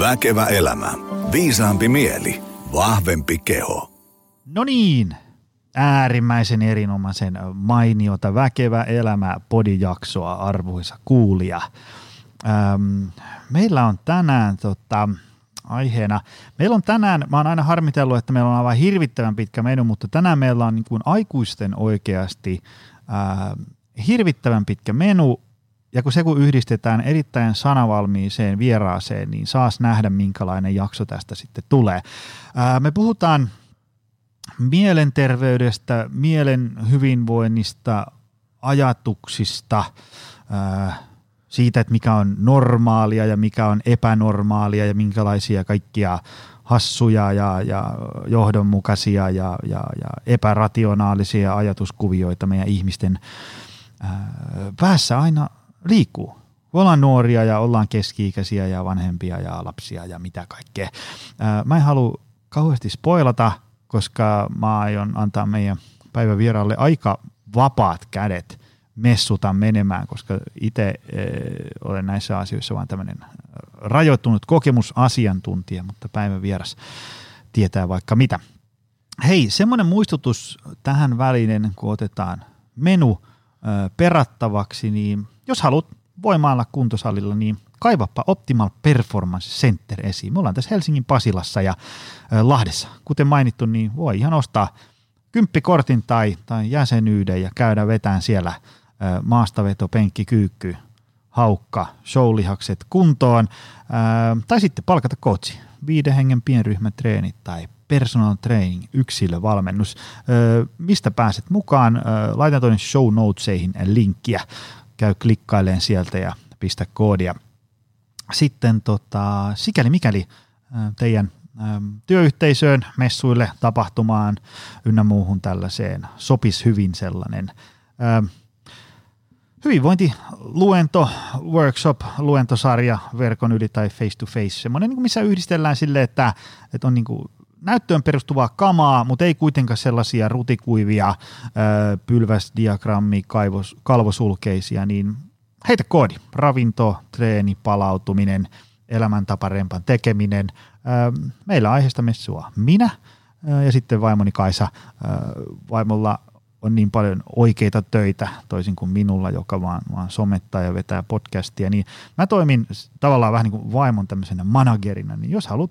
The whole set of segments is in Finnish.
Väkevä elämä. Viisaampi mieli. Vahvempi keho. No niin, äärimmäisen erinomaisen mainiota Väkevä elämä podijaksoa arvoisa kuulija. Öm, meillä on tänään tota, aiheena, meillä on tänään, mä oon aina harmitellut, että meillä on aivan hirvittävän pitkä menu, mutta tänään meillä on niin kuin aikuisten oikeasti ää, hirvittävän pitkä menu, ja kun se kun yhdistetään erittäin sanavalmiiseen vieraaseen, niin saas nähdä, minkälainen jakso tästä sitten tulee. Ää, me puhutaan mielenterveydestä, mielen hyvinvoinnista, ajatuksista, ää, siitä, että mikä on normaalia ja mikä on epänormaalia ja minkälaisia kaikkia hassuja ja, ja johdonmukaisia ja, ja, ja epärationaalisia ajatuskuvioita meidän ihmisten ää, päässä aina liikkuu. Ollaan nuoria ja ollaan keski-ikäisiä ja vanhempia ja lapsia ja mitä kaikkea. Mä en halua kauheasti spoilata, koska mä aion antaa meidän päivävieraalle aika vapaat kädet messuta menemään, koska itse olen näissä asioissa vaan tämmöinen rajoittunut kokemusasiantuntija, mutta päivän vieras tietää vaikka mitä. Hei, semmoinen muistutus tähän väliin, kun otetaan menu perattavaksi, niin jos haluat voimailla kuntosalilla, niin kaivappa Optimal Performance Center esiin. Me ollaan tässä Helsingin Pasilassa ja Lahdessa. Kuten mainittu, niin voi ihan ostaa kymppikortin tai, tai jäsenyyden ja käydä vetään siellä – maastaveto, penkki, kyykky, haukka, showlihakset kuntoon, tai sitten palkata coachi, viiden hengen pienryhmätreenit tai personal training, yksilövalmennus. Mistä pääset mukaan? Laitan tuonne show notesihin linkkiä. Käy klikkaileen sieltä ja pistä koodia. Sitten tota, sikäli mikäli teidän työyhteisöön, messuille, tapahtumaan ynnä muuhun tällaiseen sopisi hyvin sellainen hyvinvointiluento, workshop, luentosarja verkon yli tai face to face, semmoinen, niin missä yhdistellään sille, että, että on niin kuin näyttöön perustuvaa kamaa, mutta ei kuitenkaan sellaisia rutikuivia pylväsdiagrammi, kaivos, kalvosulkeisia, niin heitä koodi. Ravinto, treeni, palautuminen, elämäntaparempan tekeminen. Meillä aiheesta messua minä ja sitten vaimoni Kaisa. Vaimolla on niin paljon oikeita töitä, toisin kuin minulla, joka vaan, vaan somettaa ja vetää podcastia, niin mä toimin tavallaan vähän niin kuin vaimon tämmöisenä managerina, niin jos haluat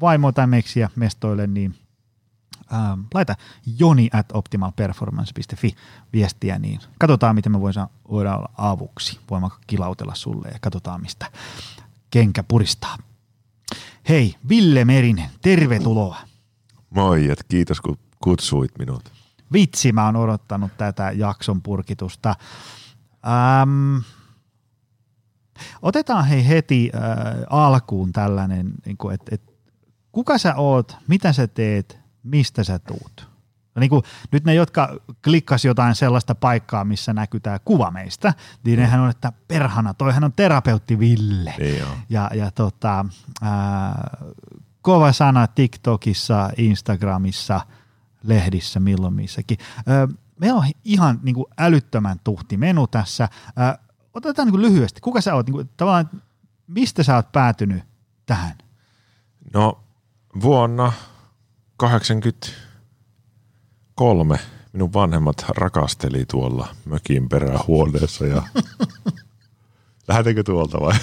vaimoa tai meksiä mestoille, niin ähm, laita joni at optimalperformance.fi viestiä, niin katsotaan, miten me voidaan olla avuksi. Voimme kilautella sulle ja katsotaan, mistä kenkä puristaa. Hei, Ville Merinen, tervetuloa. Moi, et kiitos kun kutsuit minut vitsi, mä oon odottanut tätä jakson purkitusta. Ähm, otetaan hei heti äh, alkuun tällainen, niin kuin, että et, kuka sä oot, mitä sä teet, mistä sä tuut? No niin kuin, nyt ne, jotka klikkas jotain sellaista paikkaa, missä näkyy tämä kuva meistä, niin mm. nehän on, että perhana, toihan on terapeutti Ville. Niin ja, ja tota, äh, kova sana TikTokissa, Instagramissa – lehdissä milloin missäkin. meillä on ihan niin kuin älyttömän tuhti menu tässä. otetaan niin kuin lyhyesti. Kuka sä oot? Niin kuin, tavallaan, mistä sä oot päätynyt tähän? No vuonna 83 minun vanhemmat rakasteli tuolla mökin perähuoneessa ja lähdetäänkö tuolta vai?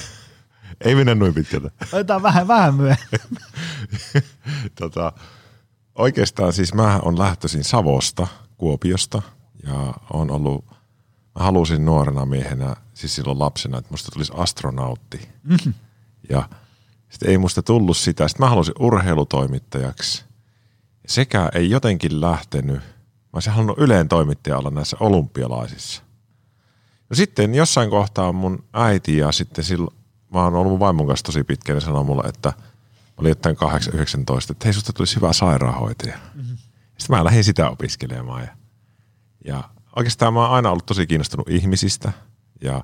Ei mennä noin pitkältä. Otetaan vähän, vähän myöhemmin. tota, Oikeastaan siis mä on lähtöisin Savosta, Kuopiosta ja on ollut, mä halusin nuorena miehenä, siis silloin lapsena, että musta tulisi astronautti. Mm-hmm. Ja sitten ei musta tullut sitä. Sitten mä halusin urheilutoimittajaksi. Sekä ei jotenkin lähtenyt. Mä olisin halunnut yleen toimittaja olla näissä olympialaisissa. No sitten jossain kohtaa mun äiti ja sitten silloin, mä oon ollut mun vaimon kanssa tosi pitkään ja sanoi mulle, että – oli jotain 8-19, että hei susta tulisi hyvä sairaanhoitaja. Mm-hmm. Sitten mä lähdin sitä opiskelemaan ja, ja oikeastaan mä oon aina ollut tosi kiinnostunut ihmisistä ja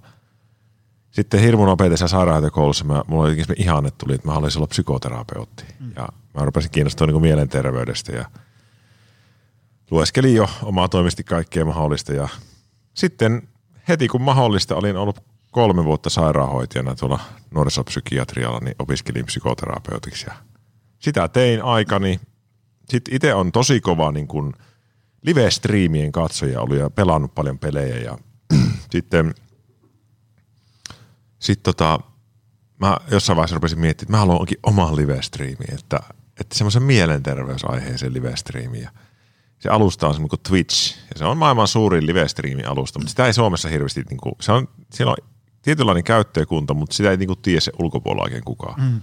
sitten hirmun nopeasti sairaanhoitajakoulussa mä, mulla oli ihan että tuli, että mä haluaisin olla psykoterapeutti. Mm. Ja mä rupesin kiinnostua niin mielenterveydestä ja lueskelin jo omaa toimisti kaikkea mahdollista. Ja sitten heti kun mahdollista olin ollut kolme vuotta sairaanhoitajana tuolla nuorisopsykiatrialla, niin opiskelin psykoterapeutiksi. Ja sitä tein aikani. Sitten itse on tosi kova niin kuin live-striimien katsoja ollut ja pelannut paljon pelejä. Ja sitten sit tota, mä jossain vaiheessa rupesin miettimään, että mä haluan onkin oman live-striimin, että, että semmoisen mielenterveysaiheeseen live-striimin. Ja se alusta on semmoinen kuin Twitch, ja se on maailman suurin live-striimi alusta, mutta sitä ei Suomessa hirveästi, niin kuin, se on, siellä on tietynlainen käyttäjäkunta, mutta sitä ei niin kuin tiedä se ulkopuolella oikein kukaan. Mm.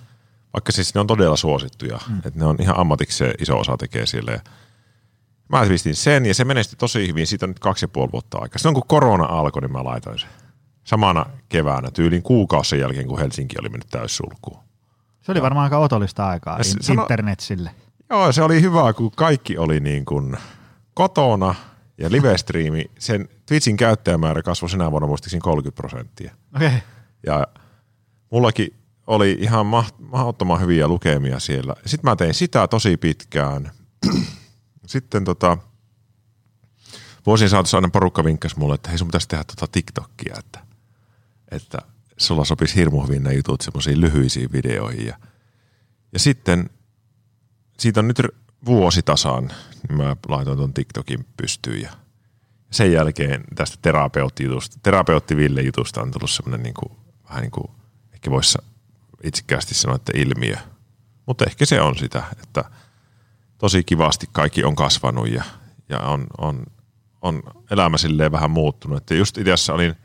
Vaikka siis ne on todella suosittuja, mm. että ne on ihan ammatikseen iso osa tekee sille. Mä twistin sen ja se menestyi tosi hyvin. Siitä on nyt kaksi ja puoli vuotta aikaa. Silloin kun korona alkoi, niin mä laitoin sen. Samana keväänä, tyylin kuukausi jälkeen, kun Helsinki oli mennyt täyssulkuun. Se oli varmaan aika otollista aikaa Ja se- in- sano- internetsille. Joo, se oli hyvä, kun kaikki oli niin kuin kotona ja live-striimi. Sen Twitchin käyttäjämäärä kasvoi sinä vuonna muistaakseni 30 prosenttia. Okay. Ja mullakin oli ihan mahdottoman hyviä lukemia siellä. Sitten mä tein sitä tosi pitkään. Sitten tota, vuosien saatossa aina porukka vinkkasi mulle, että hei sun pitäisi tehdä tota TikTokia, että, että sulla sopisi hirmu hyvin ne jutut semmoisiin lyhyisiin videoihin. Ja, ja sitten siitä on nyt r- vuosi tasan, niin mä laitoin ton TikTokin pystyyn ja sen jälkeen tästä terapeuttijutusta, terapeutti Ville jutusta on tullut semmoinen niin kuin, vähän niin kuin, ehkä voisi itsekkäästi sanoa, että ilmiö. Mutta ehkä se on sitä, että tosi kivasti kaikki on kasvanut ja, ja on, on, on elämä silleen vähän muuttunut. Että just itse asiassa olin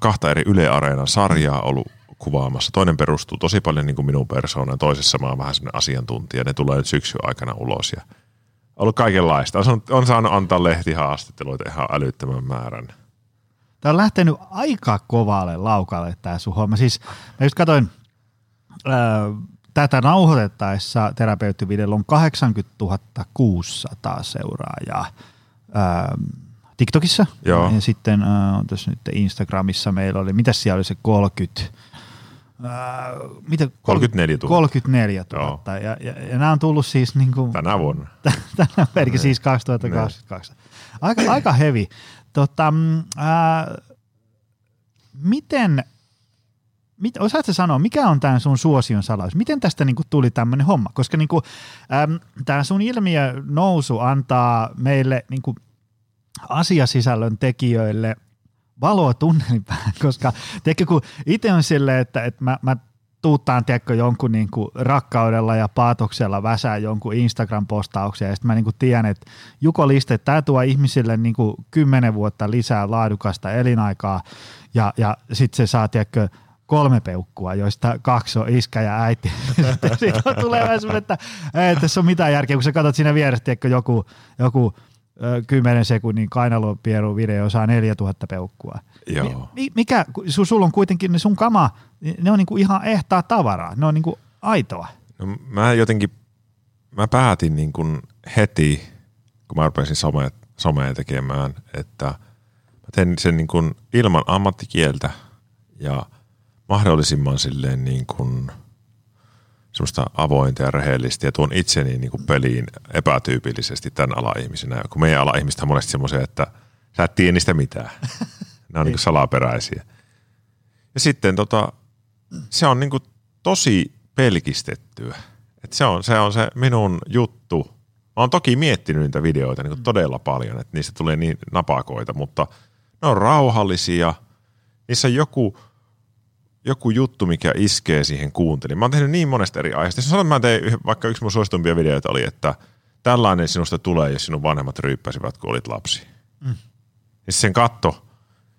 kahta eri Yle Areenan sarjaa ollut kuvaamassa. Toinen perustuu tosi paljon niin kuin minun persoonaan, toisessa mä oon vähän semmoinen asiantuntija. Ne tulee nyt syksyn aikana ulos ja ollut kaikenlaista. On, on saanut antaa lehtihaastatteluita ihan älyttömän määrän. Tämä on lähtenyt aika kovalle laukalle tämä sun homma. Siis mä just katsoin ää, tätä nauhoitettaessa terapeuttivideolla on 80 600 seuraajaa ää, TikTokissa. Joo. Ja sitten on tässä nyt Instagramissa meillä oli, mitäs siellä oli se 30? Ää, mitä, 34 000. 34 000. Ja, ja, ja nämä on tullut siis niin kuin, Tänä vuonna. tänä merkki siis 2022. Aika, aika hevi. Tota, mm, ää, miten, mit, osaatko sanoa, mikä on tämän sun suosion salaus? Miten tästä niinku tuli tämmöinen homma? Koska niinku, tämä sun ilmiö nousu antaa meille niinku, asiasisällön tekijöille valoa tunnelin päähän, koska tiedätkö, kun itse on silleen, että, että mä, mä tuuttaan tiedätkö, jonkun niin kuin rakkaudella ja paatoksella väsää jonkun Instagram-postauksen ja sitten mä niin kuin tiedän, että Juko Liste, tämä tuo ihmisille niin kuin kymmenen vuotta lisää laadukasta elinaikaa ja, ja sitten se saa tiedätkö, kolme peukkua, joista kaksi on iskä ja äiti. Sitten tulee vähän että ei tässä ole mitään järkeä, kun sä katsot siinä vieressä, tiedätkö, joku, joku 10 sekunnin kainalopieru video saa 4000 peukkua. Joo. Mi- mikä, su, sulla on kuitenkin ne sun kama, ne on niinku ihan ehtaa tavaraa, ne on niinku aitoa. No, mä jotenkin, mä päätin niin kuin heti, kun mä rupesin some, somea tekemään, että mä teen sen niin kuin ilman ammattikieltä ja mahdollisimman silleen niin kuin semmoista avointa ja rehellistä ja tuon itseni niin kuin peliin epätyypillisesti tämän ala-ihmisenä. Kun meidän ala-ihmiset on monesti semmoisia, että sä et tiedä niistä mitään. Ne on niin kuin salaperäisiä. Ja sitten tota, se on niin kuin tosi pelkistettyä. Et se, on, se on se minun juttu. Mä oon toki miettinyt niitä videoita niin kuin todella paljon, että niistä tulee niin napakoita, mutta ne on rauhallisia. Niissä on joku, joku juttu, mikä iskee siihen kuunteliin. Mä oon tehnyt niin monesta eri aiheesta. Jos sanon, että mä tein, vaikka yksi mun suositumpia videoita oli, että tällainen sinusta tulee, jos sinun vanhemmat ryyppäsivät, kun olit lapsi. Mm. Ja sen katto,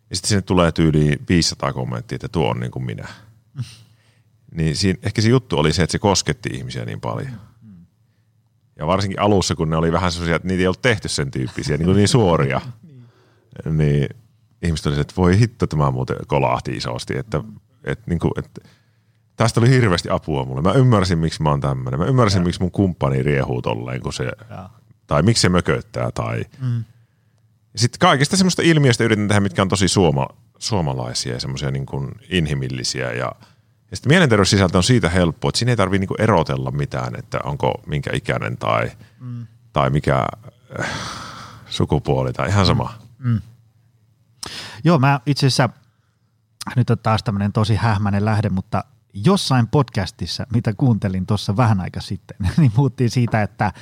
ja sitten sinne tulee tyyliin 500 kommenttia, että tuo on niin kuin minä. Niin siinä, ehkä se juttu oli se, että se kosketti ihmisiä niin paljon. Ja varsinkin alussa, kun ne oli vähän sellaisia, että niitä ei ollut tehty sen tyyppisiä, niin, kuin niin suoria. niin ihmiset oli se, että voi hitto, tämä muuten kolahti isosti. Että, että, niin kuin, että tästä oli hirveästi apua mulle. Mä ymmärsin, miksi mä oon tämmöinen. Mä ymmärsin, ja. miksi mun kumppani riehuu tolleen, kun se, Ja. tai miksi se mököttää. Tai... Mm. Sitten kaikista semmoista ilmiöistä yritän tehdä, mitkä on tosi suoma, suomalaisia ja semmoisia niin kuin inhimillisiä. Ja, ja sitten mielenterveyssisältö on siitä helppo, että siinä ei tarvitse niin erotella mitään, että onko minkä ikäinen tai, mm. tai mikä äh, sukupuoli tai ihan sama. Joo, mä itse asiassa nyt on taas tämmöinen tosi hähmäinen lähde, mutta jossain podcastissa, mitä kuuntelin tuossa vähän aika sitten, niin puhuttiin siitä, että,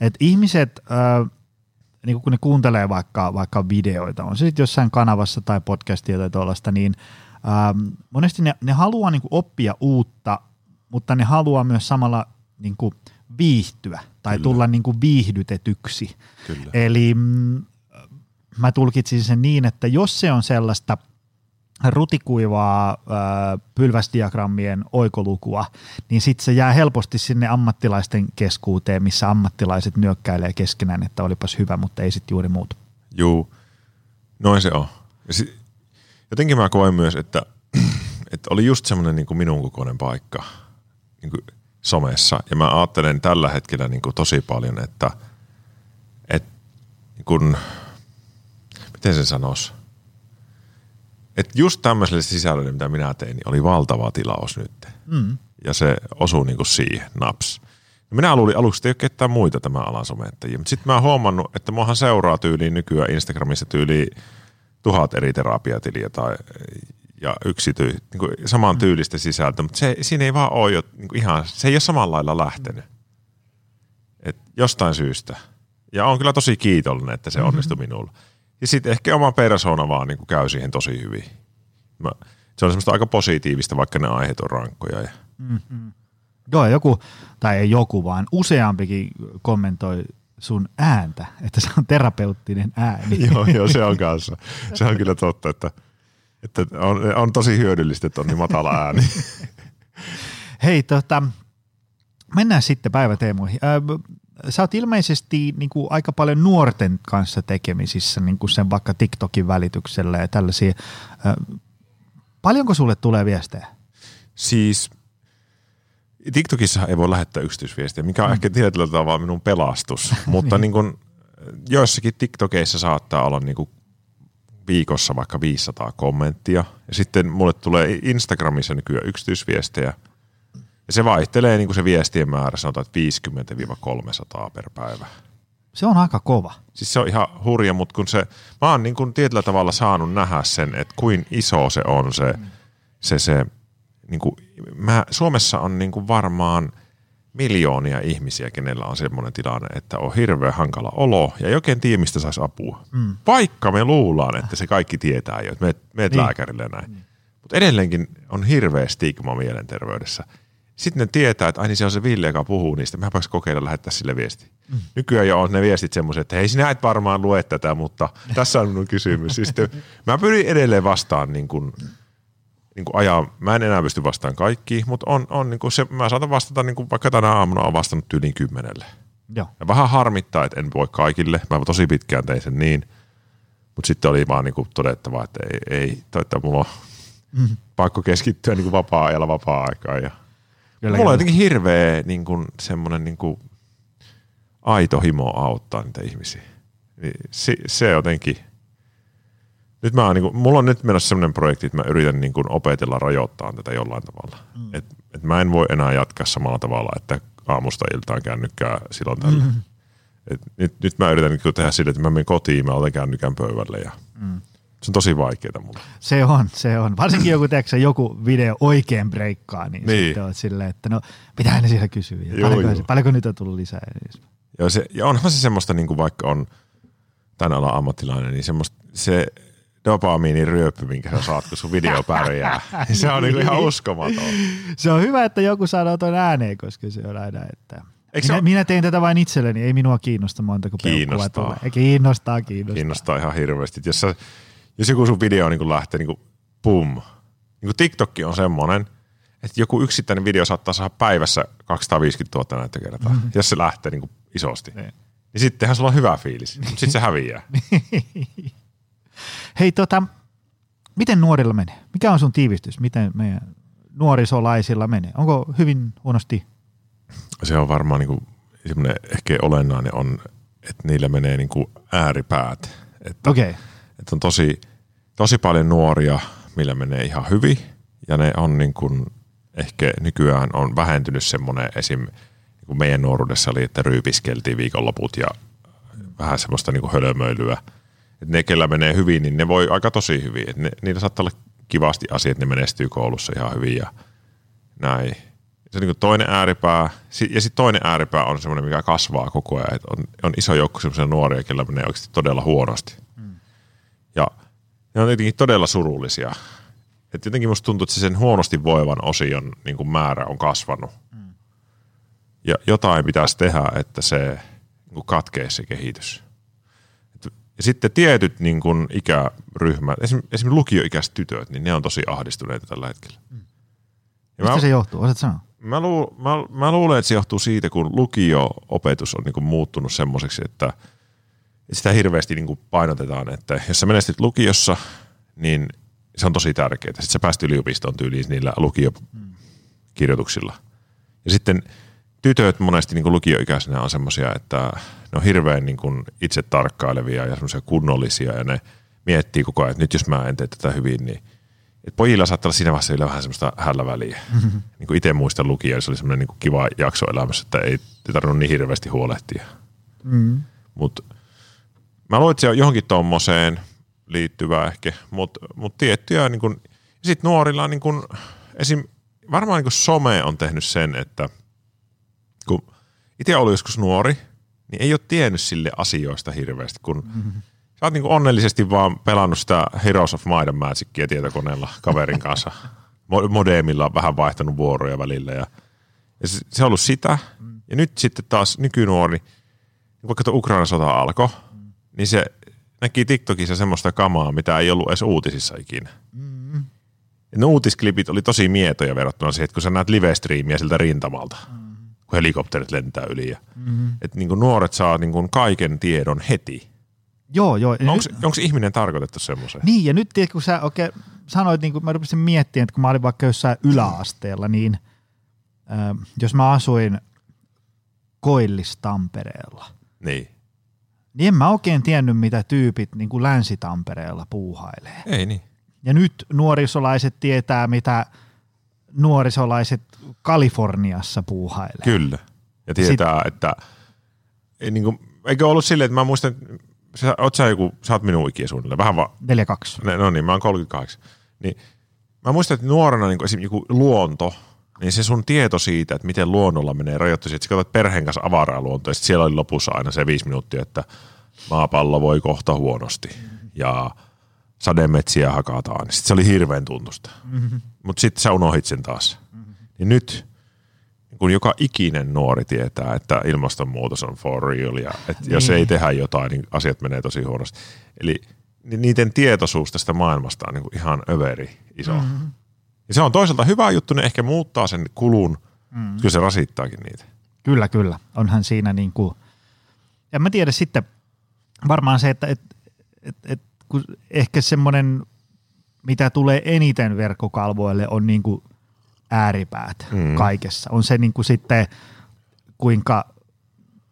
että ihmiset, äh, niin kun ne kuuntelee vaikka, vaikka videoita, on se sitten jossain kanavassa tai podcastia tai tuollaista, niin ähm, monesti ne, ne haluaa niin oppia uutta, mutta ne haluaa myös samalla niin viihtyä tai Kyllä. tulla niin viihdytetyksi. Kyllä. Eli mm, mä tulkitsin sen niin, että jos se on sellaista – rutikuivaa äh, pylväsdiagrammien oikolukua, niin sitten se jää helposti sinne ammattilaisten keskuuteen, missä ammattilaiset nyökkäilee keskenään, että olipas hyvä, mutta ei sitten juuri muuta. Juu, noin se on. Ja sit, jotenkin mä koen myös, että, että oli just semmoinen niin minun kokoinen paikka niin kuin somessa. Ja mä ajattelen tällä hetkellä niin kuin tosi paljon, että, että niin kuin, miten se sanoisi, että just tämmöiselle sisällölle, mitä minä tein, niin oli valtava tilaus nyt. Mm. Ja se osui niin kuin siihen, naps. Ja minä luulin aluksi, että ei ole ketään muita tämän alan somettajia. Mutta sitten mä oon huomannut, että muahan seuraa tyyliin nykyään Instagramissa tyyli tuhat eri terapiatiliä tai ja yksity, niin kuin saman mm. tyylistä sisältöä, mutta se, siinä ei vaan ole jo, niin kuin ihan, se ei ole samalla lailla lähtenyt. Et jostain syystä. Ja on kyllä tosi kiitollinen, että se onnistui mm-hmm. minulla. Ja sitten ehkä oma persona vaan niin käy siihen tosi hyvin. Mä, se on semmoista aika positiivista, vaikka ne aiheet on rankkoja. Ja. Mm-hmm. Joo, joku, tai ei joku, vaan useampikin kommentoi sun ääntä, että se on terapeuttinen ääni. joo, joo, se on kanssa. Se on kyllä totta, että, että on, on tosi hyödyllistä, että on niin matala ääni. Hei, tota, mennään sitten päiväteemoihin. Sä oot ilmeisesti niin kuin aika paljon nuorten kanssa tekemisissä niin kuin sen vaikka TikTokin välityksellä ja tällaisia. Paljonko sulle tulee viestejä? Siis TikTokissa ei voi lähettää yksityisviestiä, mikä on mm. ehkä tietyllä tavalla minun pelastus, mutta niin. niin kuin, joissakin TikTokeissa saattaa olla niin kuin viikossa vaikka 500 kommenttia. Ja sitten mulle tulee Instagramissa nykyään yksityisviestejä – ja se vaihtelee niin kuin se viestien määrä, sanotaan, että 50-300 per päivä. Se on aika kova. Siis se on ihan hurja, mutta kun se, mä oon niin kuin tietyllä tavalla saanut nähdä sen, että kuin iso se on se, mm. se, se niin kuin, mä, Suomessa on niin kuin varmaan miljoonia ihmisiä, kenellä on semmoinen tilanne, että on hirveän hankala olo ja jokin tiedä, mistä saisi apua. Mm. Vaikka me luullaan, että se kaikki tietää jo, että meet, meet niin. lääkärille näin. Mm. Mutta edelleenkin on hirveä stigma mielenterveydessä – sitten ne tietää, että aina se on se Ville, joka puhuu niistä. Mä pääsin kokeilla lähettää sille viesti. Mm. Nykyään jo on ne viestit semmoiset, että hei sinä et varmaan lue tätä, mutta tässä on minun kysymys. Siis sitten, mä pyrin edelleen vastaan niin kuin, niin kuin ajaa. Mä en enää pysty vastaan kaikki, mutta on, on niin kuin se, mä saatan vastata, niin kuin vaikka tänä aamuna on vastannut yli kymmenelle. Joo. Ja vähän harmittaa, että en voi kaikille. Mä tosi pitkään tein sen niin. Mutta sitten oli vaan niin kuin todettava, että ei, ei että mulla on mm. pakko keskittyä niin kuin vapaa-ajalla vapaa-aikaan. Ja Mulla on jotenkin hirveä niin kuin, semmoinen niin kuin, aito himo auttaa niitä ihmisiä. Niin se, se jotenkin, nyt mä niin kuin, mulla on nyt menossa semmoinen projekti, että mä yritän niin kuin, opetella rajoittaa tätä jollain tavalla. Mm. Et, et mä en voi enää jatkaa samalla tavalla, että aamusta iltaan kännykkää silloin tällä. Mm. Et nyt, nyt mä yritän niin tehdä sille, että mä menen kotiin, mä otan kännykän pöydälle ja mm. Se on tosi vaikeaa mulle. Se on, se on. Varsinkin joku, teeksä, joku video oikein breikkaa, niin, niin. sitten olet silleen, että no, mitä ne siellä kysyy? Ja joo, paljonko, joo. paljonko nyt on tullut lisää? Joo, se, ja onhan se semmoista, niin kuin vaikka on tämän alan ammattilainen, niin semmoista, se dopamiinin ryöppy, minkä sä saat, kun sun video pärjää. se on niin kuin ihan uskomaton. Se on hyvä, että joku sanoo tuon ääneen, koska se on aina, että minä, ole? minä tein tätä vain itselleni, ei minua kiinnosta montako kiinnostaa. tulee. Kiinnostaa, kiinnostaa. Kiinnostaa ihan hirveästi. Jos sä jos joku sun video niin lähtee niin kuin, pum. Niin TikTok on semmoinen, että joku yksittäinen video saattaa saada päivässä 250 000 näyttökertaa, mm-hmm. jos se lähtee niin kuin isosti. Ne. Niin sittenhän sulla on hyvä fiilis, mutta sitten se häviää. Hei tota, miten nuorilla menee? Mikä on sun tiivistys? Miten meidän nuorisolaisilla menee? Onko hyvin huonosti? Se on varmaan niin kuin, semmoinen ehkä olennainen on, että niillä menee niin kuin ääripäät. Okei. Okay että on tosi, tosi paljon nuoria, millä menee ihan hyvin ja ne on niin kuin, ehkä nykyään on vähentynyt semmoinen esim. Niin meidän nuoruudessa oli, että ryypiskeltiin viikonloput ja vähän semmoista niin kuin hölmöilyä. Että ne, kellä menee hyvin, niin ne voi aika tosi hyvin. Että ne, niillä saattaa olla kivasti asiat, ne menestyy koulussa ihan hyvin ja näin. Se on niin toinen ääripää, ja sitten toinen ääripää on semmoinen, mikä kasvaa koko ajan. Et on, on iso joukko semmoisia nuoria, kellä menee oikeasti todella huonosti. Mm. Ja ne on jotenkin todella surullisia. Et jotenkin musta tuntuu, että se sen huonosti voivan osion niin kuin määrä on kasvanut. Mm. Ja jotain pitäisi tehdä, että se niin kuin katkee se kehitys. Et, ja sitten tietyt niin kuin ikäryhmät, esimerkiksi lukioikäiset tytöt, niin ne on tosi ahdistuneita tällä hetkellä. Mm. Mistä mä, se johtuu? Osaat sanoa? Mä, lu, mä, mä luulen, että se johtuu siitä, kun lukio-opetus on niin kuin muuttunut semmoiseksi, että sitä hirveästi niin kuin painotetaan, että jos sä menestyt lukiossa, niin se on tosi tärkeää. Sitten sä pääst yliopistoon tyyliin niillä lukiokirjoituksilla. Ja sitten tytöt monesti niin kuin lukioikäisenä on semmoisia, että ne on hirveän niin kuin itse tarkkailevia ja semmoisia kunnollisia ja ne miettii koko ajan, että nyt jos mä en tee tätä hyvin, niin et pojilla saattaa olla siinä vaiheessa vähän semmoista hällä väliä. Mm-hmm. Niin kuin itse muistan lukija, se oli semmoinen niin kiva jakso elämässä, että ei tarvinnut niin hirveästi huolehtia. Mm-hmm. Mutta mä luulen, että se on johonkin tuommoiseen liittyvää ehkä, mutta mut tiettyjä, niin kun, ja sitten nuorilla niin kun, esim, varmaan niin kun some on tehnyt sen, että kun itse oli joskus nuori, niin ei ole tiennyt sille asioista hirveästi, kun mm-hmm. sä oot niin onnellisesti vaan pelannut sitä Heroes of Might and Magicia tietokoneella kaverin kanssa. Modemilla on vähän vaihtanut vuoroja välillä ja, ja se, se on ollut sitä. Mm. Ja nyt sitten taas nykynuori, niin vaikka tuo Ukrainan sota alkoi. Niin se näki TikTokissa semmoista kamaa, mitä ei ollut edes uutisissa ikinä. Mm. ne uutisklipit oli tosi mietoja verrattuna siihen, että kun sä näet live-striimiä siltä rintamalta, mm. kun helikopterit lentää yli. Ja, mm. Että niin nuoret saa niin kaiken tiedon heti. Joo, joo. Onko ihminen tarkoitettu semmoiseen? Niin, ja nyt tiedät, kun sä oikein sanoit, niin kun mä rupesin miettimään, että kun mä olin vaikka jossain yläasteella, niin äh, jos mä asuin Koillis-Tampereella, niin niin en mä oikein tiennyt, mitä tyypit niin kuin Länsi-Tampereella puuhailee. Ei niin. Ja nyt nuorisolaiset tietää, mitä nuorisolaiset Kaliforniassa puuhailee. Kyllä. Ja tietää, Sit, että ei, niin kuin, eikö ollut silleen, että mä muistan, sä, oot sä joku, sä oot minun ikiä suunnilleen, vähän vaan. 42. No niin, mä oon 38. Niin, mä muistan, että nuorena niin kuin joku luonto, niin se sun tieto siitä, että miten luonnolla menee rajoittuisi, että sä katsot perheen kanssa avaraa luontoa, ja siellä oli lopussa aina se viisi minuuttia, että maapallo voi kohta huonosti ja sademetsiä hakataan. Sitten se oli hirveän tuntusta. Mm-hmm. Mutta sitten sä unohit sen taas. Mm-hmm. Niin nyt, kun joka ikinen nuori tietää, että ilmastonmuutos on for real ja että niin. jos ei tehdä jotain, niin asiat menee tosi huonosti. Eli niiden tietoisuus tästä maailmasta on niin kuin ihan överi iso. Mm-hmm. Ja se on toisaalta hyvä juttu, ne ehkä muuttaa sen kulun, mm. kyllä se rasittaakin niitä. Kyllä, kyllä. Onhan siinä niin kuin, en mä tiedä sitten, varmaan se, että et, et, et, kun ehkä semmoinen, mitä tulee eniten verkkokalvoille, on niin kuin ääripäät mm. kaikessa. On se niin kuin sitten, kuinka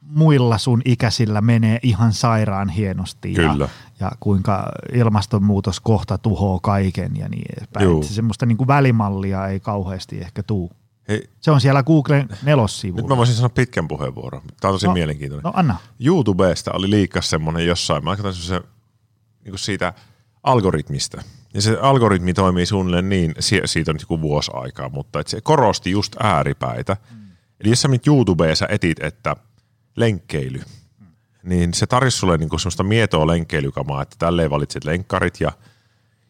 muilla sun ikäisillä menee ihan sairaan hienosti Kyllä. Ja, ja kuinka ilmastonmuutos kohta tuhoaa kaiken ja niin edespäin. Se semmoista niin kuin välimallia ei kauheasti ehkä tuu. Hei. Se on siellä Googlen nelossivulla. Nyt mä voisin sanoa pitkän puheenvuoron. Tämä on tosi no, mielenkiintoinen. No anna. YouTubesta oli liikas semmoinen jossain, mä katsoin se niin kuin siitä algoritmista. Ja se algoritmi toimii suunnilleen niin, siitä on nyt joku vuosi aikaa, mutta että se korosti just ääripäitä. Mm. Eli jos sä nyt YouTubessa etit, että – lenkkeily, niin se tarjosi sulle niin kuin semmoista mietoa lenkkeilykamaa, että tälleen valitset lenkkarit ja,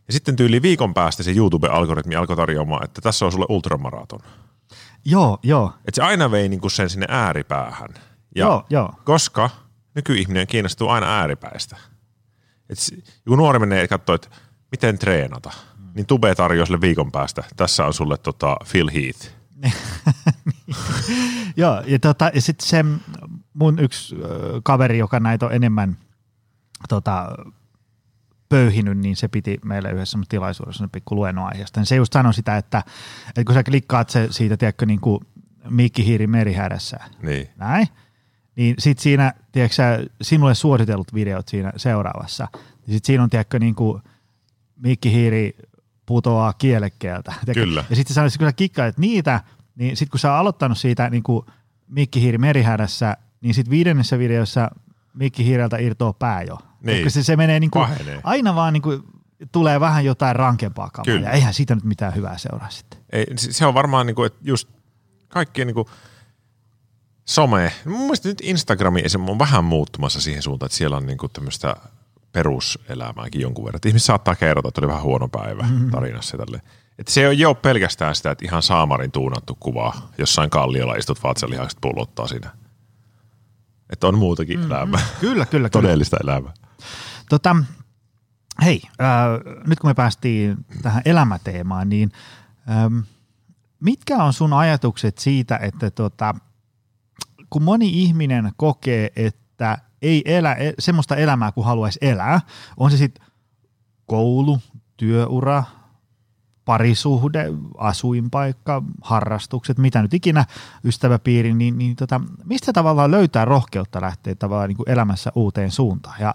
ja sitten tyyli viikon päästä se YouTube-algoritmi alkoi tarjoamaan, että tässä on sulle ultramaraton. Joo, joo. Että se aina vei niin kuin sen sinne ääripäähän. Ja joo, joo. Koska nykyihminen kiinnostuu aina ääripäistä. Et kun nuori menee ja katsoo, että miten treenata, niin Tube tarjoaa sille viikon päästä. Tässä on sulle tota Phil Heath. Joo, ja, tota, ja sitten se mun yksi kaveri, joka näitä on enemmän tota, pöyhinyt, niin se piti meille yhdessä tilaisuudessa pikku luennon aiheesta. Niin se just sanoi sitä, että, että kun sä klikkaat se siitä, tiedätkö, niin kuin Mikki Hiiri merihädässä, niin. näin, niin sitten siinä, tiedätkö sinulle suositellut videot siinä seuraavassa, niin sitten siinä on, tiedätkö, niin kuin Mikki Hiiri putoaa kielekkeeltä. Kyllä. Ja sitten sanoisin, kun sä kikkailet niitä, niin sitten kun sä oot aloittanut siitä niin kuin Mikki Hiiri merihädässä, niin sitten viidennessä videossa Mikki Hiireltä irtoaa pää jo. Niin. Koska se, se menee niin kuin aina vaan niin kuin tulee vähän jotain rankempaa kamaa. Kyllä. Ja eihän siitä nyt mitään hyvää seuraa sitten. Ei, se on varmaan niinku, että just kaikkien niinku some. Mun mielestä nyt Instagrami on vähän muuttumassa siihen suuntaan, että siellä on niinku tämmöistä peruselämääkin jonkun verran. Ihmiset saattaa kertoa, että oli vähän huono päivä mm-hmm. tarinassa ja tälleen. Että se ei ole pelkästään sitä, että ihan saamarin tuunattu kuva jossain kalliolla istut vatsalihakset pullottaa siinä. Että on muutakin mm-hmm. elämää. Kyllä, kyllä, kyllä. Todellista elämää. Tota, hei, äh, nyt kun me päästiin tähän elämäteemaan, niin ähm, mitkä on sun ajatukset siitä, että tota, kun moni ihminen kokee, että ei elä e- semmoista elämää kuin haluaisi elää, on se sitten koulu, työura, parisuhde, asuinpaikka, harrastukset, mitä nyt ikinä, ystäväpiiri, niin, niin tota, mistä tavallaan löytää rohkeutta lähteä tavallaan niin kuin elämässä uuteen suuntaan. Ja,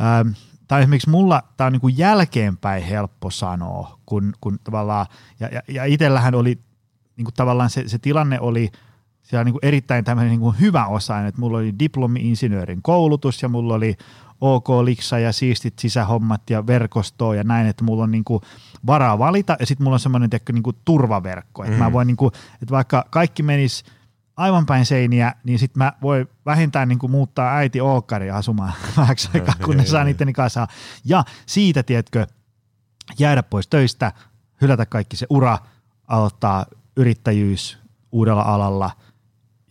ähm, tai esimerkiksi mulla tämä on niin kuin jälkeenpäin helppo sanoa, kun, kun tavallaan, ja, ja, ja itsellähän oli niin kuin tavallaan se, se tilanne oli siellä niin kuin erittäin tämmöinen niin kuin hyvä osainen, että mulla oli diplomi-insinöörin koulutus ja mulla oli OK liksa ja siistit sisähommat ja verkostoa ja näin, että mulla on niin kuin varaa valita ja sitten mulla on semmoinen niin turvaverkko, että mm. mä voin niin kuin, että vaikka kaikki menisi aivan päin seiniä, niin sitten mä voin vähintään niin kuin muuttaa äiti Ookkari asumaan vähäksi aikaa, kun ne saa niiden kanssa. Ja siitä, tiedätkö, jäädä pois töistä, hylätä kaikki se ura, aloittaa yrittäjyys uudella alalla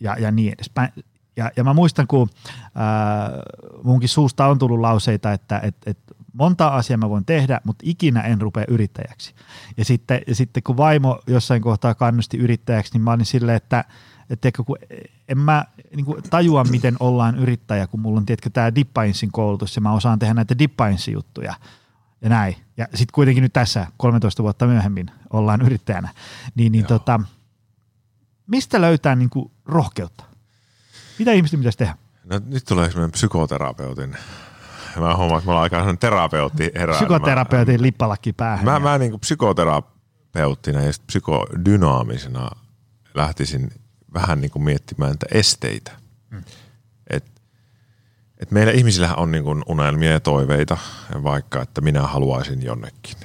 ja, ja niin edespäin. Ja, ja mä muistan, kun ää, munkin suusta on tullut lauseita, että et, et monta asiaa mä voin tehdä, mutta ikinä en rupea yrittäjäksi. Ja sitten, ja sitten kun vaimo jossain kohtaa kannusti yrittäjäksi, niin mä olin silleen, että et tiedätkö, kun en mä niin kuin tajua, miten ollaan yrittäjä, kun mulla on tiedätkö, tämä Dippainsin koulutus ja mä osaan tehdä näitä Dippainsin juttuja ja näin. Ja sitten kuitenkin nyt tässä 13 vuotta myöhemmin ollaan yrittäjänä. Niin, niin tota, mistä löytää niin kuin rohkeutta? Mitä ihmisten pitäisi tehdä? No, nyt tulee semmoinen psykoterapeutin. Mä huomaan, että me ollaan aika terapeutti herää. Psykoterapeutin lippalakki päähän. Mä, mä niin kuin psykoterapeuttina ja psykodynaamisena lähtisin vähän niin kuin miettimään niitä esteitä. Mm. Et, et meillä ihmisillähän on niin kuin unelmia ja toiveita, vaikka että minä haluaisin jonnekin.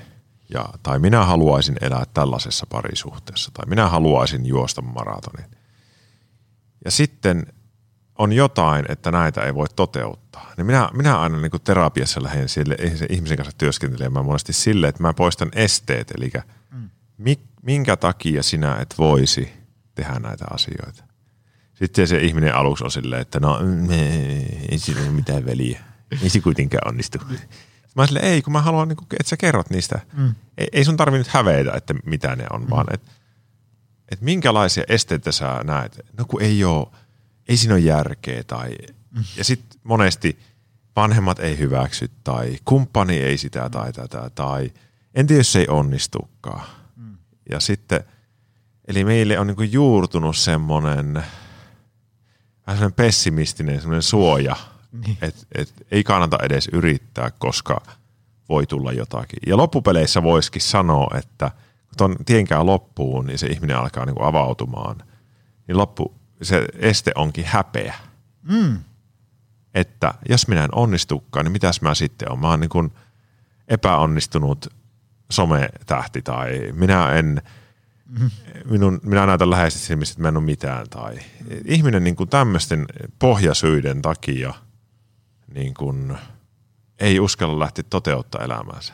Ja, tai minä haluaisin elää tällaisessa parisuhteessa, tai minä haluaisin juosta maratonin. Ja sitten on jotain, että näitä ei voi toteuttaa. Niin minä, minä aina niin kuin terapiassa lähden sille ihmisen kanssa työskentelemään monesti sille, että mä poistan esteet, eli mm. minkä takia sinä et voisi tehdä näitä asioita. Sitten se ihminen aluksi on silleen, että no ei sillä ole mitään väliä. Ei se kuitenkaan onnistu. Mä silleen, ei, kun mä haluan, niin että sä kerrot niistä. Mm. Ei, ei sun tarvi nyt häveitä, että mitä ne on, mm. vaan että et minkälaisia esteitä sä näet. No kun ei ole, ei siinä ole järkeä tai, mm. ja sitten monesti vanhemmat ei hyväksy tai kumppani ei sitä tai tätä tai en tiedä, jos se ei onnistukaan. Mm. Ja sitten, eli meille on niinku juurtunut semmoinen vähän semmoinen pessimistinen semmoinen suoja – niin. Et, et, ei kannata edes yrittää, koska voi tulla jotakin. Ja loppupeleissä voisikin sanoa, että kun tuon tienkään loppuun, niin se ihminen alkaa niin kuin avautumaan, niin loppu, se este onkin häpeä. Mm. Että jos minä en onnistukaan, niin mitäs mä sitten on? Mä oon niin kuin epäonnistunut sometähti tai minä en, mm. minun, minä näytän läheisesti silmistä, että mä en ole mitään. Tai ihminen niin kuin tämmöisten pohjasyiden takia – niin kuin, ei uskalla lähteä toteuttaa elämäänsä.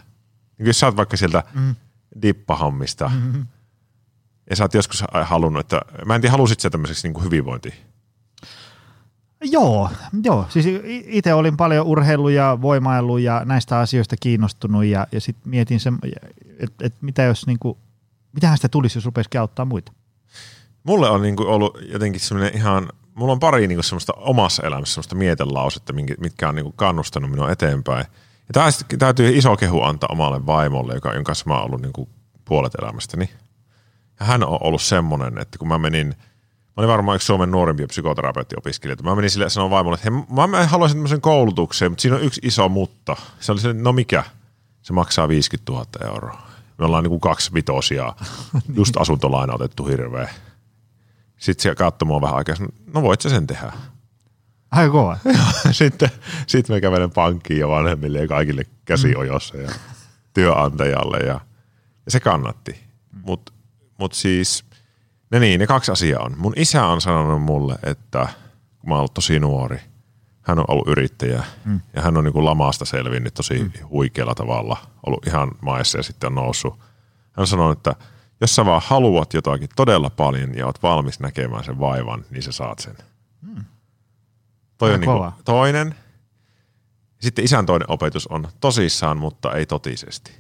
Niin jos sä oot vaikka sieltä mm. dippahommista, mm-hmm. Ja sä oot joskus halunnut, että mä en tiedä, halusit sä tämmöiseksi niin hyvinvointi? Joo, joo. Siis itse olin paljon urheilu ja voimailu ja näistä asioista kiinnostunut ja, ja sitten mietin, että et mitä jos niinku, mitähän sitä tulisi, jos rupesi auttaa muita? Mulle on niinku ollut jotenkin semmoinen ihan mulla on pari niinku semmoista omassa elämässä semmoista mietelausetta, mitkä on niinku kannustanut minua eteenpäin. Ja täytyy iso kehu antaa omalle vaimolle, joka, jonka kanssa mä oon ollut niinku puolet elämästäni. Ja hän on ollut semmoinen, että kun mä menin, mä olin varmaan yksi Suomen nuorimpia psykoterapeuttiopiskelijoita. Mä menin sille sanoa vaimolle, että hei, mä haluaisin tämmöisen koulutuksen, mutta siinä on yksi iso mutta. Se oli se, no mikä? Se maksaa 50 000 euroa. Me ollaan niinku kaksi vitosia, just asuntolaina otettu hirveä sitten se katsoi mua vähän aikaa, no voit sä sen tehdä. Aika kova. sitten sit me kävelen pankkiin ja vanhemmille ja kaikille käsi mm. ojossa. Ja ja, ja se kannatti. Mutta mut siis, ne niin, ne kaksi asiaa on. Mun isä on sanonut mulle, että kun mä oon ollut tosi nuori, hän on ollut yrittäjä mm. ja hän on niin kuin lamasta selvinnyt tosi mm. huikealla tavalla, ollut ihan maissa ja sitten on noussut. Hän sanoi, että jos sä vaan haluat jotakin todella paljon ja oot valmis näkemään sen vaivan, niin sä saat sen. Mm. Toi on niin kuin toinen. Sitten isän toinen opetus on tosissaan, mutta ei totisesti.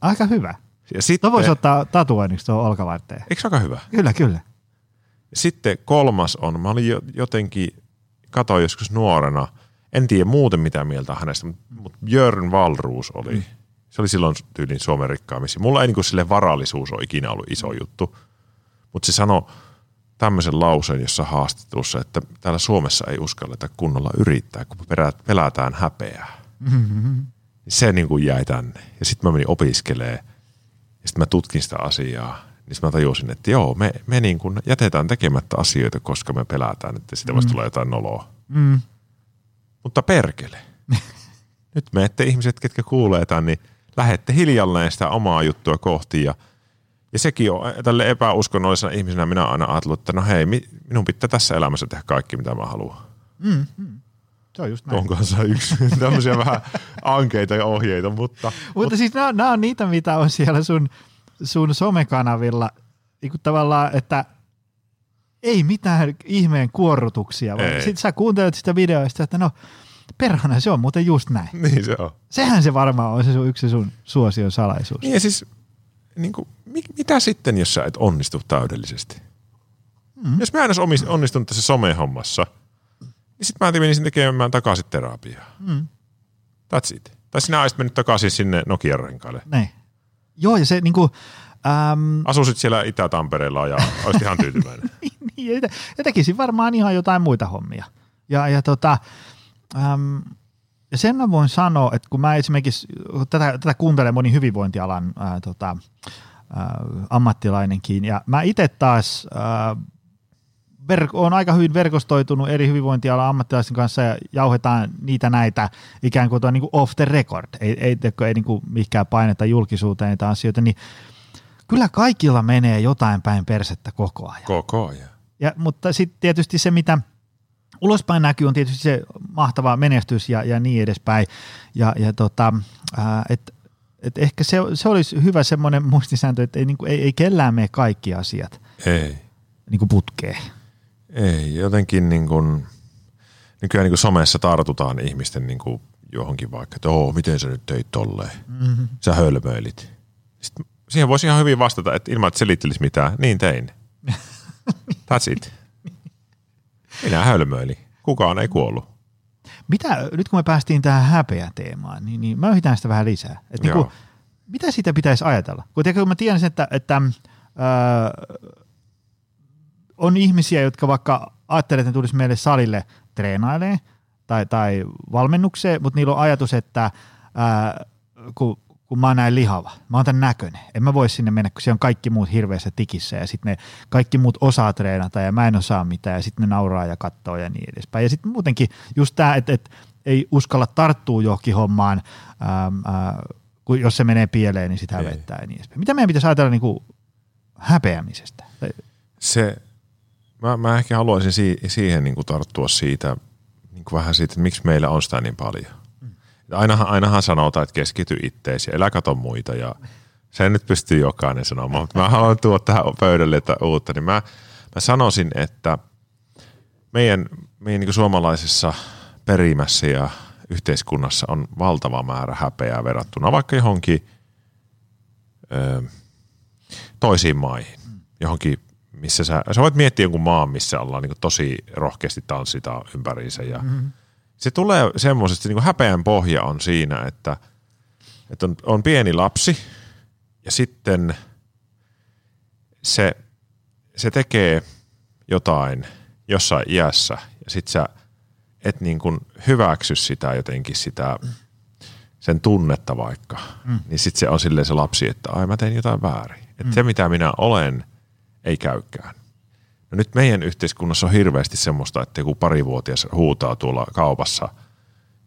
Aika hyvä. Ja sitten, voisi ottaa tatuoinniksi tuohon olkavarteen. Eikö se aika hyvä? Kyllä, kyllä. Sitten kolmas on, mä olin jotenkin, katoin joskus nuorena, en tiedä muuten mitä mieltä hänestä, mutta Björn Valruus oli. Mm. Se oli silloin tyylin Suomen rikkaammissa. Mulla ei niin sille varallisuus ole ikinä ollut iso juttu, mutta se sanoi tämmöisen lauseen jossa haastattelussa, että täällä Suomessa ei uskalleta kunnolla yrittää, kun pelätään häpeää. Mm-hmm. Se niin kuin jäi tänne. Ja sitten mä menin opiskelemaan ja sitten mä tutkin sitä asiaa niin mä tajusin, että joo, me, me niin kuin jätetään tekemättä asioita, koska me pelätään, että sitä voisi mm. tulla jotain noloa. Mm. Mutta perkele. Nyt me ette ihmiset, ketkä kuulee tämän, niin lähette hiljalleen sitä omaa juttua kohti ja, ja sekin on tälle epäuskonnollisena ihmisenä minä aina ajatellut, että no hei, minun pitää tässä elämässä tehdä kaikki, mitä mä haluan. Mm, mm. Se on just näin. Tuon kanssa yksi tämmöisiä vähän ankeita ja ohjeita, mutta... Mutta siis nämä, nämä on niitä, mitä on siellä sun sun somekanavilla niin kuin tavallaan, että ei mitään ihmeen kuorrutuksia, vaan sitten sä kuuntelet sitä videoista, että no perhana, se on muuten just näin. Niin se on. Sehän se varmaan on se sun, yksi sun suosion salaisuus. Niin ja siis, niin kuin, mitä sitten, jos sä et onnistu täydellisesti? Mm. Jos mä en olisi onnistunut tässä somehommassa, niin sitten mä menisin tekemään takaisin terapiaa. Mm. That's it. Tai sinä olisit mennyt takaisin sinne Nokian renkaille. Niin. Joo, ja se niinku, äm... Asuisit siellä Itä-Tampereella ja olisit ihan tyytyväinen. niin, ja tekisin varmaan ihan jotain muita hommia. Ja, ja tota, äm, ja sen mä voin sanoa, että kun mä esimerkiksi, tätä, tätä kuuntelen moni hyvinvointialan ää, tota, ää, ammattilainenkin, ja mä itse taas ää, ver- on aika hyvin verkostoitunut eri hyvinvointialan ammattilaisten kanssa ja jauhetaan niitä näitä ikään kuin, tuo, niin kuin off the record, ei, ei, ei, ei niin kuin mikään paineta julkisuuteen näitä asioita, niin kyllä kaikilla menee jotain päin persettä koko ajan. Koko ajan. Ja, mutta sitten tietysti se, mitä ulospäin näkyy, on tietysti se mahtava menestys ja, ja niin edespäin. Ja, ja tota, et, et ehkä se, se olisi hyvä semmoinen muistisääntö, että ei, niin kuin, ei, ei kellään mene kaikki asiat ei. Niin kuin putkeen. Ei, jotenkin niin kuin, nykyään niin kuin somessa tartutaan ihmisten niin kuin johonkin vaikka, että oo, miten sä nyt teit tolleen. Mm-hmm. Sä hölmöilit. Sitten siihen voisi ihan hyvin vastata, että ilman, että selittelisi mitään, niin tein. That's it. Minä hölmöilin. Kukaan ei kuollut. Mitä, nyt kun me päästiin tähän häpeä-teemaan, niin, niin mä yhitän sitä vähän lisää. Et niin kuin, mitä siitä pitäisi ajatella? Kun, tiedä, kun mä tiedän, että, että äh, on ihmisiä, jotka vaikka ajattelee, että ne tulisi meille salille treenailee tai, tai valmennukseen, mutta niillä on ajatus, että ää, kun, kun mä oon näin lihava, mä oon tämän näköinen, en mä voi sinne mennä, kun siellä on kaikki muut hirveässä tikissä ja sitten ne kaikki muut osaa treenata ja mä en osaa mitään ja sitten ne nauraa ja katsoo ja niin edespäin. Ja sitten muutenkin just tämä, että, että ei uskalla tarttua johonkin hommaan, ää, ää, kun jos se menee pieleen, niin sitä hävettää ja niin edespäin. Mitä meidän pitäisi ajatella niin kuin häpeämisestä? Se Mä, mä ehkä haluaisin si- siihen niin kuin tarttua siitä, niin kuin vähän siitä, että miksi meillä on sitä niin paljon. Mm. Ainahan, ainahan sanotaan, että keskity itteesi, elä kato muita ja sen nyt pystyy jokainen sanomaan, mutta mä haluan tuoda tähän pöydälle että uutta, niin mä, mä sanoisin, että meidän, meidän niin suomalaisessa perimässä ja yhteiskunnassa on valtava määrä häpeää verrattuna vaikka johonkin ö, toisiin maihin, johonkin missä sä, sä voit miettiä jonkun maan, missä ollaan niin tosi rohkeasti tanssita ympäriinsä ja mm-hmm. se tulee semmoisesti, niin häpeän pohja on siinä, että, että on, on pieni lapsi ja sitten se, se tekee jotain jossain iässä ja sit sä et niin kuin hyväksy sitä jotenkin sitä sen tunnetta vaikka, mm. niin sitten se on silleen se lapsi, että ai mä tein jotain väärin. Että mm. se mitä minä olen – ei käykään. No nyt meidän yhteiskunnassa on hirveästi semmoista, että joku parivuotias huutaa tuolla kaupassa,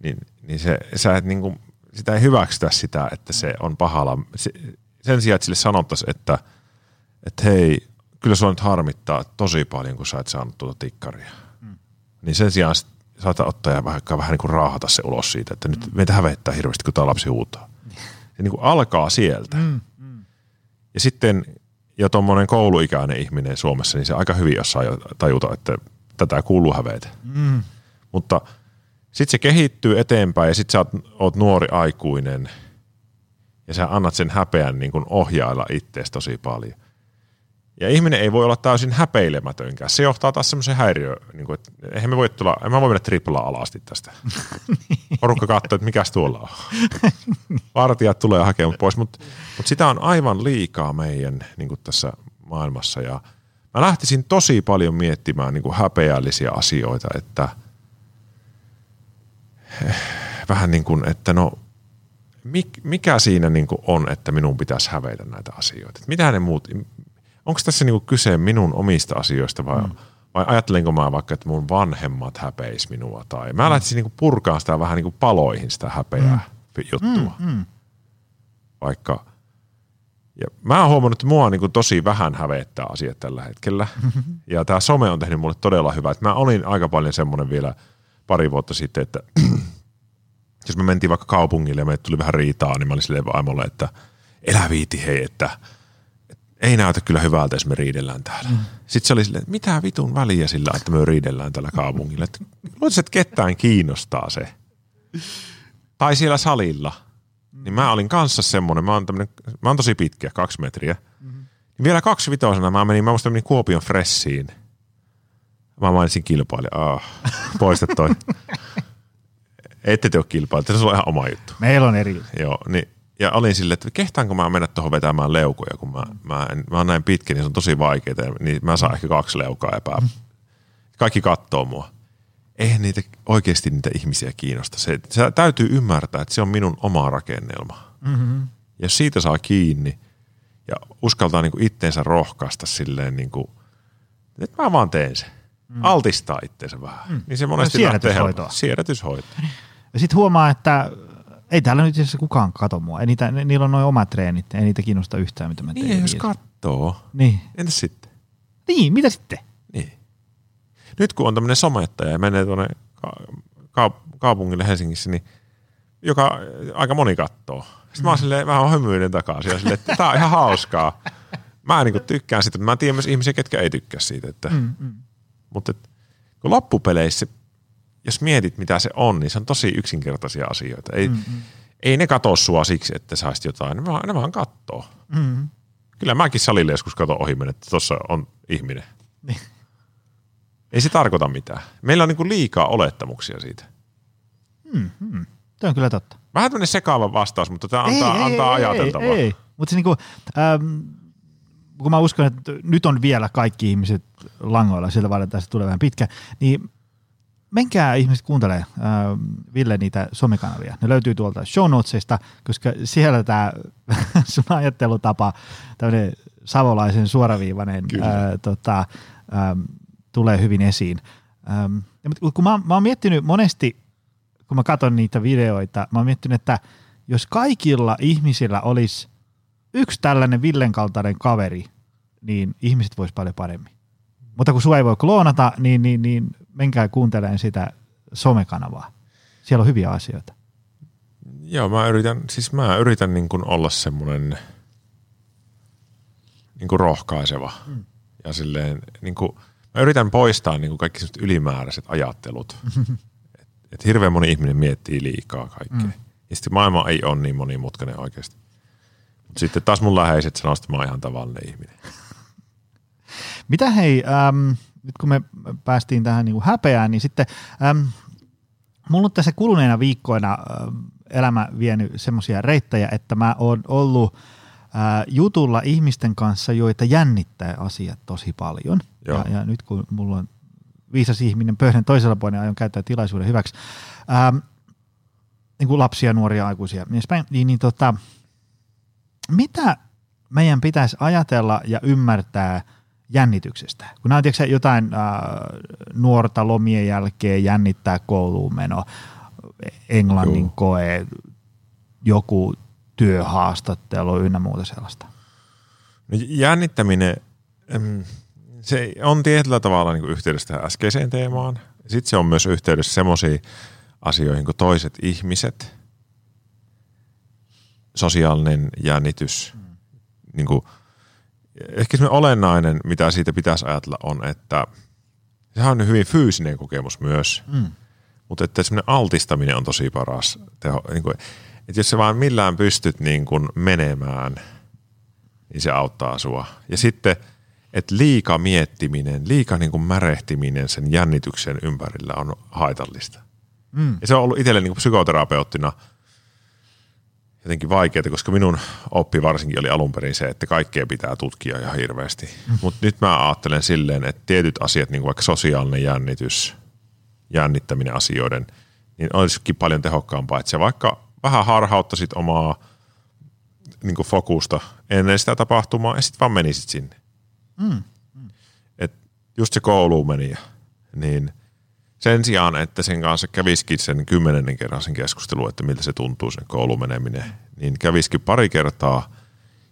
niin, niin se, sä et niin kuin, sitä ei hyväksytä sitä, että se on pahalla. Se, sen sijaan, että sille sanottaisiin, että, että hei, kyllä sua nyt harmittaa tosi paljon, kun sä et saanut tuota tikkaria. Mm. Niin sen sijaan saattaa ottaa ja vähän, vähän niin kuin raahata se ulos siitä, että nyt mm. meitä hävettää hirveästi, kun tämä lapsi huutaa. Se niin kuin alkaa sieltä. Mm. Mm. Ja sitten jo tuommoinen kouluikäinen ihminen Suomessa, niin se aika hyvin osaa jo tajuta, että tätä kuuluu hävetä. Mm. Mutta sitten se kehittyy eteenpäin ja sitten sä oot, oot nuori aikuinen ja sä annat sen häpeän niin kuin ohjailla ittees tosi paljon. Ja ihminen ei voi olla täysin häpeilemätönkään. Se johtaa taas semmoisen häiriö, niin kuin, että eihän me voi tulla, en mä voi mennä tripla alasti tästä. Porukka katsoo, että mikäs tuolla on. Vartijat tulee hakemaan pois, mutta, mutta sitä on aivan liikaa meidän niin kuin tässä maailmassa. Ja mä lähtisin tosi paljon miettimään niin kuin häpeällisiä asioita, että eh, vähän niin kuin, että no mikä siinä niin kuin on, että minun pitäisi hävetä näitä asioita? Mitä ne muut, onko tässä niinku kyse minun omista asioista vai, mm. vai ajattelenko mä vaikka, että mun vanhemmat häpeis minua tai mä mm. lähtisin niinku purkaan sitä vähän niinku paloihin sitä häpeää mm. juttua. Mm, mm. Vaikka, ja mä oon huomannut, että mua niinku tosi vähän hävettää asiat tällä hetkellä. Ja tämä some on tehnyt mulle todella hyvää. Että mä olin aika paljon semmoinen vielä pari vuotta sitten, että jos me mentiin vaikka kaupungille ja meille tuli vähän riitaa, niin mä olin silleen vaimolle, että elä viiti hei, että – ei näytä kyllä hyvältä, jos me riidellään täällä. Mm. Sitten se oli silleen, että mitä vitun väliä sillä, että me riidellään tällä kaupungilla. Luulisin, että ketään kiinnostaa se. Tai siellä salilla. Niin mä olin kanssa semmonen, mä oon, mä oon tosi pitkä, kaksi metriä. Mm-hmm. Niin vielä kaksi vitosena mä menin, mä musta menin Kuopion Fressiin. Mä mainitsin kilpailija. Ah, poista toi. Ette te ole kilpailija, se on ihan oma juttu. Meillä on eri. Joo, niin ja olin silleen, että kehtaanko mä mennä tuohon vetämään leukoja, kun mä, mä, en, mä oon näin pitkä, niin se on tosi vaikeaa, niin mä saan ehkä kaksi leukaa epää. Kaikki katsoo mua. Eihän niitä oikeasti niitä ihmisiä kiinnosta. Se, se täytyy ymmärtää, että se on minun oma rakennelma. Mm-hmm. Ja siitä saa kiinni ja uskaltaa niinku itteensä rohkaista silleen, niinku, että mä vaan teen sen. Mm. Altistaa itteensä vähän. Mm. Niin se monesti Siedätyshoitoa. Siedätyshoitoa. Ja sitten huomaa, että ei täällä nyt itse kukaan kato mua. Ei niitä, niillä on noin omat treenit, ei niitä kiinnosta yhtään, mitä mä teen. Niin, jos kattoo. Niin. Entäs sitten? Niin, mitä sitten? Niin. Nyt kun on tämmöinen somettaja ja menee tuonne ka- kaupungille Helsingissä, niin joka aika moni kattoo. Sitten mm. mä oon silleen vähän hymyinen takaisin ja silleen, että tää on ihan hauskaa. Mä niin tykkään siitä, mutta mä tiedän myös ihmisiä, ketkä ei tykkää siitä. Että, mm, mm. Mutta et, kun loppupeleissä jos mietit mitä se on, niin se on tosi yksinkertaisia asioita. Ei, mm-hmm. ei ne katso sua siksi, että saisit jotain, ne vaan, ne vaan kattoo. Mm-hmm. Kyllä mäkin salille joskus katon ohi että tuossa on ihminen. Niin. Ei se tarkoita mitään. Meillä on niin liikaa olettamuksia siitä. Mm-hmm. Tämä on kyllä totta. Vähän tämmöinen sekaava vastaus, mutta tämä antaa, ei, antaa ei, ajateltavaa. Ei, ei. Mutta se niinku, ähm, kun mä uskon, että nyt on vielä kaikki ihmiset langoilla, sieltä vaan tästä tulee vähän pitkä, niin menkää ihmiset kuuntelee äh, Ville niitä somekanavia. Ne löytyy tuolta show notesista, koska siellä tämä sun ajattelutapa, tämmöinen savolaisen suoraviivainen äh, tota, äh, tulee hyvin esiin. Ähm, kun mä, mä oon miettinyt monesti, kun mä katson niitä videoita, mä oon miettinyt, että jos kaikilla ihmisillä olisi yksi tällainen Villen kaltainen kaveri, niin ihmiset vois paljon paremmin. Mutta kun sua ei voi kloonata, niin, niin, niin menkää kuuntelemaan sitä somekanavaa. Siellä on hyviä asioita. Joo, mä yritän, siis mä yritän niin kuin olla semmoinen niin kuin rohkaiseva. Mm. Ja silleen, niin kuin, mä yritän poistaa niin kuin kaikki ylimääräiset ajattelut. et, et hirveän moni ihminen miettii liikaa kaikkea. Mm. Ja sitten maailma ei ole niin monimutkainen oikeasti. Mutta sitten taas mun läheiset sanoo, että mä oon ihan tavallinen ihminen. Mitä hei, ähm, nyt kun me päästiin tähän niin kuin häpeään, niin sitten äm, mulla on tässä kuluneina viikkoina äh, elämä vienyt semmoisia reittejä, että mä oon ollut äh, jutulla ihmisten kanssa, joita jännittää asiat tosi paljon. Ja, ja nyt kun mulla on viisas ihminen pöydän toisella puolella, niin aion käyttää tilaisuuden hyväksi. Ähm, niin kuin lapsia, nuoria, aikuisia. Niin, niin, niin tota, mitä meidän pitäisi ajatella ja ymmärtää – jännityksestä. Kun nämä on tiedätkö, jotain äh, nuorta lomien jälkeen jännittää kouluun meno, englannin Joo. koe, joku työhaastattelu ynnä muuta sellaista? No jännittäminen, se on tietyllä tavalla niin yhteydessä tähän äskeiseen teemaan. Sitten se on myös yhteydessä semmoisiin asioihin kuin toiset ihmiset, sosiaalinen jännitys. Mm. Niin kuin, ehkä se olennainen, mitä siitä pitäisi ajatella, on, että sehän on hyvin fyysinen kokemus myös. Mm. Mutta että semmoinen altistaminen on tosi paras teho. Niin kuin, että jos sä vaan millään pystyt niin kuin menemään, niin se auttaa sua. Ja sitten, että liika miettiminen, liika niin kuin märehtiminen sen jännityksen ympärillä on haitallista. Mm. Ja se on ollut itselle niin kuin psykoterapeuttina jotenkin vaikeaa, koska minun oppi varsinkin oli alun perin se, että kaikkea pitää tutkia ihan hirveästi. Mm. Mutta nyt mä ajattelen silleen, että tietyt asiat, niin kuin vaikka sosiaalinen jännitys, jännittäminen asioiden, niin olisikin paljon tehokkaampaa, että se vaikka vähän harhauttaisit omaa niin kuin fokusta ennen sitä tapahtumaa ja sitten vaan menisit sinne. Mm. Mm. Et just se kouluun meni, niin sen sijaan, että sen kanssa käviskin sen kymmenennen kerran sen keskustelun, että miltä se tuntuu sen kouluun meneminen, niin käviskin pari kertaa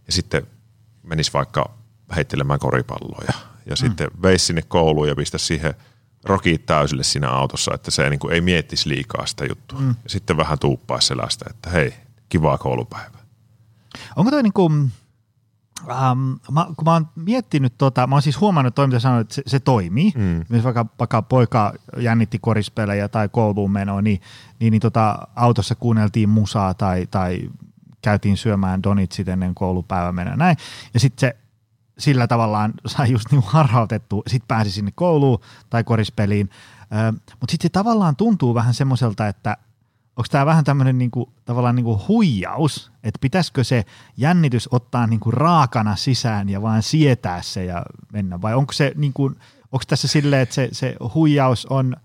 ja sitten menis vaikka heittelemään koripalloa ja, mm. sitten veisi sinne kouluun ja pistä siihen – rokit täysille siinä autossa, että se niin kuin ei miettisi liikaa sitä juttua. Mm. Ja sitten vähän tuuppaa selästä, että hei, kivaa koulupäivää. Onko toi niin kuin, ähm, mä, kun mä oon miettinyt tota, mä oon siis huomannut toi, mitä sanoit, että se, se toimii. Mm. Myös vaikka, vaikka poika jännitti korispelejä tai kouluun menoa, niin, niin, niin tota, autossa kuunneltiin musaa tai, tai käytiin syömään donitsit ennen koulupäivä menoa näin. Ja sitten se sillä tavallaan sai just niin harhautettu, sitten pääsi sinne kouluun tai korispeliin. Mutta sitten se tavallaan tuntuu vähän semmoiselta, että onko tämä vähän tämmöinen niinku, tavallaan niinku huijaus, että pitäisikö se jännitys ottaa niinku raakana sisään ja vaan sietää se ja mennä, vai onko se niinku, onko tässä silleen, että se, se huijaus on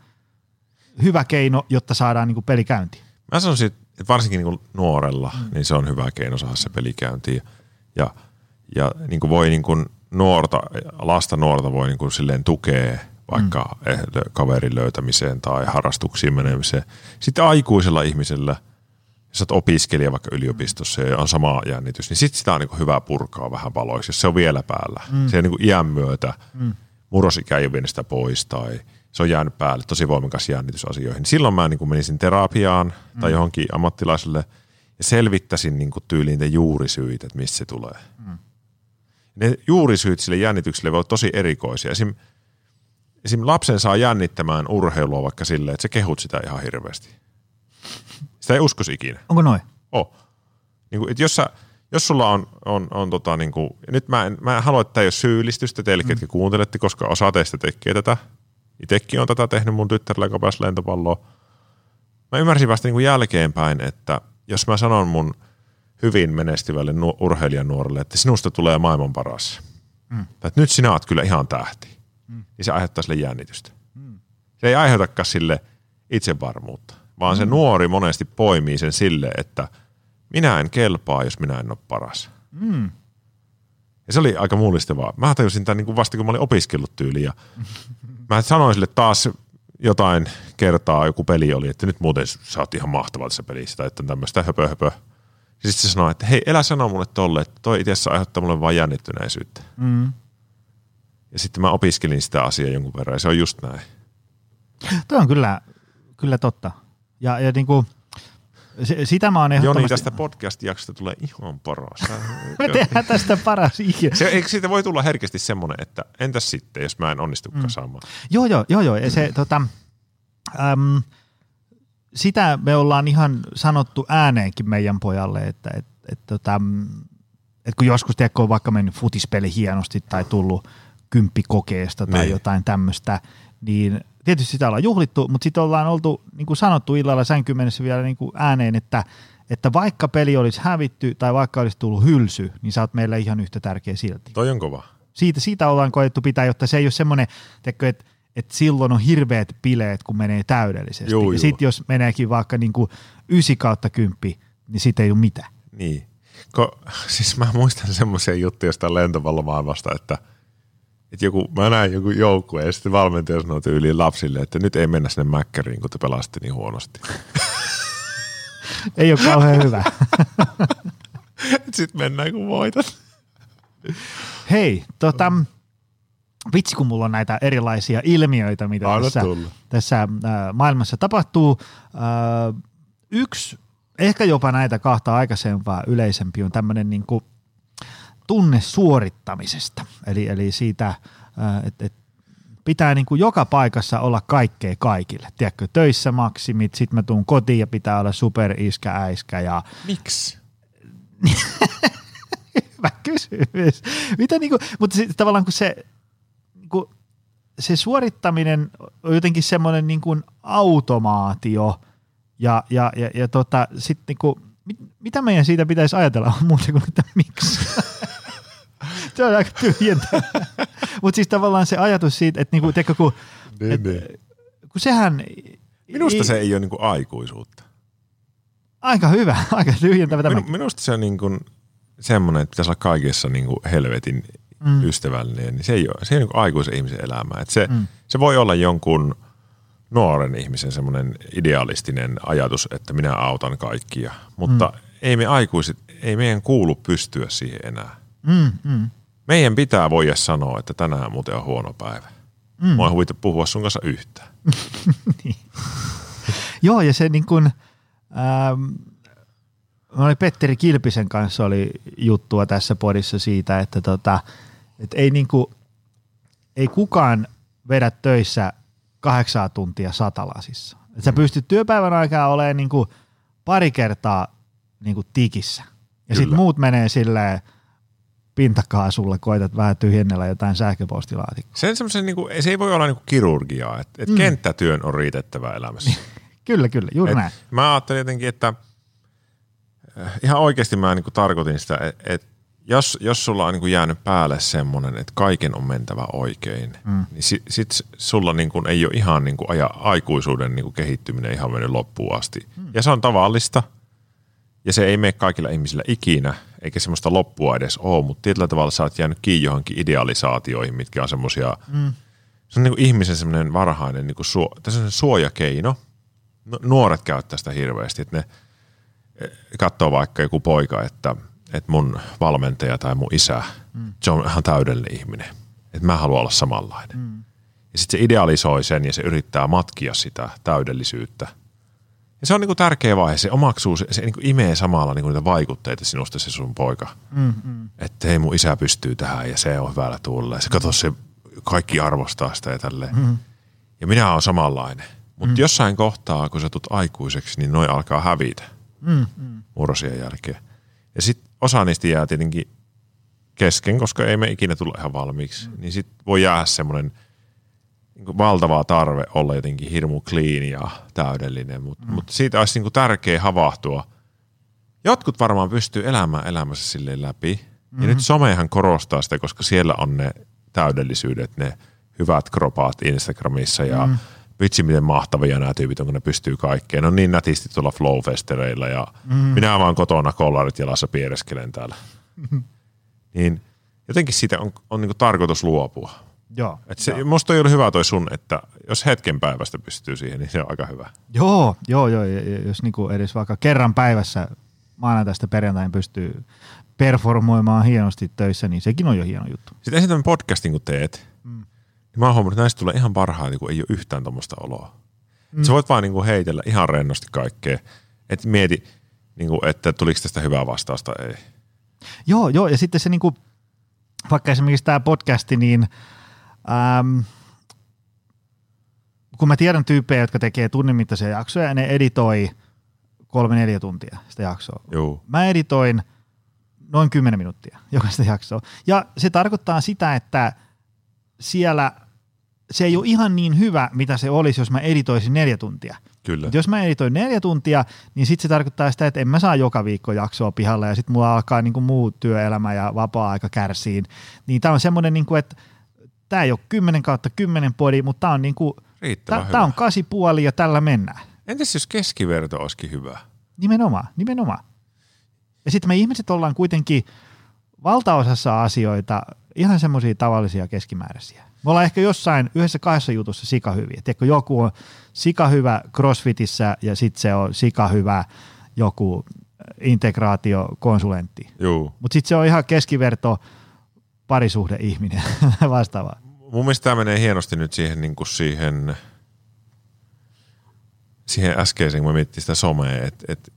hyvä keino, jotta saadaan niinku peli käyntiin? Mä sanoisin, että varsinkin niinku nuorella, mm. niin se on hyvä keino saada se peli käyntiin. Ja – ja niin kuin voi niin kuin nuorta, lasta nuorta voi niin kuin silleen tukea vaikka mm. kaverin löytämiseen tai harrastuksiin menemiseen. Sitten aikuisella ihmisellä, jos olet opiskelija vaikka yliopistossa ja on sama jännitys, niin sitten sitä on niin hyvä purkaa vähän paloiksi, jos se on vielä päällä. Mm. Se on niin iän myötä, mm. murrosikä ei ole sitä pois tai se on jäänyt päälle, tosi voimakas jännitys asioihin. Silloin mä niin menisin terapiaan mm. tai johonkin ammattilaiselle ja selvittäisin niin tyyliin te juurisyitä, että mistä se tulee. Mm ne juurisyyt sille jännitykselle voi olla tosi erikoisia. Esim, esim. lapsen saa jännittämään urheilua vaikka silleen, että sä kehut sitä ihan hirveästi. Sitä ei uskoisi ikinä. Onko noin? Oh. Niin kuin, että jos, sä, jos sulla on, on, on tota, niin kuin, nyt mä en, mä en halua, että tämä ei ole syyllistystä teille, mm. ketkä kuuntelette, koska osa teistä tekee tätä. Itsekin on tätä tehnyt mun tyttärellä, joka pääsi lentopalloon. Mä ymmärsin vasta niin kuin jälkeenpäin, että jos mä sanon mun – hyvin menestyvälle nu- urheilijan nuorelle, että sinusta tulee maailman paras. Mm. Tai että nyt sinä olet kyllä ihan tähti. Mm. Niin se aiheuttaa sille jännitystä. Mm. Se ei aiheutakaan sille itsevarmuutta, vaan mm. se nuori monesti poimii sen sille, että minä en kelpaa, jos minä en ole paras. Mm. Ja se oli aika mullistavaa. Mä tajusin tämän niin kuin vasta, kun mä olin opiskellut tyyliin. Ja mä sanoin sille taas jotain kertaa, joku peli oli, että nyt muuten sä oot ihan mahtava tässä pelissä, tai että on tämmöistä höpö, höpö. Ja sitten se sanoi, että hei, elä sano mulle tolle, että toi itse asiassa aiheuttaa mulle vain jännittynäisyyttä. Mm. Ja sitten mä opiskelin sitä asiaa jonkun verran ja se on just näin. Toi on kyllä, kyllä totta. Ja, ja niin kuin, sitä mä oon ehdottomasti... Joni, tästä podcast-jaksosta tulee ihan paras. me tehdään tästä paras ikinä. Se, eikö siitä voi tulla herkästi semmoinen, että entäs sitten, jos mä en onnistukaan mm. saamaan? Joo, joo, joo, joo. Se, mm. tota, äm, sitä me ollaan ihan sanottu ääneenkin meidän pojalle, että et, et, tota, et kun joskus tiedätkö, on vaikka mennyt futispeli hienosti tai tullut kymppikokeesta tai niin. jotain tämmöistä, niin tietysti sitä ollaan juhlittu, mutta sitten ollaan oltu, niin kuin sanottu illalla sänkymennessä vielä niin kuin ääneen, että, että vaikka peli olisi hävitty tai vaikka olisi tullut hylsy, niin sä oot meillä ihan yhtä tärkeä silti. Toi on kova. Siitä, siitä ollaan koettu pitää, jotta se ei ole semmoinen, että että silloin on hirveät bileet, kun menee täydellisesti. Joo, ja sitten jos meneekin vaikka niin kuin 9 kautta 10, niin siitä ei ole mitään. Niin. Ko, siis mä muistan semmoisia juttuja jostain lentovallomaailmasta, että, että joku, mä näin joku joukkue ja sitten valmentaja sanoi yli lapsille, että nyt ei mennä sinne mäkkäriin, kun te pelastitte niin huonosti. Ei ole kauhean hyvä. Sitten mennään kun voitat. Hei, tota, vitsi kun mulla on näitä erilaisia ilmiöitä, mitä Anna tässä, tulla. tässä äh, maailmassa tapahtuu. Äh, yksi, ehkä jopa näitä kahta aikaisempaa yleisempi on tämmöinen niin kuin tunne suorittamisesta. Eli, eli siitä, että et pitää niin kuin joka paikassa olla kaikkea kaikille. Tiedätkö, töissä maksimit, sit mä tuun kotiin ja pitää olla super iskä, äiskä ja Miksi? Hyvä kysymys. Mitä niinku, mutta se, tavallaan kun se, niinku, se suorittaminen on jotenkin semmoinen niinku automaatio ja, ja, ja, ja tota, sit niinku, mit, mitä meidän siitä pitäisi ajatella muuta kuin että miksi? se on aika tyhjentävää. mutta siis tavallaan se ajatus siitä, että niinku, tiedätkö, kun, Niin, et, niin. kun sehän... Minusta se ei ole niinku aikuisuutta. Aika hyvä, aika tyhjentävä tämä. Minu, minusta se on niinku semmoinen, että pitäisi olla kaikessa niinku helvetin mm. ystävällinen, niin se ei ole, se ei ole niinku aikuisen ihmisen elämää. Et se, mm. se voi olla jonkun nuoren ihmisen semmoinen idealistinen ajatus, että minä autan kaikkia, mutta mm. ei me aikuiset, ei meidän kuulu pystyä siihen enää. Mm, mm. Meidän pitää voida sanoa, että tänään muuten on huono päivä. Mm. Mä oon huvita puhua sun kanssa yhtään. Joo, ja se niin kuin, ähm, mä olin Petteri Kilpisen kanssa oli juttua tässä podissa siitä, että tota, et ei, niin kuin, ei kukaan vedä töissä kahdeksaa tuntia satalasissa. Et sä pystyt työpäivän aikaa olemaan niin kuin pari kertaa niin kuin tikissä. Ja sitten muut menee silleen pintakaasulla, koetat vähän tyhjennellä jotain sähköpostilaatikkoa. Se, semmoisen, niinku, se ei voi olla niinku kirurgiaa, että et mm. kenttätyön on riitettävä elämässä. Kyllä, kyllä, juuri Et näin. mä ajattelin jotenkin, että äh, ihan oikeasti mä niinku tarkoitin sitä, että et jos, jos sulla on niinku jäänyt päälle semmoinen, että kaiken on mentävä oikein, mm. niin sit, sit sulla niinku ei ole ihan niinku aja, aikuisuuden niinku kehittyminen ihan mennyt loppuun asti. Mm. Ja se on tavallista, ja se ei mene kaikilla ihmisillä ikinä, eikä semmoista loppua edes ole, mutta tietyllä tavalla sä oot jäänyt kiinni johonkin idealisaatioihin, mitkä on semmoisia, mm. se on niinku ihmisen semmoinen varhainen niinku suo, tässä on suojakeino. Nu- Nuoret käyttää sitä hirveästi, että ne katsoo vaikka joku poika, että, että mun valmentaja tai mun isä, mm. se on ihan täydellinen ihminen. Että mä haluan olla samanlainen. Mm. Ja sitten se idealisoi sen ja se yrittää matkia sitä täydellisyyttä. Ja se on niinku tärkeä vaihe. Se omaksuu, se, se niinku imee samalla niinku niitä vaikutteita sinusta se sun poika. Mm, mm. Että hei mun isä pystyy tähän ja se on hyvällä tuulla. Ja se kato se, kaikki arvostaa sitä ja tälleen. Mm. Ja minä olen samanlainen. Mutta mm. jossain kohtaa, kun sä tulet aikuiseksi, niin noi alkaa hävitä Mm, mm. murrosien jälkeen. Ja sitten osa niistä jää tietenkin kesken, koska ei me ikinä tulla ihan valmiiksi. Mm. Niin sitten voi jäädä semmoinen niin valtava tarve olla jotenkin hirmu clean ja täydellinen. Mutta mm. mut siitä olisi niin tärkeä havahtua. Jotkut varmaan pystyy elämään elämässä silleen läpi. Mm-hmm. Ja nyt somehan korostaa sitä, koska siellä on ne täydellisyydet, ne hyvät kropaat Instagramissa ja mm. vitsi miten mahtavia nämä tyypit on, kun ne pystyy kaikkeen. Ne on niin nätisti tuolla flowfestereillä ja mm. minä vaan kotona kollarit jalassa piereskelen täällä. Mm. Niin jotenkin siitä on, on niinku tarkoitus luopua. Joo. Et se, musta ei ollut hyvä toi sun, että jos hetken päivästä pystyy siihen, niin se on aika hyvä. Joo, joo, joo. Jos niinku edes vaikka kerran päivässä maanantaista perjantain pystyy performoimaan hienosti töissä, niin sekin on jo hieno juttu. Sitten ensin tämän podcastin kun teet, mm. niin mä oon huomannut, että näistä tulee ihan parhaita, kun ei ole yhtään tuommoista oloa. Mm. Sä voit vaan niinku heitellä ihan rennosti kaikkea. Et mieti, niinku, että tuliko tästä hyvää vastausta, ei. Joo, joo, ja sitten se niinku, vaikka esimerkiksi tämä podcasti, niin äm, kun mä tiedän tyyppejä, jotka tekee tunnin mittaisia jaksoja ja ne editoi kolme-neljä tuntia sitä jaksoa. Joo. Mä editoin noin 10 minuuttia jokaista jaksoa. Ja se tarkoittaa sitä, että siellä se ei ole ihan niin hyvä, mitä se olisi, jos mä editoisin neljä tuntia. Kyllä. Et jos mä editoin neljä tuntia, niin sitten se tarkoittaa sitä, että en mä saa joka viikko jaksoa pihalle ja sitten mulla alkaa niinku muu työelämä ja vapaa-aika kärsiin. Niin tämä on semmoinen, niinku, että tämä ei ole 10 kautta 10 podi, mutta tämä on, niinku, tää, on kasi puoli ja tällä mennään. Entäs jos keskiverto olisikin hyvä? Nimenomaan, nimenomaan. Ja sitten me ihmiset ollaan kuitenkin valtaosassa asioita ihan semmoisia tavallisia keskimääräisiä. Me ollaan ehkä jossain yhdessä kahdessa jutussa sikahyviä. Tiedätkö, joku on sikahyvä crossfitissä ja sitten se on sikahyvä joku integraatiokonsulentti. Mutta sitten se on ihan keskiverto parisuhdeihminen vastaava. Mun mielestä tämä menee hienosti nyt siihen, niin kuin siihen, siihen äskeiseen, kun mä miettii sitä somea, että et,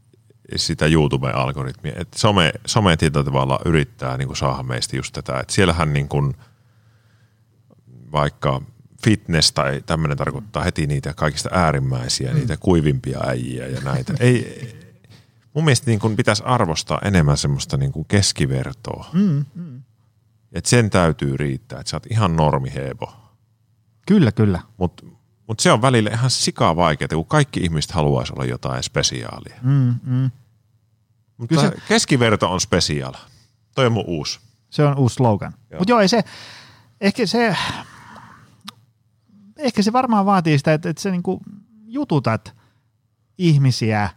sitä YouTube-algoritmia. Että some, some tietyllä tavalla yrittää niin kuin saada meistä just tätä. Että siellähän niin kuin, vaikka fitness tai tämmöinen tarkoittaa heti niitä kaikista äärimmäisiä, mm. niitä kuivimpia äijiä ja näitä. Ei, mun mielestä niin kuin pitäisi arvostaa enemmän semmoista niin kuin keskivertoa. Mm, mm. Et sen täytyy riittää, että sä oot ihan normihebo. Kyllä, kyllä. Mutta mut se on välillä ihan sikaa vaikeaa, kun kaikki ihmiset haluaisi olla jotain spesiaalia. Mm, mm. Mutta Kyllä se... keskiverto on spesiaal. Toi on mun uusi. Se on uusi slogan. Mutta joo, ei se, ehkä se, ehkä se varmaan vaatii sitä, että, että sä niinku jututat ihmisiä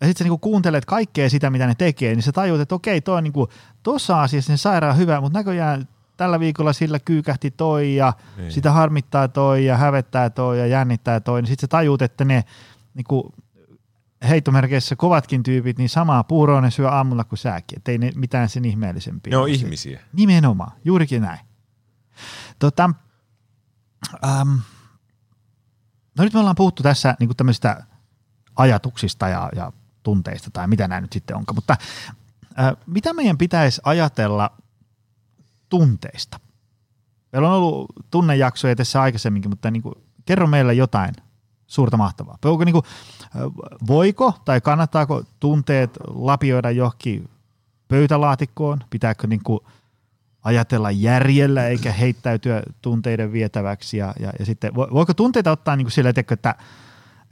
ja sitten sä niinku kuuntelet kaikkea sitä, mitä ne tekee, niin sä tajuut, että okei, toi on niinku, tossa asiassa ne sairaan hyvä, mutta näköjään tällä viikolla sillä kyykähti toi ja niin. sitä harmittaa toi ja hävettää toi ja jännittää toi, niin sitten sä tajuut, että ne niinku, heittomerkeissä kovatkin tyypit, niin samaa puuroa ne syö aamulla kuin säkin, ettei ne mitään sen ihmeellisempiä. Ne on ihmisiä. Nimenomaan, juurikin näin. Tota, ähm, no nyt me ollaan puhuttu tässä niin tämmöistä ajatuksista ja, ja tunteista tai mitä nämä nyt sitten onkaan, mutta äh, mitä meidän pitäisi ajatella tunteista? Meillä on ollut tunnejaksoja tässä aikaisemminkin, mutta niin kuin, kerro meille jotain suurta mahtavaa. Onko, niin kuin, voiko tai kannattaako tunteet lapioida johonkin pöytälaatikkoon? Pitääkö niin kuin, ajatella järjellä eikä heittäytyä tunteiden vietäväksi? Ja, ja, ja sitten, voiko tunteita ottaa niin kuin sillä, että,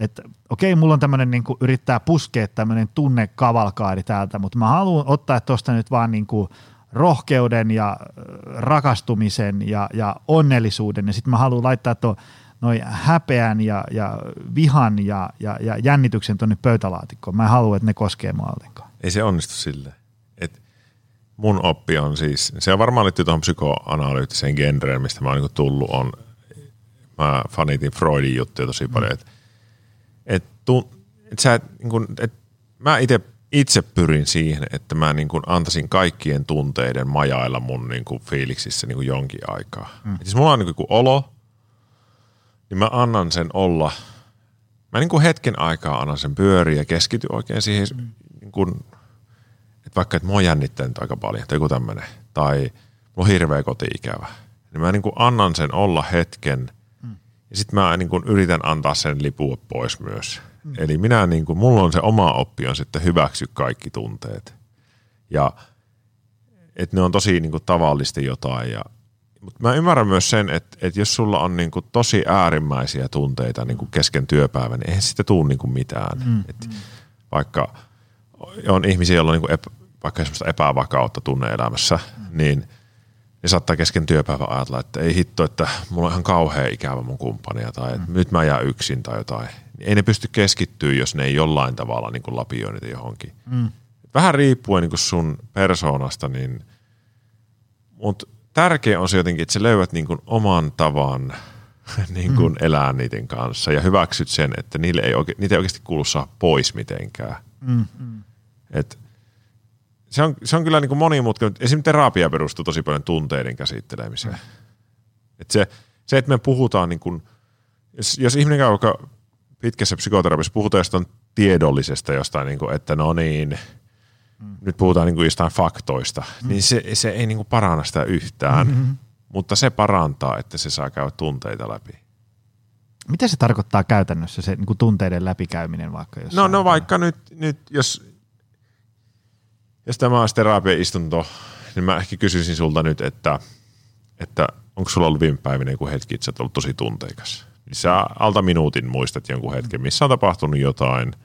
että okei, mulla on tämmöinen niin yrittää puskea tämmöinen tunnekavalkaadi täältä, mutta mä haluan ottaa tuosta nyt vaan niin kuin, rohkeuden ja rakastumisen ja, ja onnellisuuden, ja sitten mä haluan laittaa tuon noin häpeän ja, ja vihan ja, ja, ja jännityksen tuonne pöytälaatikkoon. Mä en halua, että ne koskee mua ollenkaan. Ei se onnistu silleen. Et mun oppi on siis, se on varmaan liittyy tuohon psykoanalyyttiseen genreen, mistä mä oon niin tullut, on, mä fanitin Freudin juttuja tosi paljon, mm. että et, et sä, niin kun, et, mä itse itse pyrin siihen, että mä niin kuin antaisin kaikkien tunteiden majailla mun niin kuin fiiliksissä niin kuin jonkin aikaa. Mm. Et siis mulla on niin kuin olo, niin mä annan sen olla. Mä niin kuin hetken aikaa annan sen pyöriä ja keskity oikein siihen, mm. niin kuin, että vaikka että mua jännittää nyt aika paljon tai joku tämmöinen, tai mulla on hirveä koti-ikävä, niin mä niin kuin annan sen olla hetken mm. ja sitten mä niin kuin yritän antaa sen lipua pois myös. Mm. Eli minä niin kuin, mulla on se oma oppi on sitten hyväksy kaikki tunteet. Ja että ne on tosi niin kuin, tavallisesti jotain ja mutta mä ymmärrän myös sen, että, että jos sulla on niin kuin tosi äärimmäisiä tunteita niin kuin kesken työpäivän, niin eihän sitten tule niin kuin mitään. Mm, Et. Vaikka on ihmisiä, joilla on niin kuin epä, vaikka semmoista epävakautta tunneelämässä, mm. niin ne saattaa kesken työpäivän ajatella, että ei hitto, että mulla on ihan kauhean ikävä mun kumppania tai että mm. nyt mä jään yksin tai jotain. Ei ne pysty keskittyä, jos ne ei jollain tavalla niin kuin lapioi niitä johonkin. Mm. Vähän riippuen niin kuin sun persoonasta, niin mutta tärkeä on se jotenkin, että sä löydät niin kuin oman tavan niin kuin mm. elää niiden kanssa ja hyväksyt sen, että niille ei oike, niitä ei oikeasti kuulu saa pois mitenkään. Mm, mm. Et se, on, se on kyllä niin kuin monimutkainen. Esimerkiksi terapia perustuu tosi paljon tunteiden käsittelemiseen. Mm. Et se, se, että me puhutaan, niin kuin, jos, jos ihminen käy vaikka pitkässä psykoterapiassa, puhutaan jostain tiedollisesta jostain, niin kuin, että no niin – mm. nyt puhutaan niin kuin jostain faktoista, mm. niin se, se ei niin kuin paranna sitä yhtään, mm-hmm. mutta se parantaa, että se saa käydä tunteita läpi. Mitä se tarkoittaa käytännössä, se niin kuin tunteiden läpikäyminen vaikka? No, no vaikka nyt, nyt jos, jos tämä olisi terapia-istunto, niin mä ehkä kysyisin sulta nyt, että, että onko sulla ollut viime päivinä joku hetki, että sä oot ollut tosi tunteikas? Niin sä alta minuutin muistat jonkun hetken, missä on tapahtunut jotain –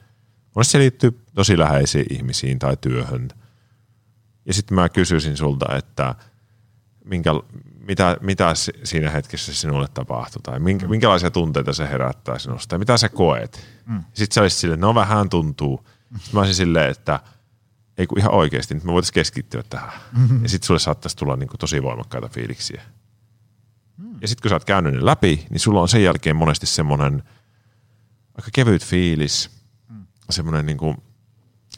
Monesti se liittyy tosi läheisiin ihmisiin tai työhön. Ja sitten mä kysyisin sulta, että minkä, mitä, mitä siinä hetkessä sinulle tapahtuu tai minkä, mm. minkälaisia tunteita se herättää sinusta ja mitä sä koet. Mm. Sitten sä olisit silleen, no vähän tuntuu. Sitten mä olisin silleen, että ei kun ihan oikeasti, nyt me voitaisiin keskittyä tähän. Mm-hmm. Ja sitten sulle saattaisi tulla niin kuin tosi voimakkaita fiiliksiä. Mm. Ja sitten kun sä oot käynyt ne läpi, niin sulla on sen jälkeen monesti semmoinen aika kevyt fiilis – semmoinen niin kuin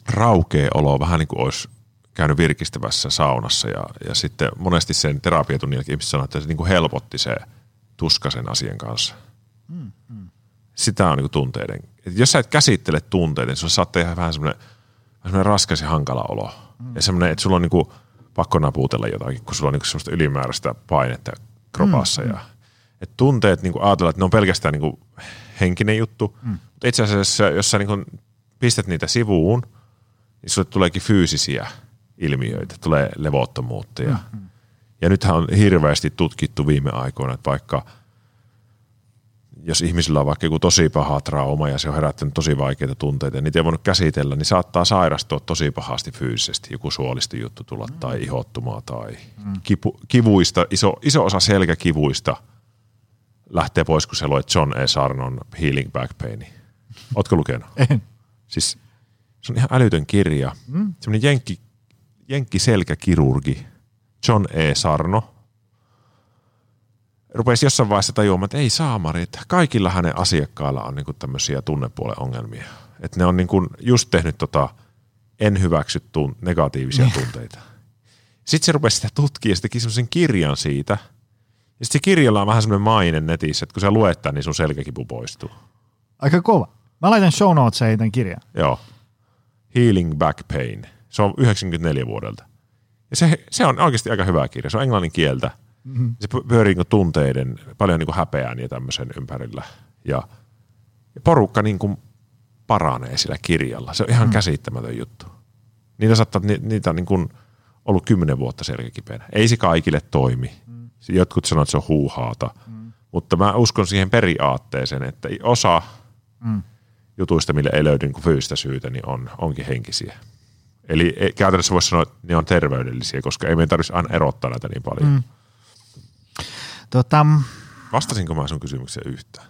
raukea olo, vähän niin kuin olisi käynyt virkistävässä saunassa ja, ja sitten monesti sen terapiatunnin jälkeen ihmiset sanoo, että se niin kuin helpotti se tuska sen asian kanssa. Mm, mm. Sitä on niin kuin tunteiden. Et jos sä et käsittele tunteita, niin sulla saattaa tehdä vähän semmoinen, semmoinen raskas ja hankala olo. Mm. Ja semmoinen, että sulla on niin kuin pakko napuutella jotakin, kun sulla on niin kuin semmoista ylimääräistä painetta kropassa. Mm, ja, että tunteet niin ajatellaan, että ne on pelkästään niin henkinen juttu, mm. mutta itse asiassa jos sä niin pistät niitä sivuun, niin sulle tuleekin fyysisiä ilmiöitä, tulee levottomuutta. Ja, mm-hmm. ja nythän on hirveästi tutkittu viime aikoina, että vaikka jos ihmisillä on vaikka joku tosi paha trauma ja se on herättänyt tosi vaikeita tunteita ja niitä ei voinut käsitellä, niin saattaa sairastua tosi pahasti fyysisesti. Joku suolistujuttu tulla mm. tai ihottumaa tai mm. kipu, kivuista, iso, iso osa selkäkivuista lähtee pois, kun se luet John E. Sarnon Healing Back Pain. Ootko lukenut? En. Siis se on ihan älytön kirja. Mm. Semmoinen jenkki, jenkki selkäkirurgi John E. Sarno rupesi jossain vaiheessa tajuamaan, että ei saamari, että kaikilla hänen asiakkailla on niinku tämmöisiä tunnepuolen ongelmia. Että ne on niinku just tehnyt tota en hyväksy tun- negatiivisia niin. tunteita. Sitten se rupesi sitä tutkia ja se teki semmoisen kirjan siitä. Ja sitten se kirjalla on vähän semmoinen maine netissä, että kun sä luet tämän, niin sun selkäkipu poistuu. Aika kova. Mä laitan show notesiin tämän kirjan. Joo. Healing Back Pain. Se on 94 vuodelta. Ja se, se on oikeasti aika hyvä kirja. Se on englannin kieltä. Mm-hmm. Se pyörii niin tunteiden, paljon niin häpeään ja tämmöisen ympärillä. Ja, ja porukka niin kuin paranee sillä kirjalla. Se on ihan mm. käsittämätön juttu. Niitä saattaa, ni, niitä on niin kuin ollut kymmenen vuotta selkäkipeänä. Ei se kaikille toimi. Mm. Jotkut sanoo, että se on huuhaata. Mm. Mutta mä uskon siihen periaatteeseen, että osa mm jutuista, mille ei löydy niin fyysistä syytä, niin on, onkin henkisiä. Eli käytännössä voisi sanoa, että ne on terveydellisiä, koska ei meidän tarvitsisi aina erottaa näitä niin paljon. Mm. Tota, Vastasinko mä sun kysymykseen yhtään?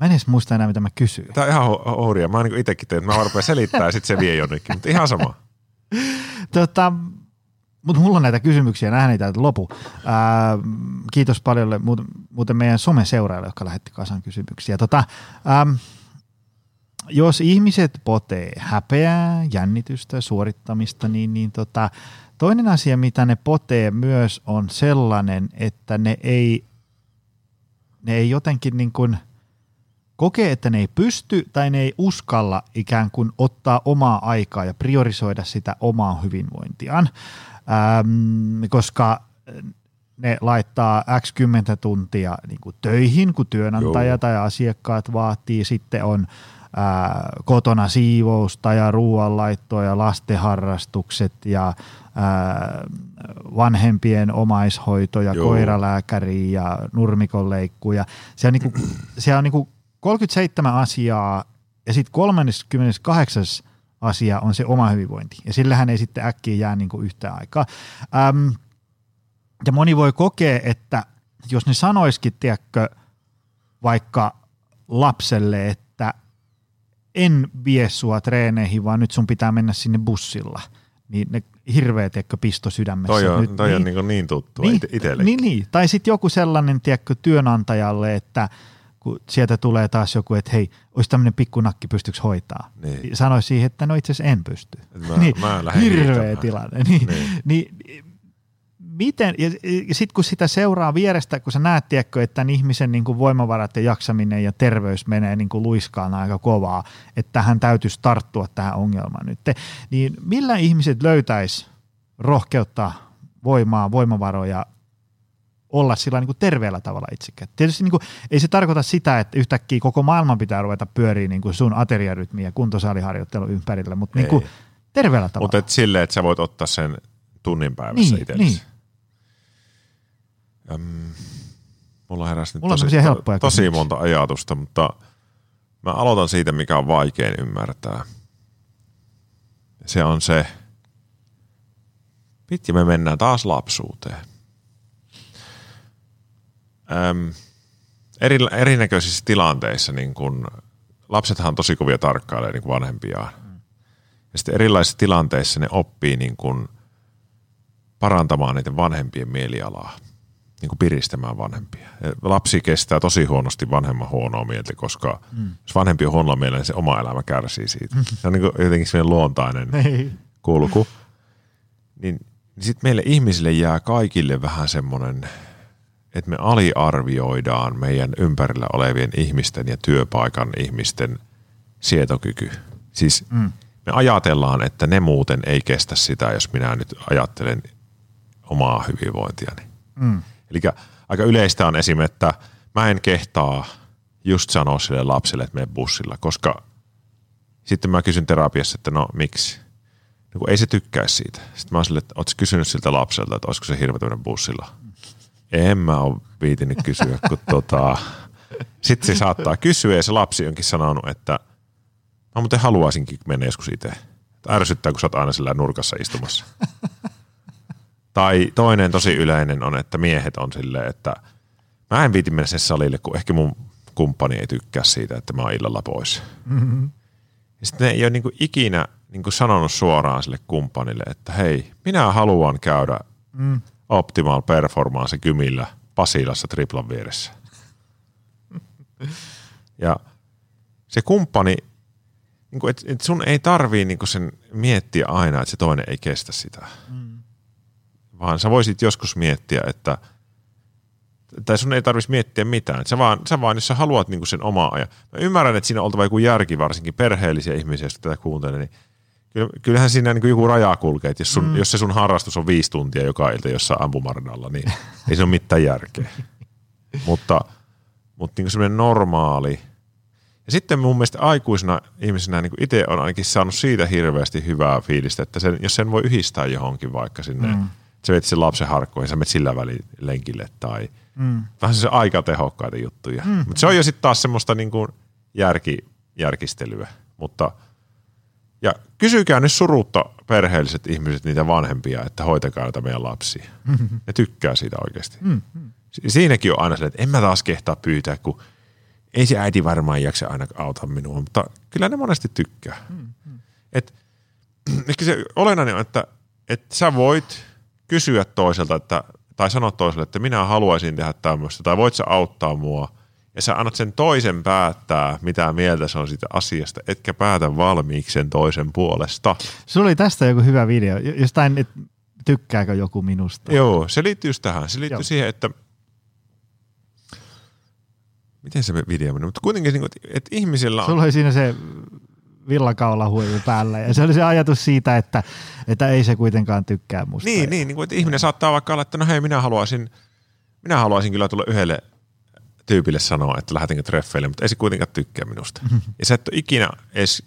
Mä en edes muista enää, mitä mä kysyin. Tämä on ihan houria. Mä niin itsekin teen, että mä rupean selittää ja sitten se vie jonnekin, mutta ihan sama. tota, mutta mulla on näitä kysymyksiä, nähdään niitä lopu. Ää, kiitos paljon muuten meidän someseuraajille, jotka lähetti kasan kysymyksiä. Tota, ää, jos ihmiset potee häpeää, jännitystä, suorittamista, niin, niin tota, toinen asia, mitä ne potee myös on sellainen, että ne ei, ne ei jotenkin niin kuin kokee, että ne ei pysty tai ne ei uskalla ikään kuin ottaa omaa aikaa ja priorisoida sitä omaa hyvinvointiaan, ähm, koska ne laittaa x kymmentä tuntia niin kuin töihin, kun työnantaja Joo. tai asiakkaat vaatii, sitten on – ää, kotona siivousta ja ruoanlaittoa ja lastenharrastukset ja ää, vanhempien omaishoito ja Joo. koiralääkäri ja nurmikonleikku. Ja se on, niinku, se on niinku 37 asiaa ja sitten 38 asia on se oma hyvinvointi. Ja sillähän ei sitten äkkiä jää niinku yhtä aikaa. Äm, ja moni voi kokea, että jos ne sanoisikin, tiedätkö, vaikka lapselle, että en vie sua treeneihin, vaan nyt sun pitää mennä sinne bussilla. Niin ne hirveä, tiedätkö, pisto sydämessä. Toi on, nyt, toi niin, on niin, niin tuttu niin, itsellekin. Niin, niin. Tai sitten joku sellainen, tiedätkö, työnantajalle, että kun sieltä tulee taas joku, että hei, olisi tämmöinen pikkunakki, pystyykö hoitaa? Niin. Sanoisi siihen, että no itse asiassa en pysty. Mä, niin, mä hirveä tilanne. Niin, niin. niin miten, ja, ja sitten kun sitä seuraa vierestä, kun sä näet, tiedätkö, että tämän ihmisen niin kuin voimavarat ja jaksaminen ja terveys menee niin kuin luiskaan aika kovaa, että hän täytyisi tarttua tähän ongelmaan nyt, niin millä ihmiset löytäisi rohkeutta, voimaa, voimavaroja olla sillä niin kuin terveellä tavalla itsekä. Tietysti niin kuin, ei se tarkoita sitä, että yhtäkkiä koko maailman pitää ruveta pyöriä niin kuin sun ateriarytmi ja kuntosaaliharjoittelu ympärillä, mutta niin kuin terveellä tavalla. Mutta et silleen, että sä voit ottaa sen tunnin päivässä niin, itsellesi. Niin. Öm, mulla heräsi mulla tosi, to, tosi monta ajatusta, mutta mä aloitan siitä, mikä on vaikein ymmärtää. Se on se, pitkä me mennään taas lapsuuteen. Öm, eri, erinäköisissä tilanteissa niin kun, lapsethan on tosi kovia tarkkailemaan niin vanhempiaan. Mm. Ja sitten erilaisissa tilanteissa ne oppii niin kun, parantamaan niiden vanhempien mielialaa niin kuin piristämään vanhempia. Lapsi kestää tosi huonosti vanhemman huonoa mieltä, koska mm. jos vanhempi on huonolla mielellä, niin se oma elämä kärsii siitä. Se on niin kuin jotenkin sellainen luontainen Ei. kulku. Niin, niin sitten meille ihmisille jää kaikille vähän semmoinen, että me aliarvioidaan meidän ympärillä olevien ihmisten ja työpaikan ihmisten sietokyky. Siis mm. me ajatellaan, että ne muuten ei kestä sitä, jos minä nyt ajattelen omaa hyvinvointiani. Mm. Eli aika yleistä on esim. että mä en kehtaa just sanoa sille lapselle, että mene bussilla, koska sitten mä kysyn terapiassa, että no miksi? No, ei se tykkäisi siitä. Sitten mä oon sille, että ootko kysynyt siltä lapselta, että olisiko se hirveä bussilla? En mä ole viitinyt kysyä, kun tota... Sitten se saattaa kysyä ja se lapsi onkin sanonut, että mä muuten haluaisinkin mennä joskus itse. Ärsyttää, kun sä oot aina sillä nurkassa istumassa. Tai toinen tosi yleinen on, että miehet on silleen, että mä en viiti mennä sen salille, kun ehkä mun kumppani ei tykkää siitä, että mä oon illalla pois. Mm-hmm. Ja sitten ne ei ole niinku ikinä niinku sanonut suoraan sille kumppanille, että hei, minä haluan käydä Mm. Optimal Performance kymillä Pasilassa triplan vieressä. Ja se kumppani, niinku, et, et sun ei tarvii niinku sen miettiä aina, että se toinen ei kestä sitä. Mm. Vaan sä voisit joskus miettiä, että tai sun ei tarvitsisi miettiä mitään. Sä vaan, sä vaan jos sä haluat niinku sen omaa ajan. Mä ymmärrän, että siinä on oltava joku järki, varsinkin perheellisiä ihmisiä, jotka tätä kuuntelee, niin kyllä- kyllähän siinä niinku joku raja kulkee. Että jos, sun, mm. jos se sun harrastus on viisi tuntia joka ilta jossain ampumaradalla, niin ei se ole mitään järkeä. mutta mutta niinku semmoinen normaali. Ja sitten mun mielestä aikuisena ihmisenä niin itse on ainakin saanut siitä hirveästi hyvää fiilistä, että sen, jos sen voi yhdistää johonkin vaikka sinne, mm. Sä vet sen lapsen harkkoihin, sä menet sillä välin lenkille tai Mm. vähän se aika tehokkaita juttuja. Mm. Mutta se on jo sitten taas semmoista niin kuin järki, järkistelyä. Mutta, ja kysykää nyt surutta perheelliset ihmiset niitä vanhempia, että hoitakaa näitä meidän lapsia. Mm-hmm. Ne tykkää siitä oikeasti. Mm-hmm. Si- Siinäkin on aina se, että en mä taas kehtaa pyytää, kun ei se äiti varmaan jaksa aina auttaa minua, mutta kyllä ne monesti tykkää. Mm-hmm. Et, ehkä se olennainen on, että, että sä voit kysyä toiselta, että, tai sanoa toiselle, että minä haluaisin tehdä tämmöistä, tai voit sä auttaa mua, ja sä annat sen toisen päättää, mitä mieltä se on siitä asiasta, etkä päätä valmiiksi sen toisen puolesta. Sulla oli tästä joku hyvä video, jostain, että tykkääkö joku minusta. Joo, se liittyy just tähän. Se liittyy Joo. siihen, että miten se video meni, mutta kuitenkin, että ihmisillä on... Sulla oli siinä se villakaulahuivi päällä ja se oli se ajatus siitä, että, että ei se kuitenkaan tykkää musta. Niin, niin, niin kuin, että ihminen saattaa vaikka olla, että no hei, minä haluaisin, minä haluaisin kyllä tulla yhdelle tyypille sanoa, että lähdetinkö treffeille, mutta ei se kuitenkaan tykkää minusta. Ja sä et ole ikinä edes,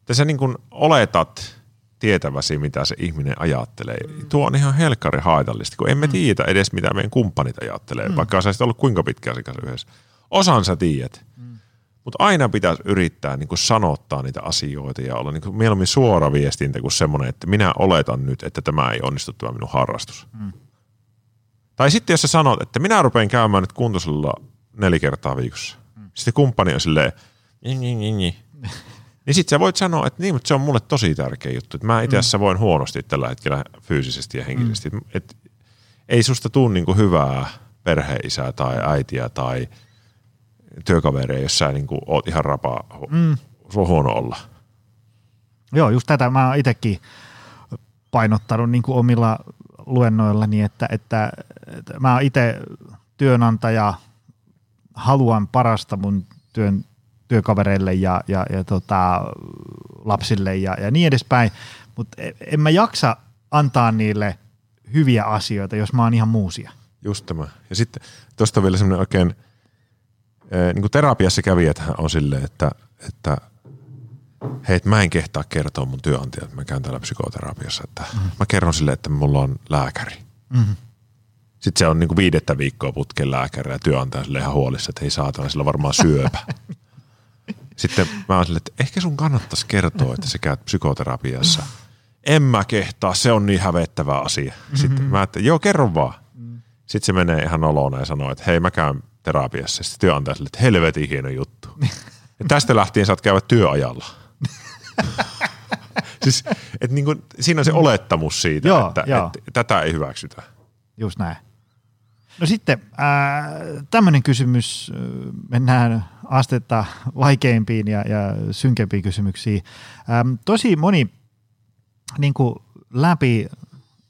että sä niin kuin oletat tietäväsi, mitä se ihminen ajattelee. Tuo on ihan helkkari haitallista, kun emme tiedä edes, mitä meidän kumppanit ajattelee, vaikka sä ollut kuinka pitkään kanssa yhdessä. Osan sä tiedät. Mutta aina pitäisi yrittää niin kuin sanottaa niitä asioita ja olla niin kuin mieluummin suora viestintä kuin semmoinen, että minä oletan nyt, että tämä ei onnistu tämä minun harrastus. Mm. Tai sitten jos sä sanot, että minä rupean käymään nyt kuntosalilla neljä kertaa viikossa. Mm. Sitten kumppani on silleen, "Nyi, nyi, nyi, nyi." niin sitten sä voit sanoa, että niin, mutta se on mulle tosi tärkeä juttu. Että mä itse asiassa voin huonosti tällä hetkellä fyysisesti ja henkisesti. Mm. Et ei susta tuu niinku hyvää perheisää tai äitiä tai työkaveria, jos sä niinku oot ihan rapaa, mm. sulla on huono olla. Joo, just tätä mä oon itsekin painottanut niin kuin omilla luennoillani, että, että, että mä oon itse työnantaja, haluan parasta mun työn, työkavereille ja, ja, ja tota, lapsille ja, ja niin edespäin, mutta en mä jaksa antaa niille hyviä asioita, jos mä oon ihan muusia. Just tämä. Ja sitten tuosta vielä semmoinen oikein, niin kuin terapiassa kävijäthän on silleen, että, että hei, mä en kehtaa kertoa mun työnantajalle, että mä käyn täällä psykoterapiassa, että mm-hmm. mä kerron sille, että mulla on lääkäri. Mm-hmm. Sitten se on niin kuin viidettä viikkoa putken lääkäri ja työnantaja sille ihan huolissa, että hei saatana, sillä on varmaan syöpä. Sitten mä oon silleen, että ehkä sun kannattaisi kertoa, että sä käyt psykoterapiassa. En mä kehtaa, se on niin hävettävä asia. Sitten mä että joo, kerro vaan. Sitten se menee ihan nolona ja sanoo, että hei mä käyn terapiassa. Sitten työnantaja sille, että helvetin hieno juttu. Ja tästä lähtien saat käydä työajalla. siis, että niin kuin, siinä on se olettamus siitä, Joo, että, joo. että tätä ei hyväksytä. Just näin. No sitten äh, tämmöinen kysymys, mennään astetta vaikeimpiin ja, ja synkempiin kysymyksiin. Ähm, tosi moni niin kuin läpi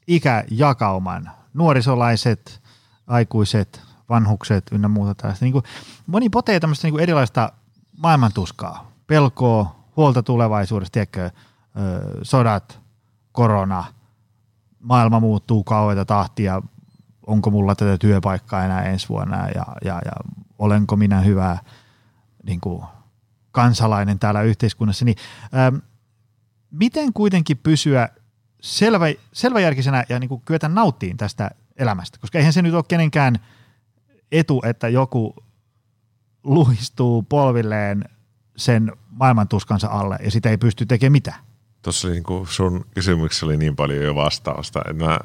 ikäjakauman, nuorisolaiset, aikuiset, vanhukset ynnä muuta tällaista. Niin kuin, moni potee tämmöistä niin kuin erilaista maailmantuskaa, pelkoa, huolta tulevaisuudesta, tiedätkö, sodat, korona, maailma muuttuu kauheita tahtia, onko mulla tätä työpaikkaa enää ensi vuonna ja, ja, ja olenko minä hyvä niin kuin, kansalainen täällä yhteiskunnassa, niin ähm, miten kuitenkin pysyä selvä, selväjärkisenä ja niin kuin kyetä nauttiin tästä elämästä, koska eihän se nyt ole kenenkään etu, että joku luistuu polvilleen sen maailmantuskansa alle ja sitä ei pysty tekemään mitään. Tuossa oli niin kuin sun kysymyksessä oli niin paljon jo vastausta. Että mä,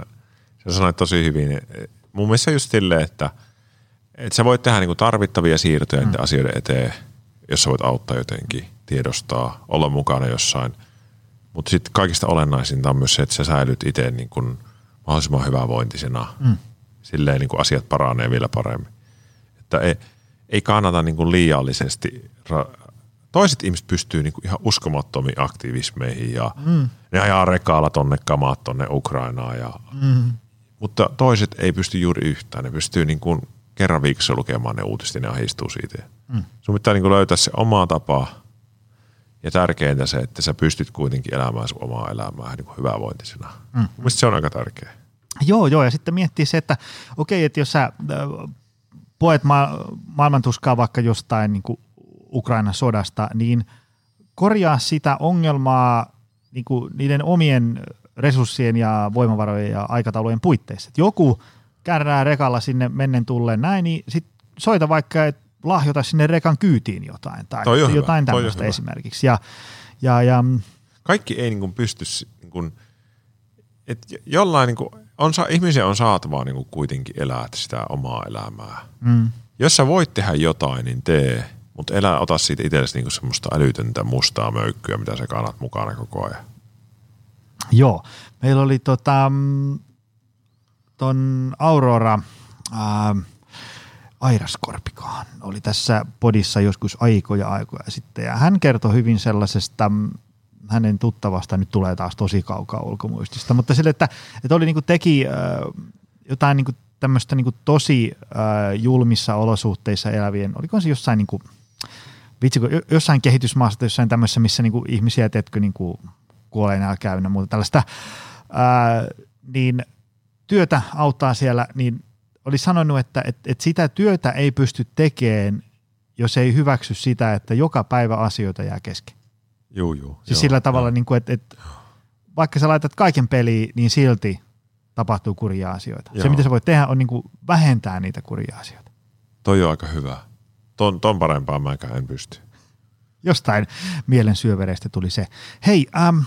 sä sanoit tosi hyvin. Mun mielestä just silleen, että, että sä voit tehdä niin kuin tarvittavia siirtoja mm. asioiden eteen, jos sä voit auttaa jotenkin, tiedostaa, olla mukana jossain. Mutta sitten kaikista olennaisinta on myös se, että sä säilyt itse niin kuin mahdollisimman hyvävointisena. Mm. Silleen niin kuin asiat paranee vielä paremmin. Että ei, ei kannata niin kuin liiallisesti ra- toiset ihmiset pystyy niinku ihan uskomattomiin aktivismeihin ja mm. ne ajaa rekaalla tonne kamaat tonne Ukrainaan. Ja, mm. Mutta toiset ei pysty juuri yhtään. Ne pystyy niinku kerran viikossa lukemaan ne uutiset ja ne ahistuu siitä. Mm. Sun pitää niinku löytää se oma tapa ja tärkeintä se, että sä pystyt kuitenkin elämään sun omaa elämää niin hyvävointisena. Mm. Mielestäni se on aika tärkeä. Joo, joo, ja sitten miettii se, että okei, okay, että jos sä äh, poet ma- maailmantuskaa vaikka jostain niin kuin Ukrainan sodasta, niin korjaa sitä ongelmaa niin kuin niiden omien resurssien ja voimavarojen ja aikataulujen puitteissa. Et joku kärrää rekalla sinne mennen tulleen näin, niin sit soita vaikka, että lahjota sinne rekan kyytiin jotain tai Toi jotain tämmöistä esimerkiksi. Ja, ja, ja, Kaikki ei niin kuin pysty, niin kuin, että jollain niin kuin, on, ihmisiä on saatava niin kuin kuitenkin elää sitä omaa elämää. Mm. Jos sä voit tehdä jotain, niin tee. Mutta elä ota siitä itsellesi niinku semmoista älytöntä mustaa möykkyä, mitä sä kannat mukana koko ajan. Joo. Meillä oli tota, mm, ton Aurora ää, Airaskorpikaan oli tässä podissa joskus aikoja aikoja sitten. Ja hän kertoi hyvin sellaisesta mm, hänen tuttavasta, nyt tulee taas tosi kaukaa ulkomuistista, mutta sille, että, että oli niinku teki äh, jotain niinku tämmöistä niinku tosi äh, julmissa olosuhteissa elävien, oliko se jossain niinku – vitsi, kun jossain kehitysmaassa, jossain tämmöisessä, missä niinku ihmisiä, teetkö, niinku kuolee nälkää ynnä muuta tällaista, ää, niin työtä auttaa siellä, niin oli sanonut, että et, et sitä työtä ei pysty tekemään, jos ei hyväksy sitä, että joka päivä asioita jää kesken. Joo, joo. Siis joo, sillä tavalla, niin kuin, että, että vaikka sä laitat kaiken peliin, niin silti tapahtuu kurjia asioita. Joo. Se, mitä sä voit tehdä, on niin kuin vähentää niitä kurjia asioita. Toi on aika hyvä ton, ton parempaa mäkään en pysty. Jostain mielen syövereistä tuli se. Hei, ähm,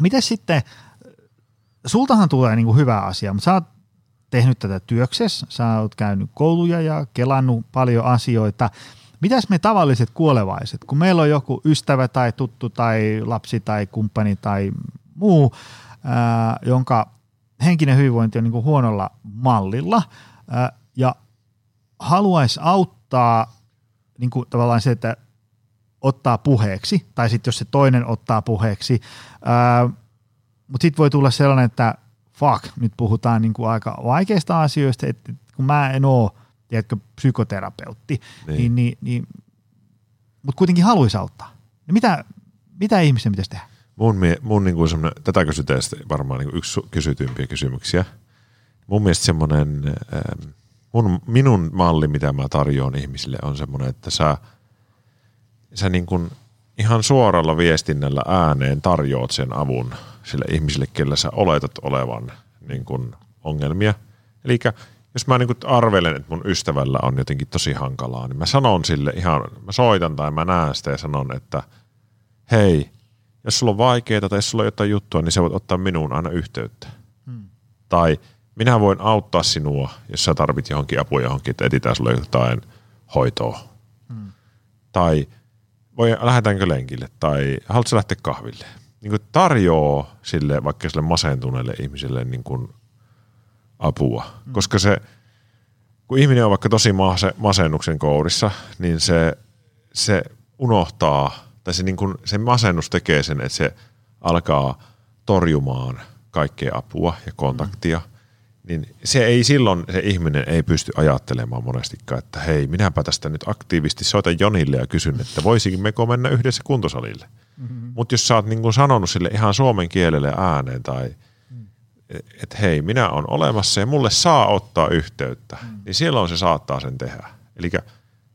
miten sitten, sultahan tulee niinku hyvä asia, mutta sä oot tehnyt tätä työksessä, sä oot käynyt kouluja ja kelannut paljon asioita. Mitäs me tavalliset kuolevaiset, kun meillä on joku ystävä tai tuttu tai lapsi tai kumppani tai muu, ää, jonka henkinen hyvinvointi on niinku huonolla mallilla ää, ja haluaisi auttaa niin kuin tavallaan se, että ottaa puheeksi, tai sitten jos se toinen ottaa puheeksi, mutta sitten voi tulla sellainen, että fuck, nyt puhutaan niin kuin aika vaikeista asioista, että kun mä en ole, tiedätkö, psykoterapeutti, niin, niin, niin, niin mutta kuitenkin haluaisi auttaa. Niin mitä, mitä ihmisen pitäisi tehdä? Mun, mun niin kuin tätä kysytään varmaan niin yksi kysytympiä kysymyksiä. Mun mielestä semmoinen ähm, mun, minun malli, mitä mä tarjoan ihmisille, on semmoinen, että sä, sä niin kuin ihan suoralla viestinnällä ääneen tarjoat sen avun sille ihmiselle, kellä sä oletat olevan niin kuin ongelmia. Eli jos mä niin kuin arvelen, että mun ystävällä on jotenkin tosi hankalaa, niin mä sanon sille ihan, mä soitan tai mä näen sitä ja sanon, että hei, jos sulla on vaikeaa tai jos sulla on jotain juttua, niin sä voit ottaa minuun aina yhteyttä. Hmm. Tai minä voin auttaa sinua, jos sä tarvit johonkin apua johonkin, että etsitään sulle jotain hoitoa. Hmm. Tai voi, lähdetäänkö lenkille, tai haluatko lähteä kahville. Niin kuin tarjoaa sille, vaikka sille masentuneelle ihmiselle niin kuin apua. Hmm. Koska se, kun ihminen on vaikka tosi mase, masennuksen kourissa, niin se, se unohtaa, tai se, niin kuin, se masennus tekee sen, että se alkaa torjumaan kaikkea apua ja kontaktia. Mm. Niin se ei silloin, se ihminen ei pysty ajattelemaan monestikaan, että hei, minäpä tästä nyt aktiivisesti soitan Jonille ja kysyn, että voisimmeko mennä yhdessä kuntosalille. Mm-hmm. Mutta jos sä oot niin sanonut sille ihan suomen kielelle ääneen tai mm. Että hei, minä on olemassa ja mulle saa ottaa yhteyttä, mm. niin silloin se saattaa sen tehdä. Eli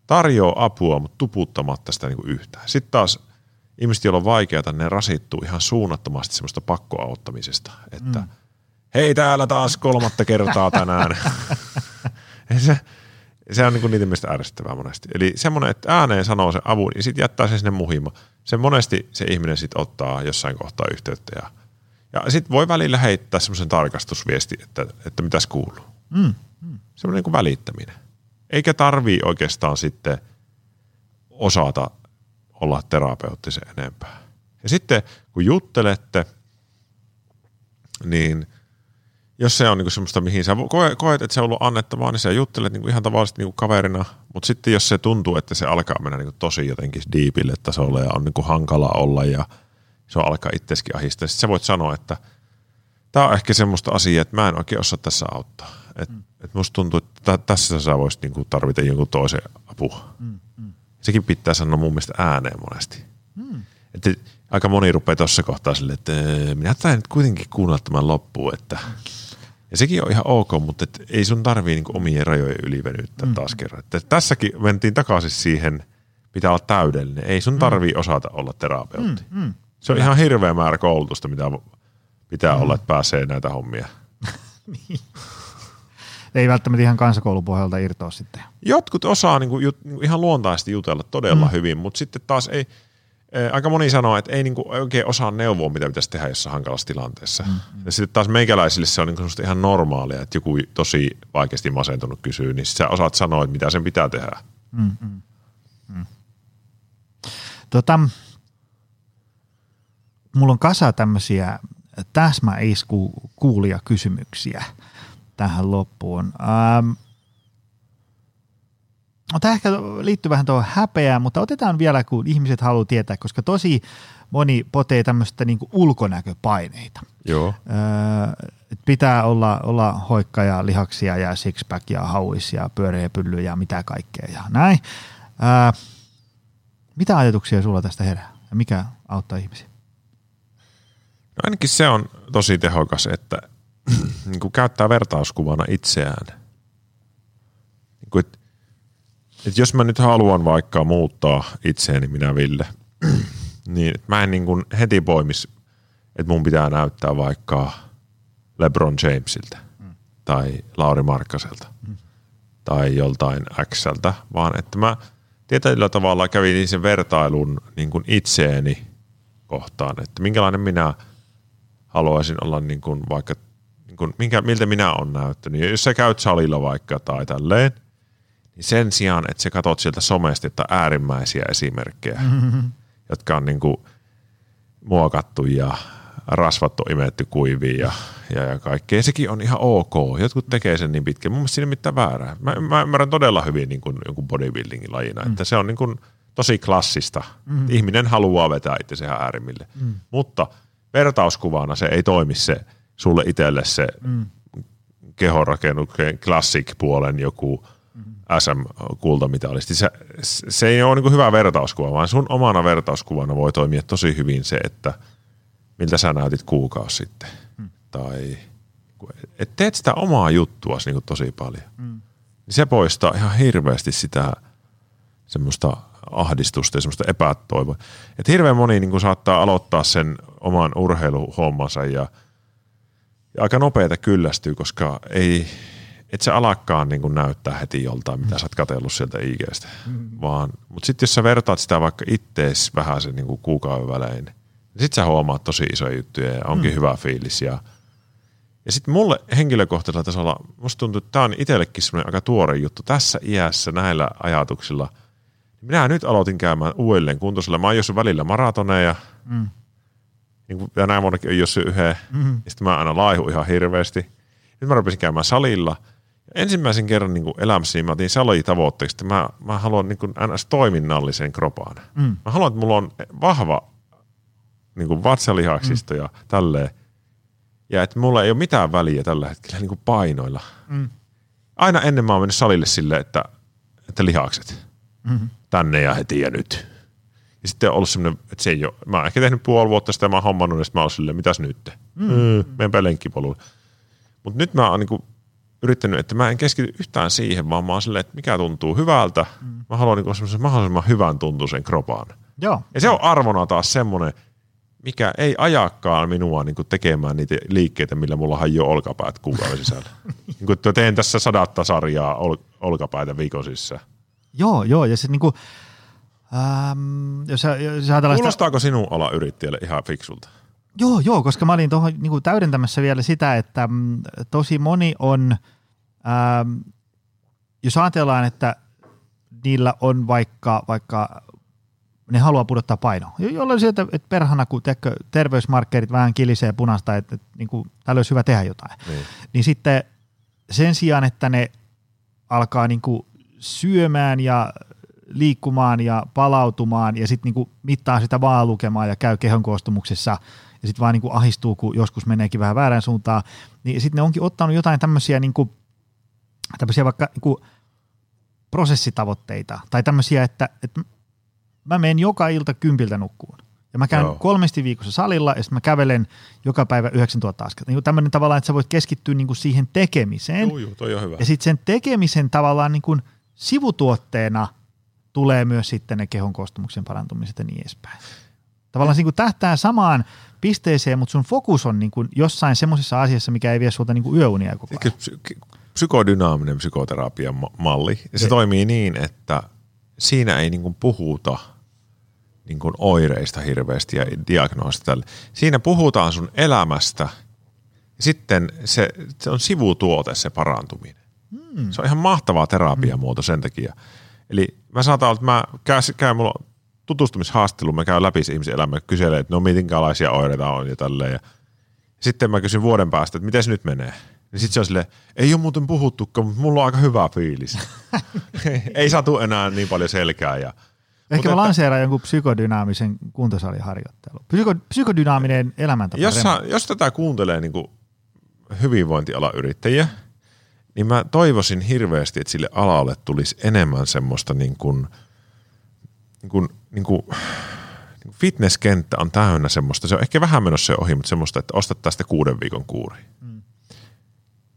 tarjoaa apua, mutta tuputtamatta sitä niin kuin yhtään. Sitten taas ihmiset, joilla on vaikeaa, ne rasittuu ihan suunnattomasti semmoista pakkoauttamisesta, että mm. hei täällä taas kolmatta kertaa tänään. se, se on niin niiden mielestä ärsyttävää monesti. Eli semmoinen, että ääneen sanoo sen avun ja sitten jättää sen sinne muhima. Se monesti se ihminen sitten ottaa jossain kohtaa yhteyttä ja, ja sitten voi välillä heittää semmoisen tarkastusviesti, että, että mitäs kuuluu. Mm. Mm. Semmoinen niin välittäminen. Eikä tarvii oikeastaan sitten osata olla terapeuttisen enempää. Ja sitten kun juttelette, niin jos se on niinku semmoista, mihin sä koet, että se on ollut annettavaa, niin sä juttelet niinku ihan tavallisesti niinku kaverina, mutta sitten jos se tuntuu, että se alkaa mennä niinku tosi jotenkin diipille tasolle ja on niinku hankala olla ja se alkaa itseskin ahistaa, sitten sä voit sanoa, että tämä on ehkä semmoista asiaa, että mä en oikein osaa tässä auttaa. Et, mm. et musta tuntuu, että tässä sä voisit niinku tarvita jonkun toisen apua. Mm, mm. Sekin pitää sanoa mun mielestä ääneen monesti. Mm. Että aika moni rupeaa tuossa kohtaa silleen, että minä tain nyt kuitenkin kuunnella tämän loppuun, että ja sekin on ihan ok, mutta et ei sun tarvii niinku omien rajojen ylivenyttää mm. taas kerran. Että tässäkin mentiin takaisin siihen, pitää olla täydellinen. Ei sun mm. tarvii mm. osata olla terapeutti. Mm. Mm. Se on ihan hirveä määrä koulutusta, mitä pitää mm. olla, että pääsee näitä hommia. niin. Ei välttämättä ihan kansakoulupohjalta irtoa sitten. Jotkut osaa niinku, jut, niinku ihan luontaisesti jutella todella mm. hyvin, mutta sitten taas ei – aika moni sanoo, että ei niinku oikein osaa neuvoa, mitä pitäisi tehdä jossain hankalassa tilanteessa. Mm-hmm. Ja sitten taas meikäläisille se on niinku ihan normaalia, että joku tosi vaikeasti masentunut kysyy, niin sä osaat sanoa, että mitä sen pitää tehdä. Mm-hmm. Mm. Tota, mulla on kasa tämmöisiä täsmäisku kuulia kysymyksiä tähän loppuun. Ähm, No, tämä ehkä liittyy vähän tuohon häpeään, mutta otetaan vielä, kun ihmiset haluaa tietää, koska tosi moni potee tämmöistä niin ulkonäköpaineita. Joo. Öö, pitää olla, olla hoikka ja lihaksia ja sixpack ja hauis ja pyöreä pylly ja mitä kaikkea ja näin. Öö, mitä ajatuksia sulla tästä herää ja mikä auttaa ihmisiä? No ainakin se on tosi tehokas, että niin käyttää vertauskuvana itseään. Niin kuin, että että jos mä nyt haluan vaikka muuttaa itseäni, minä Ville, niin mä en niin kuin heti poimis, että mun pitää näyttää vaikka LeBron Jamesilta mm. tai Lauri Markkaselta mm. tai joltain Xltä, vaan että mä tietyllä tavalla kävin sen vertailun niin kuin itseeni kohtaan, että minkälainen minä haluaisin olla niin kuin vaikka, niin kuin, minkä, miltä minä olen näyttänyt. Ja jos sä käyt salilla vaikka tai tälleen, niin sen sijaan, että sä katot sieltä somesta, että äärimmäisiä esimerkkejä, mm-hmm. jotka on niin kuin muokattu ja rasvattu imetty kuiviin ja, ja, ja kaikkea. Sekin on ihan ok. Jotkut tekee sen niin pitkään. Mun mielestä siinä mitään väärää. Mä, mä ymmärrän todella hyvin niin kuin jonkun bodybuildingin lajina, mm. että se on niin kuin tosi klassista. Mm. Ihminen haluaa vetää itse äärimmille. Mm. Mutta vertauskuvana se ei toimi se sulle itselle se mm. kehonrakennuksen classic-puolen joku – SM-kultamitalisti. Se, se ei ole niin hyvä vertauskuva, vaan sun omana vertauskuvana voi toimia tosi hyvin se, että miltä sä näytit kuukausi sitten. Hmm. Tai et teet sitä omaa juttua niin tosi paljon. Hmm. Niin se poistaa ihan hirveästi sitä semmoista ahdistusta ja semmoista epätoivoa. Että hirveän moni niin saattaa aloittaa sen oman urheiluhommansa ja, ja aika nopeita kyllästyy, koska ei, et se alakkaan niin näyttää heti joltain, mitä sä oot katsellut sieltä IGstä. Mm. Vaan, mutta sitten jos sä vertaat sitä vaikka ittees vähän sen niin kuukauden välein, niin sitten sä huomaat tosi isoja juttuja ja onkin mm. hyvä fiilis. Ja, ja sitten mulle henkilökohtaisella tasolla, musta tuntuu, että tämä on itsellekin semmoinen aika tuore juttu tässä iässä näillä ajatuksilla. Minä nyt aloitin käymään uudelleen kuntoisella. Mä oon välillä maratoneja, mm. Niin kuin, ja näin monakin on jossain yhden. Mm. Ja sitten mä aina laihu ihan hirveästi. Nyt mä rupesin käymään salilla – ensimmäisen kerran niin kuin elämässäni mä otin salitavoitteeksi, että mä, mä haluan niin kuin ns. toiminnallisen kropaan. Mm. Mä haluan, että mulla on vahva niin kuin vatsalihaksista mm. ja tälleen. Ja että mulla ei ole mitään väliä tällä hetkellä niin kuin painoilla. Mm. Aina ennen mä oon mennyt salille silleen, että, että lihakset Mm. tänne ja heti ja nyt. Ja sitten on ollut semmoinen, että se ei ole, mä oon ehkä tehnyt puoli vuotta sitä, mä oon hommannut, ja sitten mä oon silleen, mitäs nyt? Mm. Menenpä lenkkipolulle. Mutta nyt mä oon niinku yrittänyt, että mä en keskity yhtään siihen, vaan mä oon silleen, että mikä tuntuu hyvältä. Mm. Mä haluan niinku semmoisen mahdollisimman hyvän tuntuisen kropaan. Joo. Ja se on arvona taas semmoinen, mikä ei ajakaan minua niin kuin tekemään niitä liikkeitä, millä mulla hajoo olkapäät kuukauden sisällä. niin kuin, teen tässä sadatta sarjaa ol, olkapäitä viikon sisään. Joo, joo, ja se niinku, ähm, jos, jos ajatellaan sitä, Kuulostaako sinun ala yrittäjälle ihan fiksulta? Joo, joo, koska mä olin tuohon niinku täydentämässä vielä sitä, että mm, tosi moni on, ähm, jos ajatellaan, että niillä on vaikka, vaikka ne haluaa pudottaa painoa, jo- jolloin sieltä, että perhana, kun teekö, terveysmarkkerit vähän kilisee punasta, että, että niin kuin, täällä olisi hyvä tehdä jotain, Niin. niin sitten sen sijaan, että ne alkaa niin kuin syömään ja liikkumaan ja palautumaan ja sitten niin mittaa sitä vaan lukemaan ja käy kehon koostumuksessa ja sitten vaan niin kuin ahistuu, kun joskus meneekin vähän väärään suuntaan, niin sitten ne onkin ottanut jotain tämmöisiä, niin kuin, tämmöisiä vaikka niin kuin prosessitavoitteita tai tämmöisiä, että, että mä menen joka ilta kympiltä nukkuun. Ja mä käyn Joo. Joo. kolmesti viikossa salilla ja sitten mä kävelen joka päivä 9000 askelta. Niin tämmöinen tavallaan, että sä voit keskittyä niin kuin siihen tekemiseen. Joo, joo, toi on hyvä. Ja sitten sen tekemisen tavallaan niin kuin sivutuotteena tulee myös sitten ne kehon koostumuksen parantumiset ja niin edespäin. Tavallaan se niin kuin tähtää samaan pisteeseen, mutta sun fokus on niin kuin jossain semmoisessa asiassa, mikä ei vie sulta niin kuin yöunia koko ajan. Psy- psykodynaaminen psykoterapian ma- malli. Se Niin. toimii niin, että siinä ei niin kuin puhuta niin kuin oireista hirveästi ja diagnoosista. Siinä puhutaan sun elämästä ja sitten se, se on sivutuote se parantuminen. Hmm. Se on ihan mahtava terapiamuoto sen takia. Eli mä olla, että mä käyn, käyn mulla on tutustumishaastattelu, mä käyn läpi se ihmisen elämä, kyselen, että no minkälaisia oireita on ja tälleen. Ja sitten mä kysyn vuoden päästä, että miten se nyt menee. Niin sitten se on silleen, ei ole muuten puhuttukaan, mutta mulla on aika hyvä fiilis. ei satu enää niin paljon selkää. Ja, Ehkä Mutta mä että- lanseeraan jonkun psykodynaamisen kuntosaliharjoittelun. Psyko, psykodynaaminen elämäntapa. jos, sä, jos tätä kuuntelee niin hyvinvointialan yrittäjiä, niin mä toivoisin hirveästi, että sille alalle tulisi enemmän semmoista niin kuin, niin kuin, niin kuin, niin kuin fitnesskenttä on täynnä semmoista, se on ehkä vähän menossa se ohi, mutta semmoista, että ostat tästä kuuden viikon kuuri. Mm.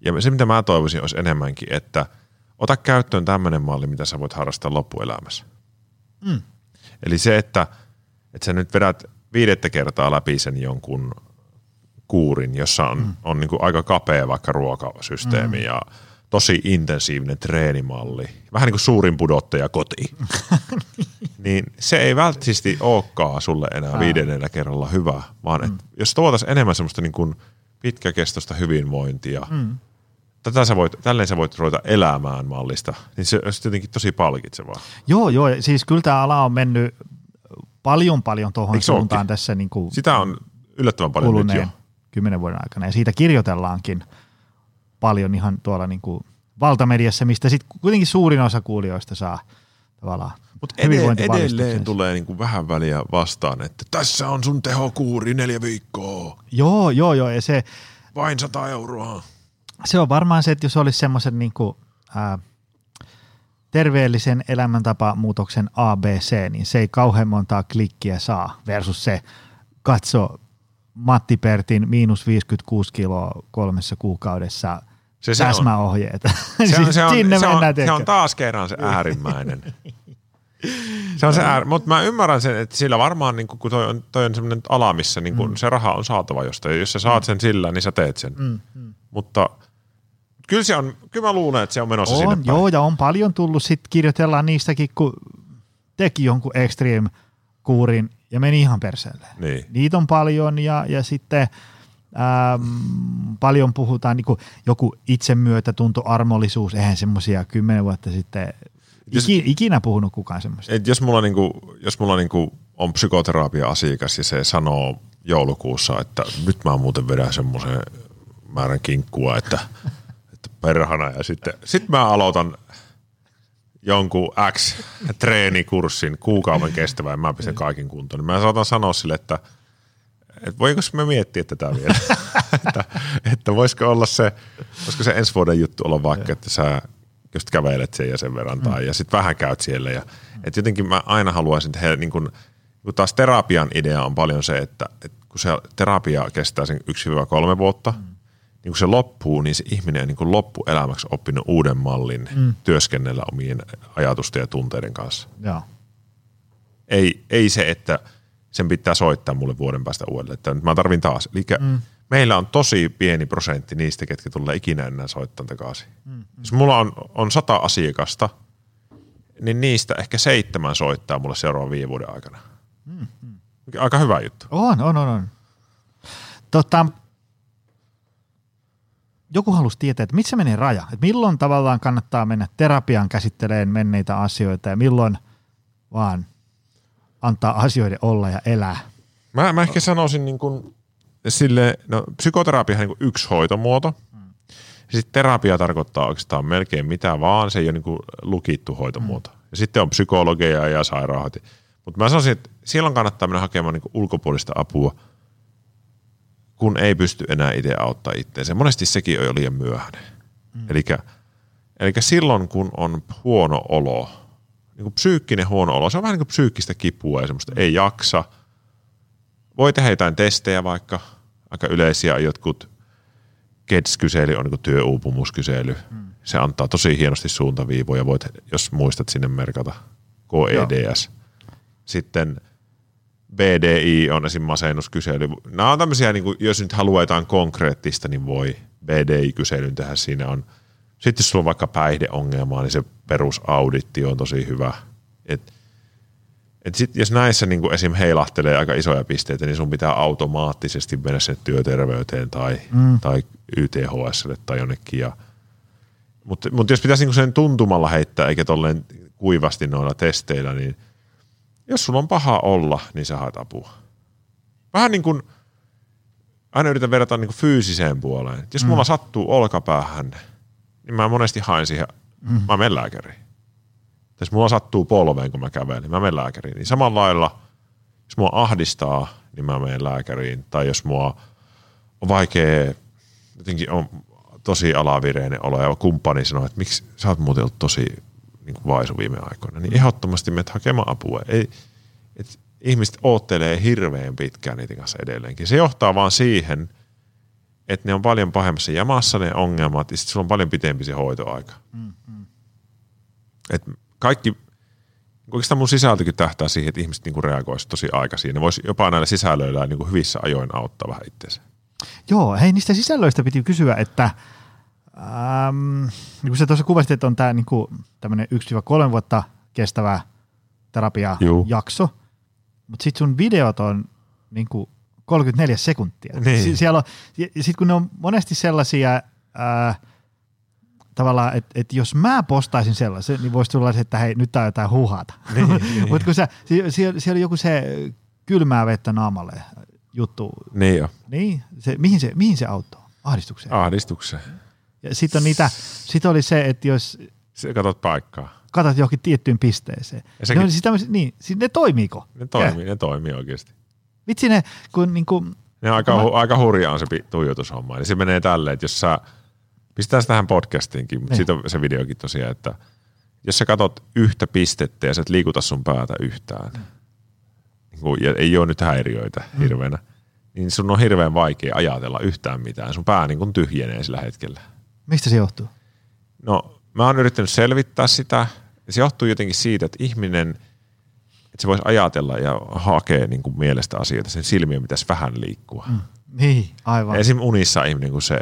Ja se, mitä mä toivoisin, olisi enemmänkin, että ota käyttöön tämmöinen malli, mitä sä voit harrastaa loppuelämässä. Mm. Eli se, että, että sä nyt vedät viidettä kertaa läpi sen jonkun kuurin, jossa on, mm. on niin kuin aika kapea vaikka ruokasysteemi mm. ja tosi intensiivinen treenimalli. Vähän niin kuin suurin pudottaja koti. niin se ei välttämättä olekaan sulle enää Ää. viidennellä kerralla hyvä, vaan mm. että jos tuotaisiin enemmän semmoista niin kuin pitkäkestoista hyvinvointia, mm. tätä sä voit, tälleen sä voit ruveta elämään mallista, niin se olisi jotenkin tosi palkitsevaa. Joo, joo. Siis kyllä tämä ala on mennyt paljon paljon tuohon suuntaan ookin? tässä niin kuin Sitä on yllättävän paljon nyt jo. kuluneen kymmenen vuoden aikana. Ja siitä kirjoitellaankin paljon ihan tuolla niin kuin valtamediassa, mistä sitten kuitenkin suurin osa kuulijoista saa tavallaan Mutta edelleen, edelleen tulee niinku vähän väliä vastaan, että tässä on sun tehokuuri neljä viikkoa, Joo, joo, joo. Ja se, vain 100 euroa. se on varmaan se, että jos olisi semmoisen niin kuin, terveellisen elämäntapamuutoksen ABC, niin se ei kauhean montaa klikkiä saa versus se katso Matti Pertin miinus 56 kiloa kolmessa kuukaudessa Se, se, on, täsmäohjeet. se, on, se, on, Sinne se, on, mennään, se on taas kerran se äärimmäinen. se on se äär, mutta mä ymmärrän sen, että sillä varmaan, niin kun toi on, toi on semmoinen ala, missä niin kun se raha on saatava jostain. Jos sä saat sen sillä, niin sä teet sen. Mm, mm. Mutta kyllä, se on, kyllä mä luulen, että se on menossa sinne On, päin. joo, ja on paljon tullut, sitten kirjoitellaan niistäkin, kun teki jonkun extreme-kuurin ja meni ihan perseelle. Niin. Niitä on paljon ja, ja sitten ähm, paljon puhutaan niin kuin joku itsemyötätunto, armollisuus, eihän semmoisia kymmenen vuotta sitten Jos- iki, ikinä puhunut kukaan semmoista. Et jos mulla, niinku, jos mulla niinku on psykoterapia-asiakas ja se sanoo joulukuussa, että nyt mä muuten vedän semmoisen määrän kinkkua, että, että perhana ja sitten sit mä aloitan jonkun X-treenikurssin kuukauden kestävän ja mä pistän kaiken kuntoon. Niin mä saatan sanoa sille, että, että voinko me miettiä tätä vielä, että, että voisiko olla se, voisiko se ensi vuoden juttu olla vaikka, että sä just kävelet sen ja sen verran tai ja sitten vähän käyt siellä. Ja, että jotenkin mä aina haluaisin tehdä, niin kun, kun taas terapian idea on paljon se, että, että kun se terapia kestää sen 1-3 vuotta, mm niin kun se loppuu, niin se ihminen on niin kuin loppuelämäksi oppinut uuden mallin mm. työskennellä omien ajatusten ja tunteiden kanssa. Joo. Ei, ei se, että sen pitää soittaa mulle vuoden päästä uudelleen, että mä tarvin taas. Eli mm. meillä on tosi pieni prosentti niistä, ketkä tulee ikinä enää soittaa takaisin. Mm. Jos mulla on, on sata asiakasta, niin niistä ehkä seitsemän soittaa mulle seuraavan viiden vuoden aikana. Mm. Aika hyvä juttu. On, on, on. on. Tota, joku halusi tietää, että missä menee raja, että milloin tavallaan kannattaa mennä terapiaan käsitteleen menneitä asioita ja milloin vaan antaa asioiden olla ja elää. Mä, mä ehkä sanoisin niin kuin sille, no psykoterapia on niin kuin yksi hoitomuoto. Hmm. Sitten terapia tarkoittaa oikeastaan melkein mitä vaan, se ei ole niin kuin lukittu hoitomuoto. Hmm. Ja sitten on psykologia ja sairaanhoito. Mutta mä sanoisin, että silloin kannattaa mennä hakemaan niin ulkopuolista apua – kun ei pysty enää itse auttaa itseensä. Monesti sekin on jo liian myöhäinen. Mm. Eli silloin, kun on huono olo, niin kuin psyykkinen huono olo, se on vähän niin kuin psyykkistä kipua ja semmoista ei jaksa. Voi tehdä jotain testejä vaikka, aika yleisiä jotkut KEDS-kysely on niin työuupumuskysely. Mm. Se antaa tosi hienosti suuntaviivoja, voit, jos muistat sinne merkata KEDS. Joo. Sitten – BDI on esim. masennuskysely. Nämä on tämmöisiä, niin kuin, jos nyt haluaa jotain konkreettista, niin voi BDI-kyselyn tehdä. Siinä on, sitten jos sulla on vaikka päihdeongelmaa, niin se perusauditti on tosi hyvä. Et, et sit, jos näissä niin kuin esim. heilahtelee aika isoja pisteitä, niin sun pitää automaattisesti mennä sen työterveyteen tai, mm. tai YTHSlle tai jonnekin. Ja, mutta, mutta jos pitäisi niin sen tuntumalla heittää, eikä tolleen kuivasti noilla testeillä, niin – jos sulla on paha olla, niin sä haet apua. Vähän niin kuin, aina yritän verrata niin kuin fyysiseen puoleen. Jos mm. mulla sattuu olkapäähän, niin mä monesti haen siihen, mm. mä menen lääkäriin. Jos mulla sattuu polveen, kun mä kävelen, niin mä menen lääkäriin. Niin samalla lailla, jos mua ahdistaa, niin mä menen lääkäriin. Tai jos mua on vaikea, jotenkin on tosi alavireinen olo ja kumppani sanoo, että miksi sä oot muuten ollut tosi niin kuin vaisu viime aikoina, niin ehdottomasti menet hakemaan apua. Ei, et ihmiset oottelee hirveän pitkään niiden kanssa edelleenkin. Se johtaa vaan siihen, että ne on paljon pahemmassa jamassa ne ongelmat, ja sitten sulla on paljon pitempi se hoitoaika. Mm, mm. Et kaikki, oikeastaan mun sisältökin tähtää siihen, että ihmiset niinku reagoisivat tosi aikaisin. Ne voisi jopa näillä sisällöillä niinku hyvissä ajoin auttaa vähän itseensä. Joo, hei niistä sisällöistä piti kysyä, että – Ähm, niin kuin sä tuossa kuvasit, että on tämä niin tämmöinen 1-3 vuotta kestävä terapiajakso, mutta sitten sun videot on niin kuin 34 sekuntia. Niin. Sie- siellä on, ja sitten kun ne on monesti sellaisia, ää, tavallaan, että et jos mä postaisin sellaisen, niin voisi tulla se, että hei, nyt tää on jotain huhata. Niin, niin. Mutta kun sä, siellä, siellä oli joku se kylmää vettä naamalle juttu. Niin jo. Niin, se, mihin, se, mihin se auttoi? Ahdistukseen? Ahdistukseen. Ja sitten niitä, sit oli se, että jos... Sä katsot paikkaa. Katsot johonkin tiettyyn pisteeseen. Ja sekin... ne, siis niin, siis ne toimiiko? Ne toimii, ja. ne toimii oikeasti. Vitsi ne, kun niinku... Ne aika, mä... aika hurjaa on se tuijotushomma. Eli se menee tälleen, että jos sä, pistää tähän podcastiinkin, mutta niin. siitä on se videokin tosiaan, että jos sä katot yhtä pistettä ja sä et liikuta sun päätä yhtään, mm. niin ja ei ole nyt häiriöitä mm. hirveänä, niin sun on hirveän vaikea ajatella yhtään mitään. Sun pää niin kuin tyhjenee sillä hetkellä. Mistä se johtuu? No, mä oon yrittänyt selvittää sitä. Se johtuu jotenkin siitä, että ihminen, että se voisi ajatella ja hakea niin kuin mielestä asioita, sen silmien pitäisi vähän liikkua. Mm. Niin, aivan. Esimerkiksi unissa ihminen, kun se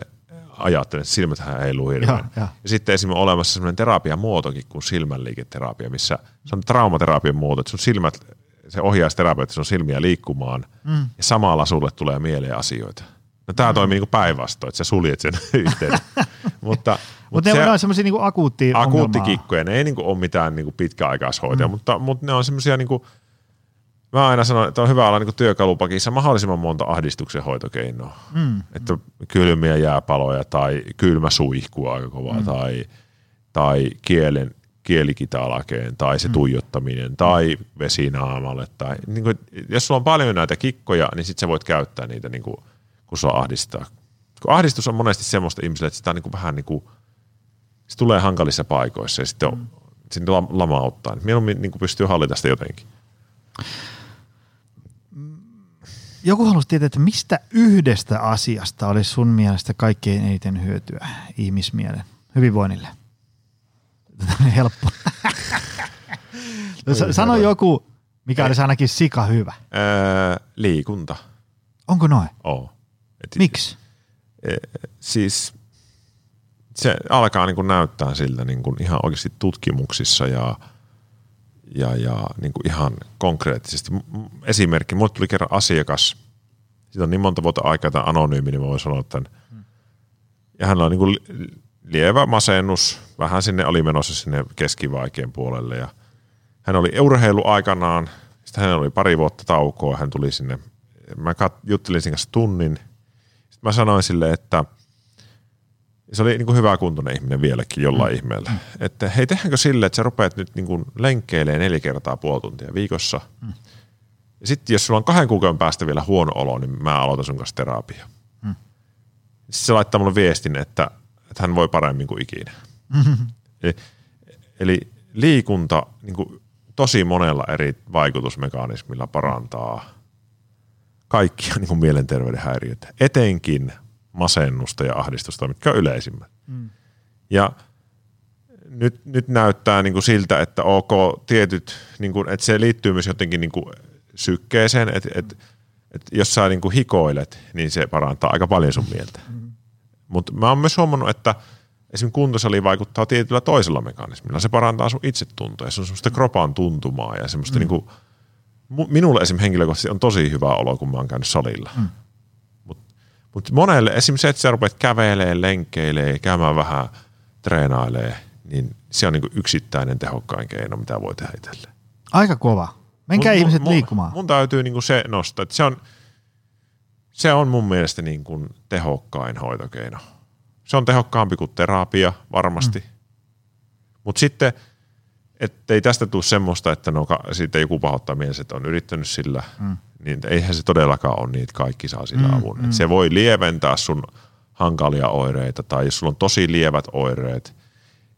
ajattelee, että silmäthän heiluu hirveän. Ja, ja. ja sitten esimerkiksi on olemassa sellainen terapiamuotokin kuin silmänliiketerapia, missä se on traumaterapian muoto, että sun silmät, se ohjaisi terapeutti sun silmiä liikkumaan mm. ja samalla sulle tulee mieleen asioita. No tämä mm. toimii niin päinvastoin, että sä suljet sen yhteen. mutta, mutta ne on semmoisia niin akuuttia Akuuttikikkoja, ne ei niin kuin ole mitään niin pitkäaikaishoitoja, mm. mutta, mutta ne on semmoisia niin mä aina sanon, että on hyvä olla niin työkalupakissa mahdollisimman monta ahdistuksen hoitokeinoa. Mm. Että kylmiä jääpaloja tai kylmä suihku aika kova mm. tai, tai kielen, kielikitalakeen tai se tuijottaminen tai vesinaamalle. Tai, niin kuin, jos sulla on paljon näitä kikkoja, niin sitten sä voit käyttää niitä, niin kuin, kun sua ahdistaa. Kun ahdistus on monesti semmoista ihmisille, että sitä on niin kuin vähän niin kuin, se tulee hankalissa paikoissa ja sitten on, mm. sitten lamauttaa. Mieluummin niin pystyy hallita sitä jotenkin. Joku halusi tietää, että mistä yhdestä asiasta olisi sun mielestä kaikkein eniten hyötyä ihmismielen hyvinvoinnille? Tämä on helppo. Sano joku, mikä olisi ainakin sika hyvä. Öö, liikunta. Onko noin? Oo. Miksi? E, siis se alkaa niin kuin näyttää siltä niin kuin ihan oikeasti tutkimuksissa ja, ja, ja niin kuin ihan konkreettisesti. Esimerkki, mulle tuli kerran asiakas, siitä on niin monta vuotta aikaa tämä anonyymi, niin mä voin sanoa tämän. Ja hänellä on niin kuin lievä masennus, vähän sinne oli menossa sinne keskivaikeen puolelle ja hän oli urheilu aikanaan, sitten hänellä oli pari vuotta taukoa, hän tuli sinne, mä kat, juttelin sen kanssa tunnin, sitten mä sanoin sille, että se oli niin kuin hyvä kuntoinen ihminen vieläkin jollain mm. ihmeellä. Että hei, tehdäänkö sille, että sä rupeat nyt niin kuin lenkkeilee neljä kertaa puoli tuntia viikossa. Mm. Ja sitten jos sulla on kahden kuukauden päästä vielä huono olo, niin mä aloitan sun kanssa terapia. Mm. Sitten se laittaa mulle viestin, että että hän voi paremmin kuin ikinä. Mm-hmm. Eli, eli liikunta niin kuin tosi monella eri vaikutusmekanismilla parantaa kaikkia niin kuin mielenterveyden häiriöitä, etenkin masennusta ja ahdistusta, mitkä on yleisimmät. Mm. Ja nyt, nyt näyttää niin kuin siltä, että ok, tietyt, niin kuin, että se liittyy myös jotenkin niin kuin sykkeeseen, että, että, että jos sä niin kuin hikoilet, niin se parantaa aika paljon sun mieltä. Mm. Mutta mä oon myös huomannut, että esimerkiksi kuntosali vaikuttaa tietyllä toisella mekanismilla. Se parantaa sun itsetuntoa ja se on semmoista kropan tuntumaa ja semmoista mm. niinku, minulle esimerkiksi henkilökohtaisesti on tosi hyvä olo, kun mä oon käynyt salilla. Mm. Mutta mut monelle esimerkiksi se, että sä rupeat kävelee, lenkkeilee, käymään vähän, treenailee, niin se on niinku yksittäinen tehokkain keino, mitä voi tehdä itselle. Aika kova. Menkää mun, ihmiset mun, liikkumaan. Mun täytyy niinku se nostaa, että se on – se on mun mielestä niin kuin tehokkain hoitokeino. Se on tehokkaampi kuin terapia varmasti. Mm. Mutta sitten, ettei tästä tule semmoista, että no, sitten joku pahoittaa mielessä, että on yrittänyt sillä, mm. Niin eihän se todellakaan ole niin, että kaikki saa sillä mm, avun. Mm. se voi lieventää sun hankalia oireita, tai jos sulla on tosi lievät oireet,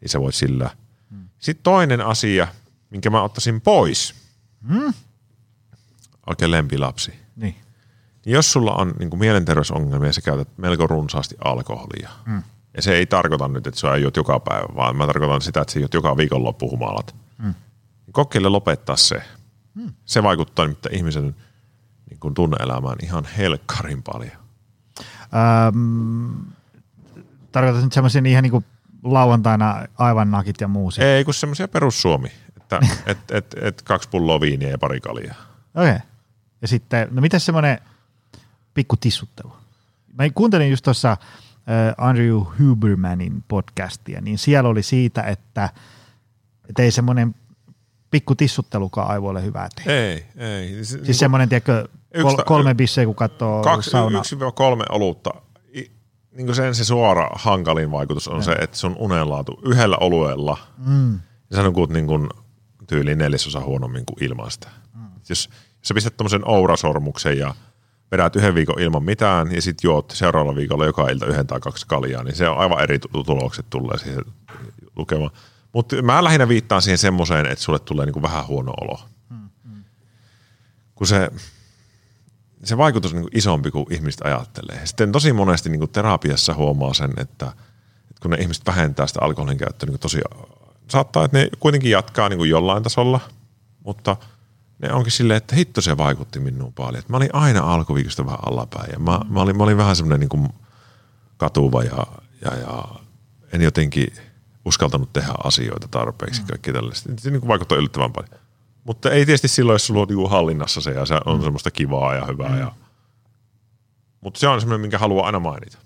niin se voit sillä. Mm. Sitten toinen asia, minkä mä ottaisin pois, mm. oikein lempilapsi. Niin niin jos sulla on niin kuin mielenterveysongelmia, sä käytät melko runsaasti alkoholia. Mm. Ja se ei tarkoita nyt, että sä juot joka päivä, vaan mä tarkoitan sitä, että sä juot joka viikonloppu humalat. Mm. Niin kokeile lopettaa se. Mm. Se vaikuttaa nimittäin ihmisen niin kuin tunne-elämään ihan helkkarin paljon. Ähm, tarkoitat nyt semmoisia ihan niin kuin lauantaina aivan nakit ja muu. Ei, kun semmoisia perussuomi, että et, et, et, kaksi pulloa viiniä ja pari kaljaa. Okei. Okay. Ja sitten, no miten semmoinen – pikku tissuttelu. Mä kuuntelin just tuossa äh, Andrew Hubermanin podcastia, niin siellä oli siitä, että, että ei semmoinen pikku tissuttelukaan aivoille hyvää tee. Ei, ei. Siis, siis niin semmoinen, tiedätkö, kol, kolme bissejä, kun katsoo kaksi, sauna. Yksi kolme olutta. Niin sen se suora hankalin vaikutus on ja. se, että sun unenlaatu yhdellä olueella, mm. ja sä nukut niin kuin tyyli neljäsosa huonommin kuin ilman sitä. Mm. Jos, jos sä pistät tuommoisen ourasormuksen ja – vedät yhden viikon ilman mitään ja sitten juot seuraavalla viikolla joka ilta yhden tai kaksi kaljaa, niin se on aivan eri tulokset tulee siihen lukemaan. Mutta mä lähinnä viittaan siihen semmoiseen, että sulle tulee niinku vähän huono olo. Hmm, hmm. Kun se, se vaikutus on niinku isompi kuin ihmiset ajattelee. Sitten tosi monesti niinku terapiassa huomaa sen, että, että kun ne ihmiset vähentää sitä alkoholin käyttöä niinku tosi, saattaa, että ne kuitenkin jatkaa niinku jollain tasolla, mutta – ne onkin silleen, että hitto se vaikutti minuun paljon. mä olin aina alkuviikosta vähän allapäin ja mä, mä, olin, mä olin vähän semmoinen niin katuva ja, ja, ja en jotenkin uskaltanut tehdä asioita tarpeeksi. Mm. Kaikki tällaista. Se niin vaikuttaa yllättävän paljon. Mutta ei tietysti silloin, jos sulla on niin hallinnassa se ja se on mm. semmoista kivaa ja hyvää. Mm. Ja... Mutta se on semmoinen, minkä haluaa aina mainita.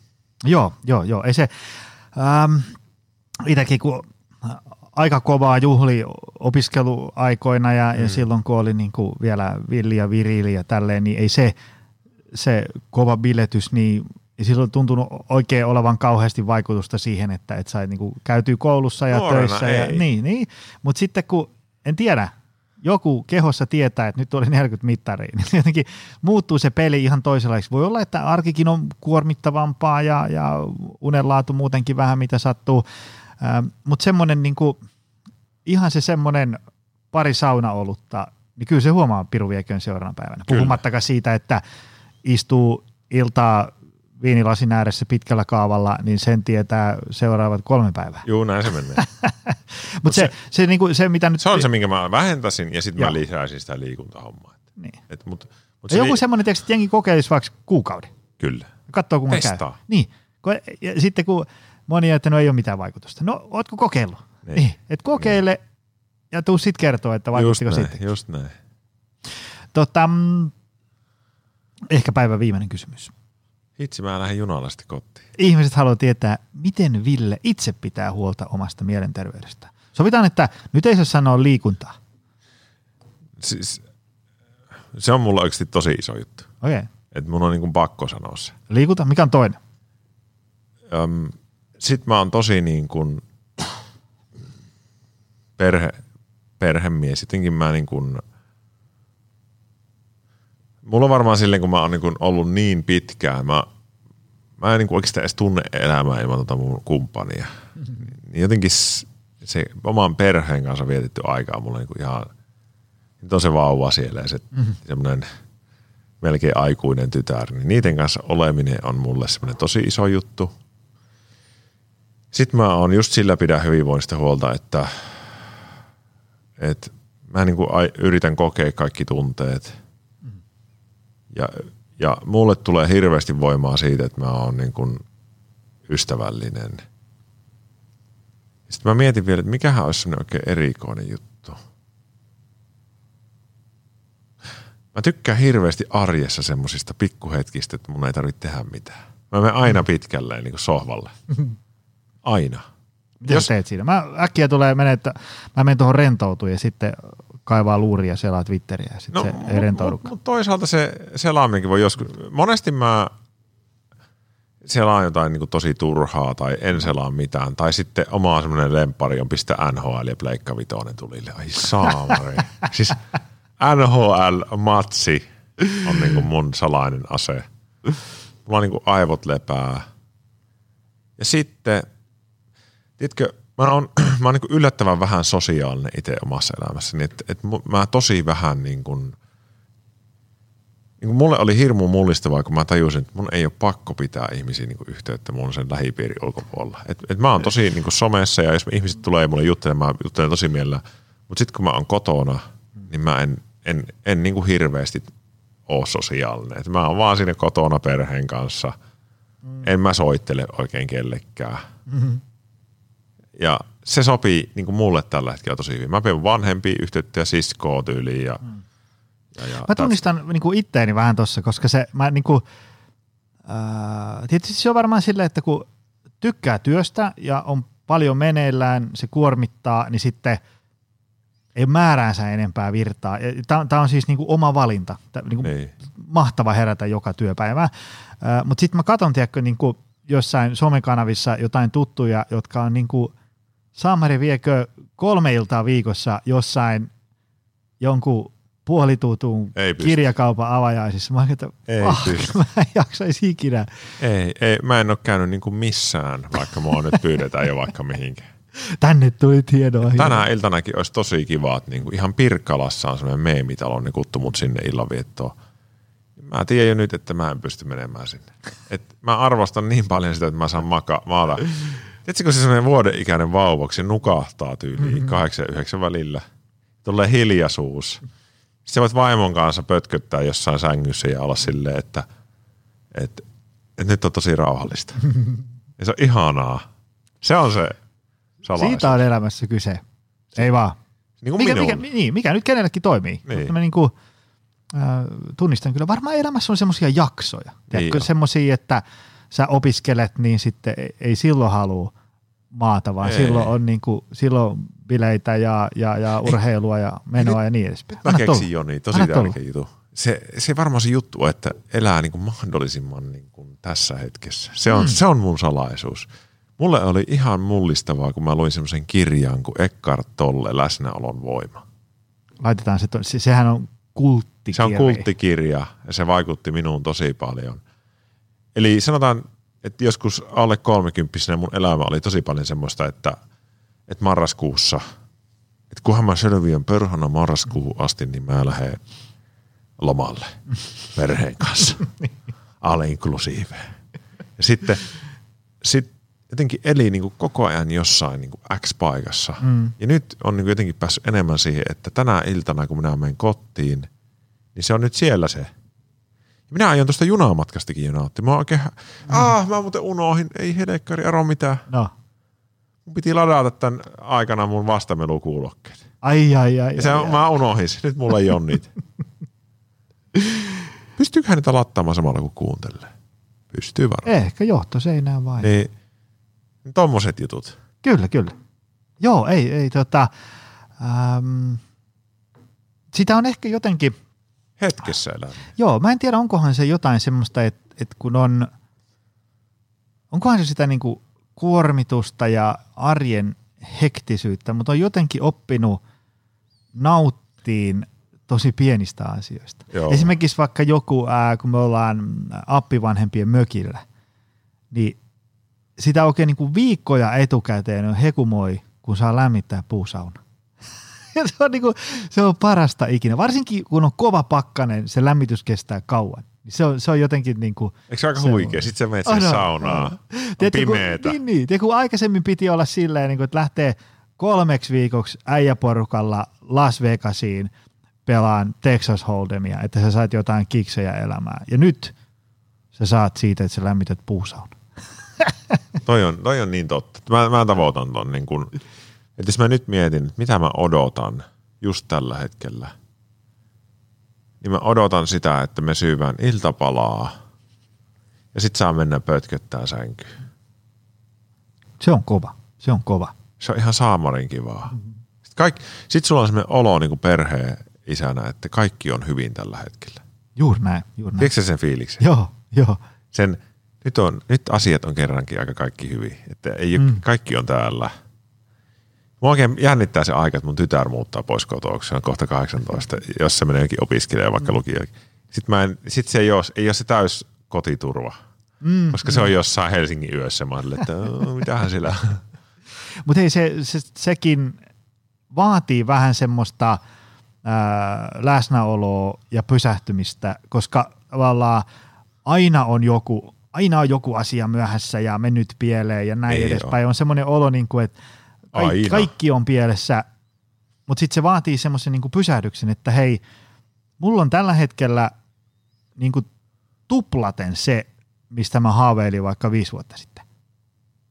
Joo, joo, joo. Ei se, ähm, itsekin kun aika kovaa juhli opiskeluaikoina ja, mm. ja silloin kun oli niin kuin vielä villi ja virili ja tälleen, niin ei se, se kova biletys, niin ei silloin tuntunut oikein olevan kauheasti vaikutusta siihen, että et sai niin kuin käytyy koulussa ja Nuorena töissä. Ja, ei. niin, niin. Mutta sitten kun, en tiedä, joku kehossa tietää, että nyt oli 40 mittariin, niin jotenkin muuttuu se peli ihan toisenlaiseksi. Voi olla, että arkikin on kuormittavampaa ja, ja unenlaatu muutenkin vähän mitä sattuu, ähm, mutta semmoinen niin kuin, ihan se semmoinen pari saunaolutta, niin kyllä se huomaa piru vieköön seuraavana päivänä. Kyllä. Puhumattakaan siitä, että istuu iltaa viinilasin ääressä pitkällä kaavalla, niin sen tietää seuraavat kolme päivää. Juu, näin se menee. Mutta se, se, se, niinku, se, mitä nyt... Se on se, minkä mä vähentäisin ja sitten mä lisäisin sitä liikuntahommaa. Niin. Et, mut, mut se joku li- semmoinen, että jengi kokeilisi vaikka kuukauden. Kyllä. Katsoo, kun käy. Testaa. Niin. Ko- Ja sitten kun moni on, että no ei ole mitään vaikutusta. No, ootko kokeillut? Niin. Niin. Et kokeile ja tuu sitten kertoa, että Just vaikuttiko näin, sitten. just näin. Tota, mm, ehkä päivän viimeinen kysymys. Hitsi, mä lähden junalla sitten kotiin. Ihmiset haluaa tietää, miten Ville itse pitää huolta omasta mielenterveydestä. Sovitaan, että nyt ei saa sanoa liikuntaa. Siis, se on mulla oikeasti tosi iso juttu. Okei. Okay. Että mun on niin kuin pakko sanoa se. Liikunta, mikä on toinen? Öm, sit mä oon tosi niin kuin perhe, perhemies. Jotenkin mä niin kuin, mulla on varmaan silleen, kun mä oon niin ollut niin pitkään, mä, mä en niin oikeastaan edes tunne elämää ilman tota mun kumppania. Niin jotenkin se oman perheen kanssa vietetty aikaa mulla niin ihan, nyt on se vauva siellä ja se mm-hmm. semmoinen melkein aikuinen tytär, niin niiden kanssa oleminen on mulle semmoinen tosi iso juttu. Sitten mä oon just sillä pidän hyvinvoinnista huolta, että, että mä niin kuin yritän kokea kaikki tunteet. Ja, ja mulle tulee hirveästi voimaa siitä, että mä oon niin kuin ystävällinen. Sitten mä mietin vielä, että mikähän olisi semmoinen oikein erikoinen juttu. Mä tykkään hirveästi arjessa semmosista pikkuhetkistä, että mun ei tarvitse tehdä mitään. Mä menen aina pitkälleen niin kuin sohvalle. Aina. Mitä Jos- Jos... teet siinä? Mä äkkiä tulee menee, että mä menen tuohon rentoutuun ja sitten kaivaa luuria ja selaa Twitteriä ja sitten no, se ei rentoudukaan. Mutta toisaalta se selaaminenkin voi joskus, monesti mä selaan jotain niin tosi turhaa tai en selaa mitään. Tai sitten oma semmoinen lempari on pistä NHL ja Pleikka Vitoinen tulille. Ai saamari. siis NHL-matsi on niin kuin mun salainen ase. Mulla on niin kuin aivot lepää. Ja sitten, tiedätkö, mä oon, mä oon niin yllättävän vähän sosiaalinen itse omassa elämässäni. Että et mu- mä tosi vähän niin kuin, niin kuin mulle oli hirmu mullistavaa, kun mä tajusin, että mun ei ole pakko pitää ihmisiä niin kuin yhteyttä mun sen lähipiirin ulkopuolella. Et, et mä oon tosi niin kuin somessa ja jos ihmiset tulee mulle juttelemaan, mä juttelen tosi mielellä. Mutta sitten kun mä oon kotona, niin mä en, en, en niin kuin hirveästi ole sosiaalinen. Et mä oon vaan siinä kotona perheen kanssa. En mä soittele oikein kellekään. Ja se sopii niin kuin mulle tällä hetkellä tosi hyvin. Mä pidän vanhempia yhteyttä ja siskoa tyyliin. Ja, ja, ja Mä tunnistan niin kuin itteeni vähän tossa, koska se, mä niin kuin, ää, tietysti se on varmaan silleen, että kun tykkää työstä ja on paljon meneillään, se kuormittaa, niin sitten ei ole määräänsä enempää virtaa. Tämä on siis niin kuin oma valinta. Tää, niin kuin Niin. mahtava herätä joka työpäivä. Mutta sitten mä katson, tiedätkö, niin kuin jossain somekanavissa jotain tuttuja, jotka on niin kuin, Saamari viekö kolme iltaa viikossa jossain jonkun pysty. kirjakaupan avajaisissa. Mä oon, että Ei pysty. mä en jaksaisi ikinä. Ei, ei, mä en ole käynyt niin kuin missään, vaikka mua nyt pyydetään jo vaikka mihinkään. Tänne tuli tietoa. Tänä iltanakin olisi tosi kiva, että niin kuin ihan Pirkkalassa on semmoinen meemitalo, niin kuttu mut sinne illanviettoon. Mä tiedän jo nyt, että mä en pysty menemään sinne. Et mä arvostan niin paljon sitä, että mä saan maka, maata. Tiedätkö, kun se semmoinen vuoden ikäinen vauvaksi nukahtaa tyyliin kahdeksan ja yhdeksän välillä. Tulee hiljaisuus. Sitten voit vaimon kanssa pötköttää jossain sängyssä ja olla silleen, että, että, että nyt on tosi rauhallista. Ja se on ihanaa. Se on se salaisuus. Siitä on elämässä kyse. Ei vaan. niin Mikä, mikä, niin, mikä nyt kenellekin toimii. Niin. Mutta mä niin kuin, äh, tunnistan kyllä. Varmaan elämässä on semmoisia jaksoja. Niin semmoisia, että sä opiskelet, niin sitten ei, ei silloin halua maata, vaan Ei. silloin on, niin kuin, silloin bileitä ja, ja, ja urheilua ja menoa ja niin edespäin. Mä keksin. Joni, tosi Anna tärkeä juttu. Se, se varmaan se juttu on, että elää niin kuin mahdollisimman niin kuin tässä hetkessä. Se on, mm. se on mun salaisuus. Mulle oli ihan mullistavaa, kun mä luin semmoisen kirjan kuin Eckhart Tolle, Läsnäolon voima. Laitetaan se, to- se, sehän on kulttikirja. Se on kulttikirja ja se vaikutti minuun tosi paljon. Eli sanotaan, että joskus alle kolmekymppisenä mun elämä oli tosi paljon semmoista, että, että marraskuussa, että kunhan mä selviän perhana marraskuuhun asti, niin mä lähden lomalle perheen kanssa. Alle inklusiive. Ja sitten sit jotenkin eli niin kuin koko ajan jossain niin kuin X-paikassa. Mm. Ja nyt on niin kuin jotenkin päässyt enemmän siihen, että tänä iltana, kun minä menen kotiin, niin se on nyt siellä se. Minä aion tuosta junamatkastakin junautti. Mä oikein, mm. ah, mä muuten unohin, ei helkkari, aro mitään. No, Mun piti ladata tämän aikana mun vastamelukuulokkeet. ai ai ai. Ja se ai, mä unohdin sen. Nyt mulla ei ole niitä. Pystyyköhän niitä lattaamaan samalla kun kuuntelee? Pystyy varmaan. Ehkä johtoseinään vain. Niin, tommoset jutut. Kyllä, kyllä. Joo, ei, ei tota, äm, sitä on ehkä jotenkin, Hetkessä elämä. joo, mä en tiedä onkohan se jotain semmoista, että, että kun on, onkohan se sitä niinku kuormitusta ja arjen hektisyyttä, mutta on jotenkin oppinut nauttiin tosi pienistä asioista. Joo. Esimerkiksi vaikka joku, ää, kun me ollaan appivanhempien mökillä, niin sitä oikein niin kuin viikkoja etukäteen on hekumoi, kun saa lämmittää puusauna. Se on, niin kuin, se on parasta ikinä. Varsinkin kun on kova pakkanen, se lämmitys kestää kauan. Niin Se on, se on jotenkin niin kuin, Eikö se aika Se on- huikea? Sitten sä menet on, saunaan. Tiedätkö, kun, pimeetä. niin, niin. Tiedätkö, kun aikaisemmin piti olla silleen, niin kuin, että lähtee kolmeksi viikoksi äijäporukalla Las Vegasiin pelaan Texas Hold'emia, että sä saat jotain kiksejä elämään. Ja nyt sä saat siitä, että sä lämmität puusauna. Toi on, toi on niin totta. Mä, mä tavoitan ton niin kun, että jos mä nyt mietin, että mitä mä odotan just tällä hetkellä, niin mä odotan sitä, että me syyvään iltapalaa ja sit saa mennä pötköttää sänkyyn. Se on kova. Se on kova. Se on ihan saamarin kivaa. Sitten, kaik, sit sulla on semmoinen olo niin perheen isänä, että kaikki on hyvin tällä hetkellä. Juuri näin. Juuri näin. Tiedätkö sen fiiliksen? Joo, joo. sen, nyt, on, nyt asiat on kerrankin aika kaikki hyvin. Että ei, mm. Kaikki on täällä. Mua oikein jännittää se aika, että mun tytär muuttaa pois kotoa, kun se on kohta 18, jos se menee opiskelemaan vaikka mm. lukioon. Sitten, mä en, sit se ei ole, ei ole se täys kotiturva, mm, koska mm. se on jossain Helsingin yössä. Mä olin, että "Oo, mitähän sillä Mutta hei, se, se, sekin vaatii vähän semmoista ää, läsnäoloa ja pysähtymistä, koska tavallaan aina on joku, aina on joku asia myöhässä ja mennyt pieleen ja näin Niin edespäin. On semmoinen olo, niin kuin, että kaikki, Aina. kaikki on pielessä, mutta sitten se vaatii semmoisen niin kuin pysähdyksen, että hei, mulla on tällä hetkellä niin kuin tuplaten se, mistä mä haaveilin vaikka viisi vuotta sitten.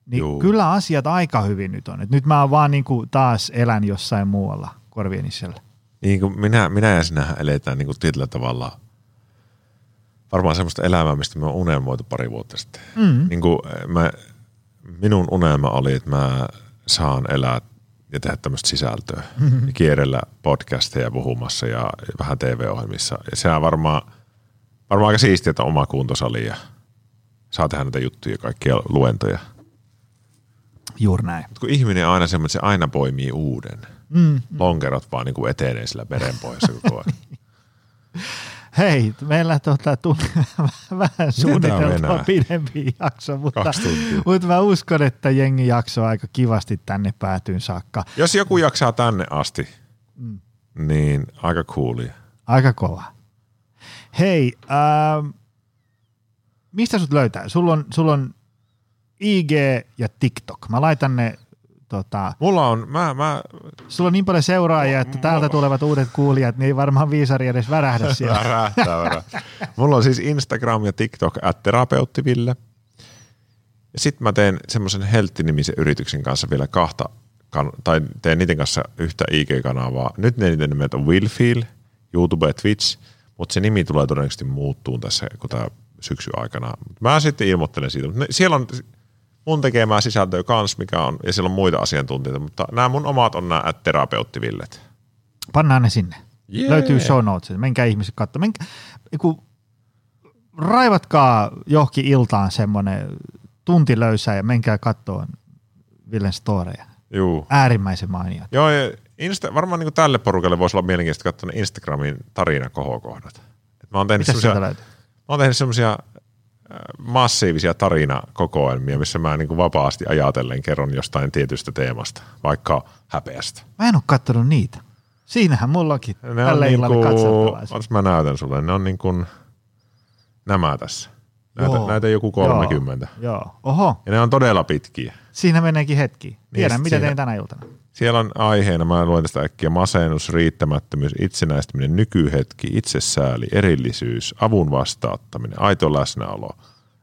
Niin Juu. kyllä asiat aika hyvin nyt on. Et nyt mä vaan niin kuin taas elän jossain muualla korvienisellä. niin kuin minä, minä ja sinähän eletään niin kuin tietyllä tavalla varmaan semmoista elämää, mistä me on unelmoitu pari vuotta sitten. Mm. Niin kuin mä, minun unelma oli, että mä saan elää ja tehdä tämmöistä sisältöä. Mm-hmm. Ja kierrellä podcasteja puhumassa ja vähän TV-ohjelmissa. Ja sehän on varmaan, varmaan aika siistiä, että oma kuntosali ja saa tehdä näitä juttuja, kaikkia luentoja. Juuri näin. Mutta kun ihminen on aina semmoinen, että se aina poimii uuden. Mm. Lonkerot vaan niin kuin etenee sillä verenpohjassa koko ajan. Hei, meillä tota, tunne, vähän suunniteltua pidempi jakso, mutta, mutta mä uskon, että jengi jaksoi aika kivasti tänne päätyyn saakka. Jos joku jaksaa tänne asti, niin aika coolia. Aika kova. Hei, ähm, mistä sut löytää? Sulla on, sulla on IG ja TikTok. Mä laitan ne, tota, Mulla on, mä, mä sulla on niin paljon seuraajia, että täältä tulevat uudet kuulijat, niin ei varmaan viisari edes värähdä siellä. Värähtää, värähtää. Mulla on siis Instagram ja TikTok at terapeuttiville. Ja sitten mä teen semmoisen Heltti-nimisen yrityksen kanssa vielä kahta, kan- tai teen niiden kanssa yhtä IG-kanavaa. Nyt ne niiden nimet on Willfeel, YouTube ja Twitch, mutta se nimi tulee todennäköisesti muuttuu tässä, kun tämä syksy aikana. Mä sitten ilmoittelen siitä. Mut ne, siellä on, mun tekemää sisältöä kans, mikä on, ja siellä on muita asiantuntijoita, mutta nämä mun omat on nämä terapeuttivillet. Pannaan ne sinne. Jee. Löytyy show notes. Menkää ihmiset katsomaan. Menkää, kun raivatkaa johonkin iltaan semmoinen tunti löysää ja menkää katsoa Villen storeja. Juu. Äärimmäisen mainio. Joo, ja Insta, varmaan niin tälle porukalle voisi olla mielenkiintoista katsoa Instagramin tarinakohokohdat. Et mä oon tehnyt semmosia, mä oon tehnyt semmosia massiivisia tarinakokoelmia, missä mä niin kuin vapaasti ajatellen kerron jostain tietystä teemasta, vaikka häpeästä. Mä en ole kattonut niitä. Siinähän mullakin Ne tälle on niinku, katsottavaa. otas mä näytän sulle, ne on niin kuin nämä tässä. Näitä, Joo. näitä joku 30. Joo. Joo. Oho, Ja ne on todella pitkiä. siinä meneekin hetki. Tiedän, sit mitä siinä- tein tänä iltana. Siellä on aiheena, mä luen tästä äkkiä, masennus, riittämättömyys, itsenäistyminen, nykyhetki, itsesääli, erillisyys, avun vastaattaminen, aito läsnäolo,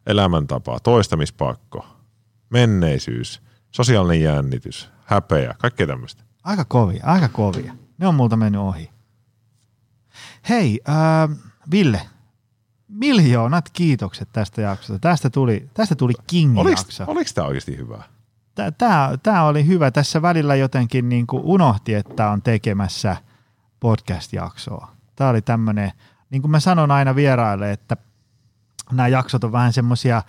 elämäntapa, toistamispakko, menneisyys, sosiaalinen jännitys, häpeä, kaikkea tämmöistä. Aika kovia, aika kovia. Ne on multa mennyt ohi. Hei, äh, Ville, miljoonat kiitokset tästä jaksosta. Tästä tuli, tästä tuli Oliko, King-jakso. oliko tämä oikeasti hyvä? Tämä, tämä oli hyvä. Tässä välillä jotenkin niin kuin unohti, että on tekemässä podcast-jaksoa. Tämä oli tämmöinen, niin kuin mä sanon aina vieraille, että nämä jaksot on vähän semmoisia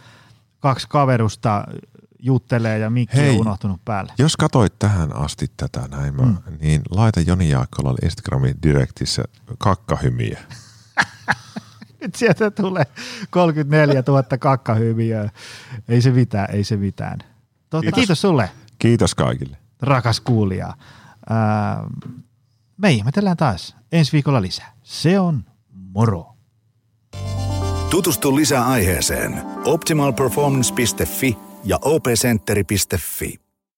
kaksi kaverusta juttelee ja mikki Hei. on unohtunut päälle. Jos katoit tähän asti tätä näin, mä, mm. niin laita Joni Jaakkolalle Instagramin direktissä kakkahymiä. Nyt sieltä tulee 34 000 kakkahymiöä. Ei se mitään, ei se mitään. Totta, kiitos. Kiitos. kiitos sulle, Kiitos kaikille. rakas kuulija. Ää, me ihmetellään taas ensi viikolla lisää. Se on moro. Tutustu lisää aiheeseen optimalperformance.fi ja opcenteri.fi.